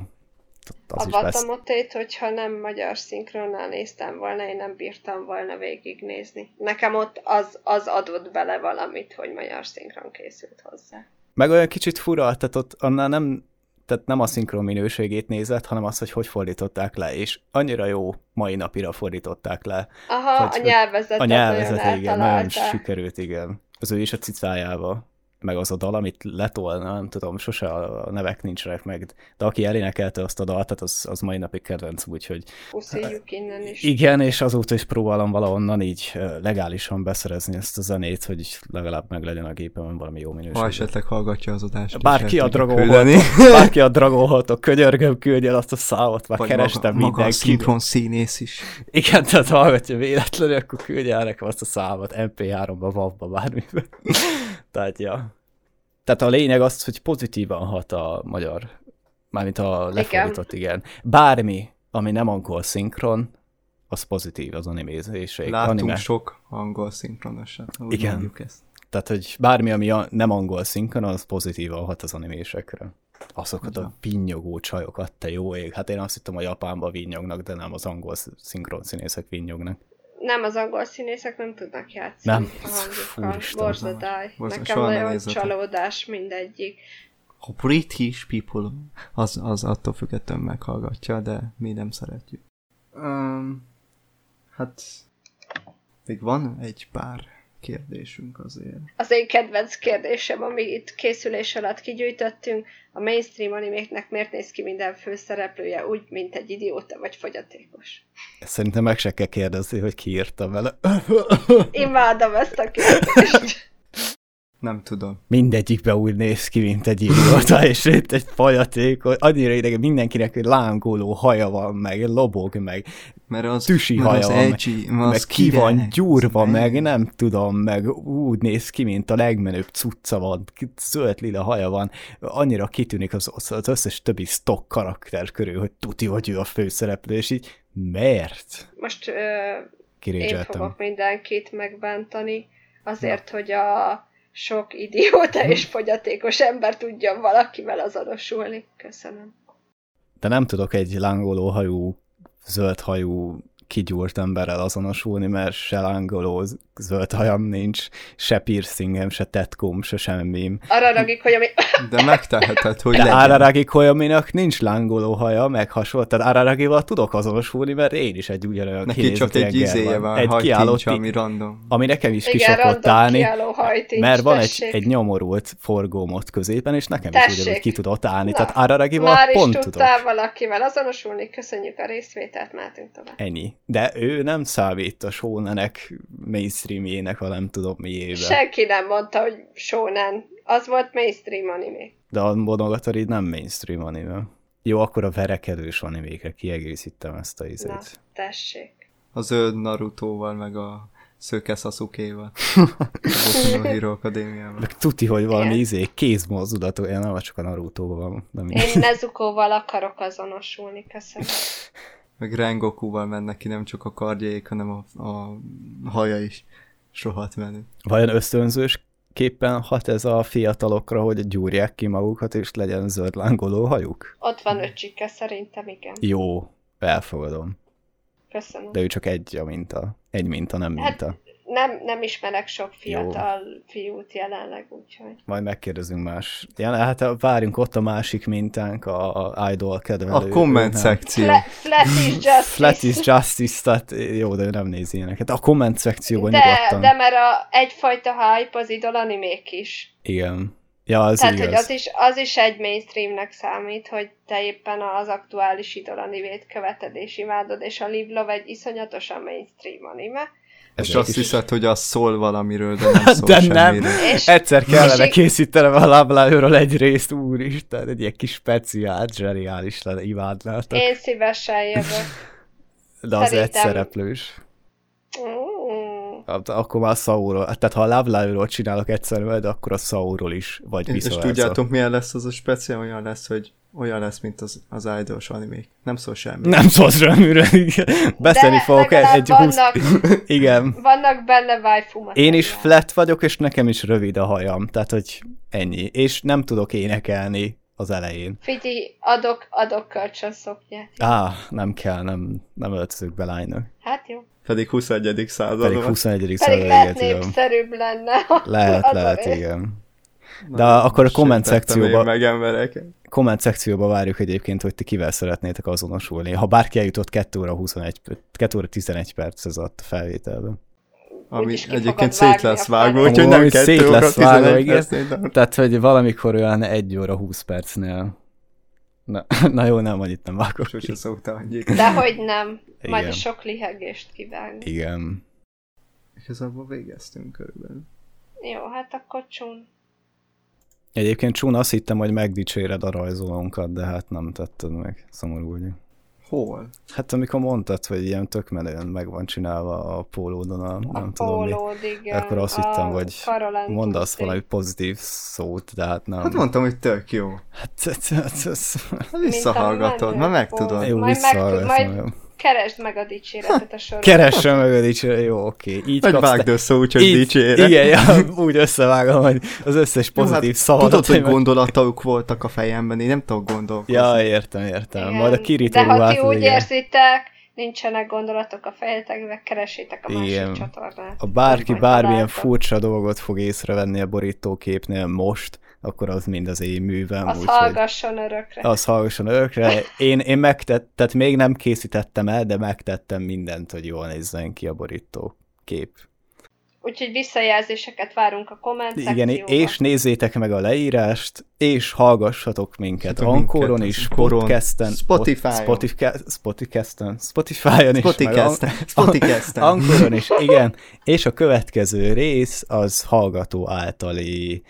Az a Vatamotét, hogyha nem magyar szinkronnál néztem volna, én nem bírtam volna végignézni. Nekem ott az, az adott bele valamit, hogy magyar szinkron készült hozzá. Meg olyan kicsit fura, tehát ott annál nem tehát nem a szinkron minőségét nézett, hanem azt, hogy hogy fordították le, és annyira jó mai napira fordították le. Aha, hogy, a nyelvezetet A nyelvezetet, igen, nagyon sikerült, igen. Az ő is a cicájával meg az a dal, amit letolna, nem tudom, sose a nevek nincsenek meg, de aki elénekelte azt a dalt, tehát az, az mai napig kedvenc, úgyhogy... Puszíjuk innen is. Igen, és azóta is próbálom valahonnan így legálisan beszerezni ezt a zenét, hogy legalább meg legyen a gépemen valami jó minőség. Ha esetleg hallgatja az adást. Bárki a dragolhat, bárki a dragolhat, a könyörgöm küldje azt a számot, már Vagy kerestem maga, maga mindenki. szinkron színész is. Igen, tehát hallgatja véletlenül, akkor küldje el nekem azt a számot, MP3-ba, WAV-ba, bármiben. Tehát, ja. Tehát a lényeg az, hogy pozitívan hat a magyar, mármint a lefordított, igen. igen. Bármi, ami nem angol szinkron, az pozitív az animézéség. Látunk anime. sok angol szinkronosan, úgy igen. ezt. Tehát, hogy bármi, ami nem angol szinkron, az pozitívan hat az animésekre. Azokat a vinyogó csajokat, te jó ég. Hát én azt hittem, a Japánban vinyognak, de nem az angol szinkron színészek vinyognak nem az angol színészek nem tudnak játszani nem. a hangjukkal. Borzadály. Nekem nagyon csalódás mindegyik. A British people, az, az attól függetlenül meghallgatja, de mi nem szeretjük. Um, hát még van egy pár kérdésünk azért. Az én kedvenc kérdésem, ami itt készülés alatt kigyűjtöttünk, a mainstream animéknek miért néz ki minden főszereplője úgy, mint egy idióta vagy fogyatékos? Szerintem meg se kell kérdezni, hogy ki írta vele. Imádom ezt a kérdést. Nem tudom. Mindegyikbe úgy néz ki, mint egy idióta, és itt egy fajaték, annyira idegen mindenkinek egy lángoló haja van, meg lobog, meg Mert az, tüsi mert haja az van, edgy, meg, az meg ki van gyúrva, meg menő. nem tudom, meg úgy néz ki, mint a legmenőbb cucca van, ki- zöld lila haja van, annyira kitűnik az, az, összes többi stock karakter körül, hogy tuti, hogy ő a főszereplő, és így miért? Most ö, én fogok mindenkit megbántani, azért, hogy a sok idióta és fogyatékos ember tudjon valakivel azonosulni. Köszönöm. De nem tudok egy lángoló hajú, zöld hajú kigyúrt emberrel azonosulni, mert se lángoló zöld hajam nincs, se piercingem, se tetkóm, se semmim. Arra ragik, hogy ami... De megteheted, hogy De legyen. Araragi Koyaminak nincs lángoló haja, meg hasonló, tehát Araragival tudok azonosulni, mert én is egy ugyanolyan Neki csak egy izéje van, egy kiálló hajtincs, ti- ami random. ami nekem is ki Igen, szokott random állni, hajtincs, mert van egy, tessék. egy nyomorult forgómot középen, és nekem is Tessék. ugyanúgy ki tudott állni, Na, tehát Araragival Már is pont tudok. tudtál valakivel azonosulni, köszönjük a részvételt, mehetünk tovább. Ennyi. De ő nem számít a shonenek mainstreamjének, ha nem tudom miével. Senki nem mondta, hogy shonen. Az volt mainstream anime. De a Monogatari nem mainstream anime. Jó, akkor a verekedős animékre kiegészítem ezt a Na, izét. tessék. A zöld Narutóval, meg a szőke Sasuke-val. A Boku no Hero Akadémiával. Meg tuti, hogy valami Igen. izé kézmozdulat, olyan nem csak a naruto van. Nem Én Nezukóval akarok azonosulni, köszönöm. Meg Rengokuval mennek ki, nem csak a kardjaik, hanem a, a haja is. Sohat menő. Vajon ösztönzős képpen hat ez a fiatalokra, hogy gyúrják ki magukat, és legyen zöld lángoló hajuk? Ott van öcsike, szerintem igen. Jó, elfogadom. Köszönöm. De ő csak egy a minta. Egy minta, nem Hát- minta. Nem, nem ismerek sok fiatal fiút jelenleg, úgyhogy. Majd megkérdezünk más. Ja, hát várjunk ott a másik mintánk, a, a idol kedvelő. A komment szekció. Fla- flat is justice. Flat is Justice, tehát jó, de ő nem nézi ilyeneket. A komment szekcióban de, nyugodtan. de mert a egyfajta hype az idol animék is. Igen. Ja, az Tehát, igaz. hogy az is, az is egy mainstreamnek számít, hogy te éppen az aktuális idol animét követed és imádod, és a Live Love egy iszonyatosan mainstream anime. És azt is- hiszed, hogy az szól valamiről, de nem szól De nem. semmiről. És Egyszer kellene És- készítenem a lábláőről egy részt, úristen, egy ilyen kis speciál, zseniális lenne, imádnátok. én szívesen jövök. De az egy szerintem- szereplős. Mm. Hát Akkor már a Sauról, tehát ha a lábláőről csinálok egyszer majd, akkor a Sauról is, vagy És viszont. tudjátok, milyen lesz az a speciál? Olyan lesz, hogy olyan lesz, mint az, az idols animék. Nem szól semmi. Nem szólsz semmiről, igen. Beszélni De fogok egy 20... vannak, Igen. vannak benne waifu Én is flat vagyok, és nekem is rövid a hajam, tehát hogy ennyi. És nem tudok énekelni az elején. Figyelj, adok, adok kölcsön szoknyát. Á, nem kell, nem, nem öltözök be lánynak. Hát jó. Pedig 21. Pedig században. 21. Pedig század lehet véget, tudom. népszerűbb lenne. Lehet, lehet, igen. De akkor a komment szekcióba, meg komment szekcióba várjuk egyébként, hogy ti kivel szeretnétek azonosulni. Ha bárki eljutott 2 óra 21, 2 óra 11 perc ez a felvételben. Ami egyébként szét lesz vágva, úgyhogy nem Amúgy 2 szét óra lesz vágva, 11 igen. percnél, de- Tehát, hogy valamikor olyan 1 óra 20 percnél. Na, na jó, nem, annyit nem vágok. Sose szokta annyit. Dehogy nem. Majd Igen. a sok lihegést kivágni. Igen. És ez abban végeztünk körülbelül. Jó, hát akkor csun. Egyébként Csún azt hittem, hogy megdicséred a rajzolónkat, de hát nem tetted meg. Szomorú vagyok. Hol? Hát amikor mondtad, hogy ilyen tök menően meg van csinálva a pólódon, a, A nem tudom mi. pólód, igen. Akkor azt a hittem, hogy mondasz Tuesday. valami pozitív szót, de hát nem. Hát mondtam, hogy tök jó. Hát, hát, hát, hát, Hát visszahallgatod, ma meg póló. tudod. jó, visszahallgatom. majd- Keresd meg a dicséretet a sorban. Keressem meg a dicsére, jó, oké. Így Vagy vágd te- össze úgy, hogy így- dicsére. Igen, ja, úgy összevágom, hogy az összes pozitív Jó, hát, szavadat. Tudod, hogy meg- gondolatok voltak a fejemben, én nem tudok gondolkozni. Ja, értem, értem. Igen, Majd a kirító De ha ti úgy igen. érzitek, nincsenek gondolatok a fejetekbe, keresétek a másik Igen. csatornát. Ha bárki bármilyen találtok. furcsa dolgot fog észrevenni a borítóképnél most, akkor az mind az én művem. Az úgyhogy- hallgasson örökre. Az hallgasson örökre. Én, én megtett, tehát még nem készítettem el, de megtettem mindent, hogy jól nézzen ki a borító kép. Úgyhogy visszajelzéseket várunk a komment Igen, és nézzétek meg a leírást, és hallgassatok minket Ankoron is, podcasten, Spotify-on. Spotify, Spotify-on, Spotify-on is, Spoticasten. Ankoron is, igen. És a következő rész az hallgató általi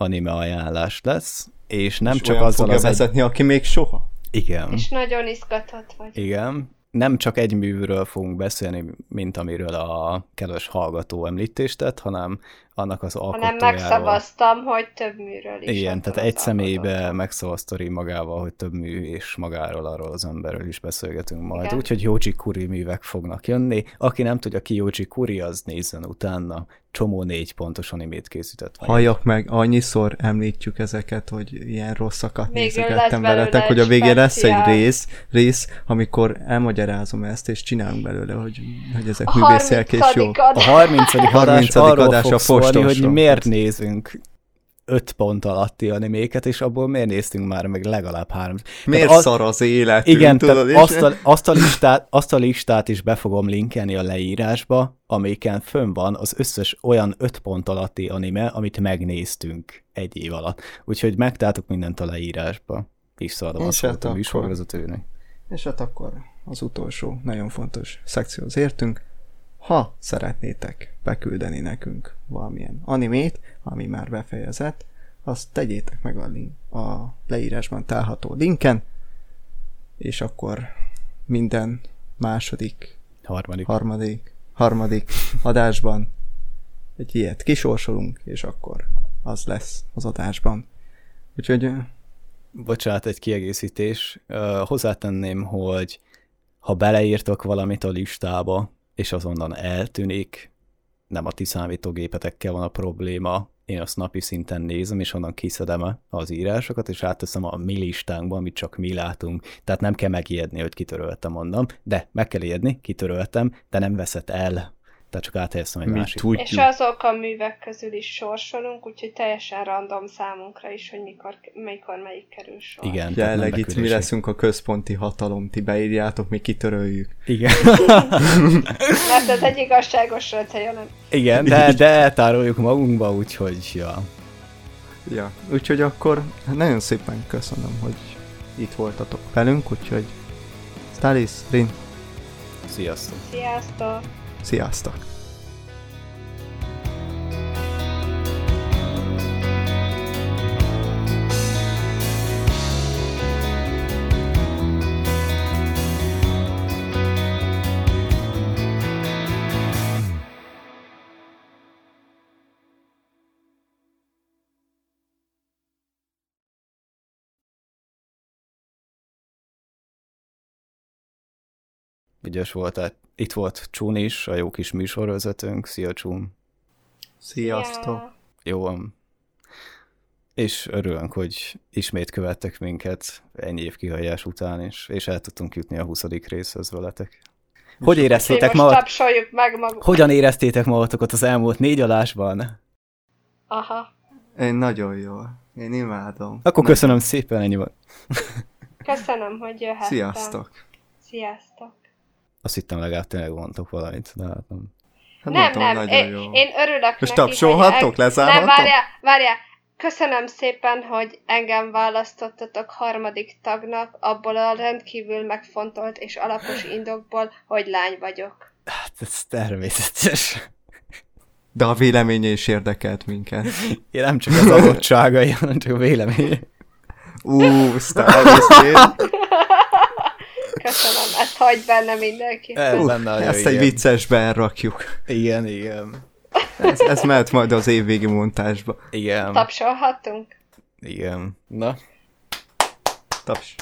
anime ajánlás lesz, és nem És csak azzal az egy... vezetni, aki még soha. Igen. És nagyon izgatott vagy. Igen. nem csak egy művről fogunk beszélni, mint amiről a kedves hallgató említést tett, hanem annak az alkotójáról. Hanem megszavaztam, hogy több műről is. Igen, tehát egy személybe megszavaztori magával, hogy több mű és magáról, arról az emberről is beszélgetünk majd. Úgyhogy Jócsi Kuri művek fognak jönni. Aki nem tudja ki Jócsi Kuri, az nézzen utána. Csomó négy pontos animét készített. Halljak meg, annyiszor említjük ezeket, hogy ilyen rosszakat nézegettem veletek, hogy a végén lesz egy rész, rész, amikor elmagyarázom ezt, és csinálunk belőle, hogy, hogy ezek művészek és jó. A 30. adás, 30. adás a szólni, hogy miért nézünk öt pont alatti animéket, és abból miért néztünk már meg legalább három. Miért tehát az, szar az élet? Igen, tudod, tehát azt, a, azt, a listát, azt a listát is be fogom linkelni a leírásba, amelyiken fönn van az összes olyan öt pont alatti anime, amit megnéztünk egy év alatt. Úgyhogy megtaláltuk mindent a leírásba. És szaladom azt hát a műsorvezetőnek. És hát akkor az utolsó, nagyon fontos szekcióhoz értünk ha szeretnétek beküldeni nekünk valamilyen animét, ami már befejezett, azt tegyétek meg a, link, a leírásban található linken, és akkor minden második, harmadik, harmadik, harmadik adásban egy ilyet kisorsolunk, és akkor az lesz az adásban. Úgyhogy... Bocsánat, egy kiegészítés. Uh, hozzátenném, hogy ha beleírtok valamit a listába, és azonnan eltűnik, nem a ti számítógépetekkel van a probléma, én azt napi szinten nézem, és onnan kiszedem az írásokat, és átteszem a mi listánkba, amit csak mi látunk. Tehát nem kell megijedni, hogy kitöröltem mondom, de meg kell ijedni, kitöröltem, de nem veszett el tehát csak áthelyeztem egy Mi másik. Tudjuk. És azok a művek közül is sorsolunk, úgyhogy teljesen random számunkra is, hogy mikor, mikor melyik kerül sor. Igen. Jelenleg itt mi leszünk a központi hatalom, ti beírjátok, mi kitöröljük. Igen. Mert ez egy igazságos röce, nem? Igen, de, de eltároljuk magunkba, úgyhogy ja. Ja, úgyhogy akkor nagyon szépen köszönöm, hogy itt voltatok velünk, úgyhogy Stalis, Rin. Sziasztok. Sziasztok. Sziasztok! Ügyes voltál. Itt volt Csún is, a jó kis műsorvezetőnk. Szia Csún! Sziasztok! Jó van. És örülünk, hogy ismét követtek minket ennyi év kihagyás után is, és el tudtunk jutni a 20. részhez veletek. Hogy éreztétek magatokat? meg maguk. Hogyan éreztétek magatokat az elmúlt négy alásban? Aha. Én nagyon jól. Én imádom. Akkor nagyon. köszönöm szépen, ennyi volt. Köszönöm, hogy jöhettem. Sziasztok. Sziasztok. Azt hittem legalább tényleg mondtok valamit, de hát nem. Hát nem, mondtam, nem, én, jó. én örülök Most neki, tapsolhattok, lezárhatok? Nem, várjál, várjál. Köszönöm szépen, hogy engem választottatok harmadik tagnak, abból a rendkívül megfontolt és alapos indokból, hogy lány vagyok. Hát ez természetes. De a véleménye is érdekelt minket. Én nem csak az adottságai, hanem csak a véleménye. Ú, sztár, Köszönöm, ezt hagy benne mindenki. Ez benne ezt egy viccesben rakjuk. Igen, igen. Ez, ez mehet majd az évvégi montásba. Igen. Tapsolhatunk? Igen. Na. Taps.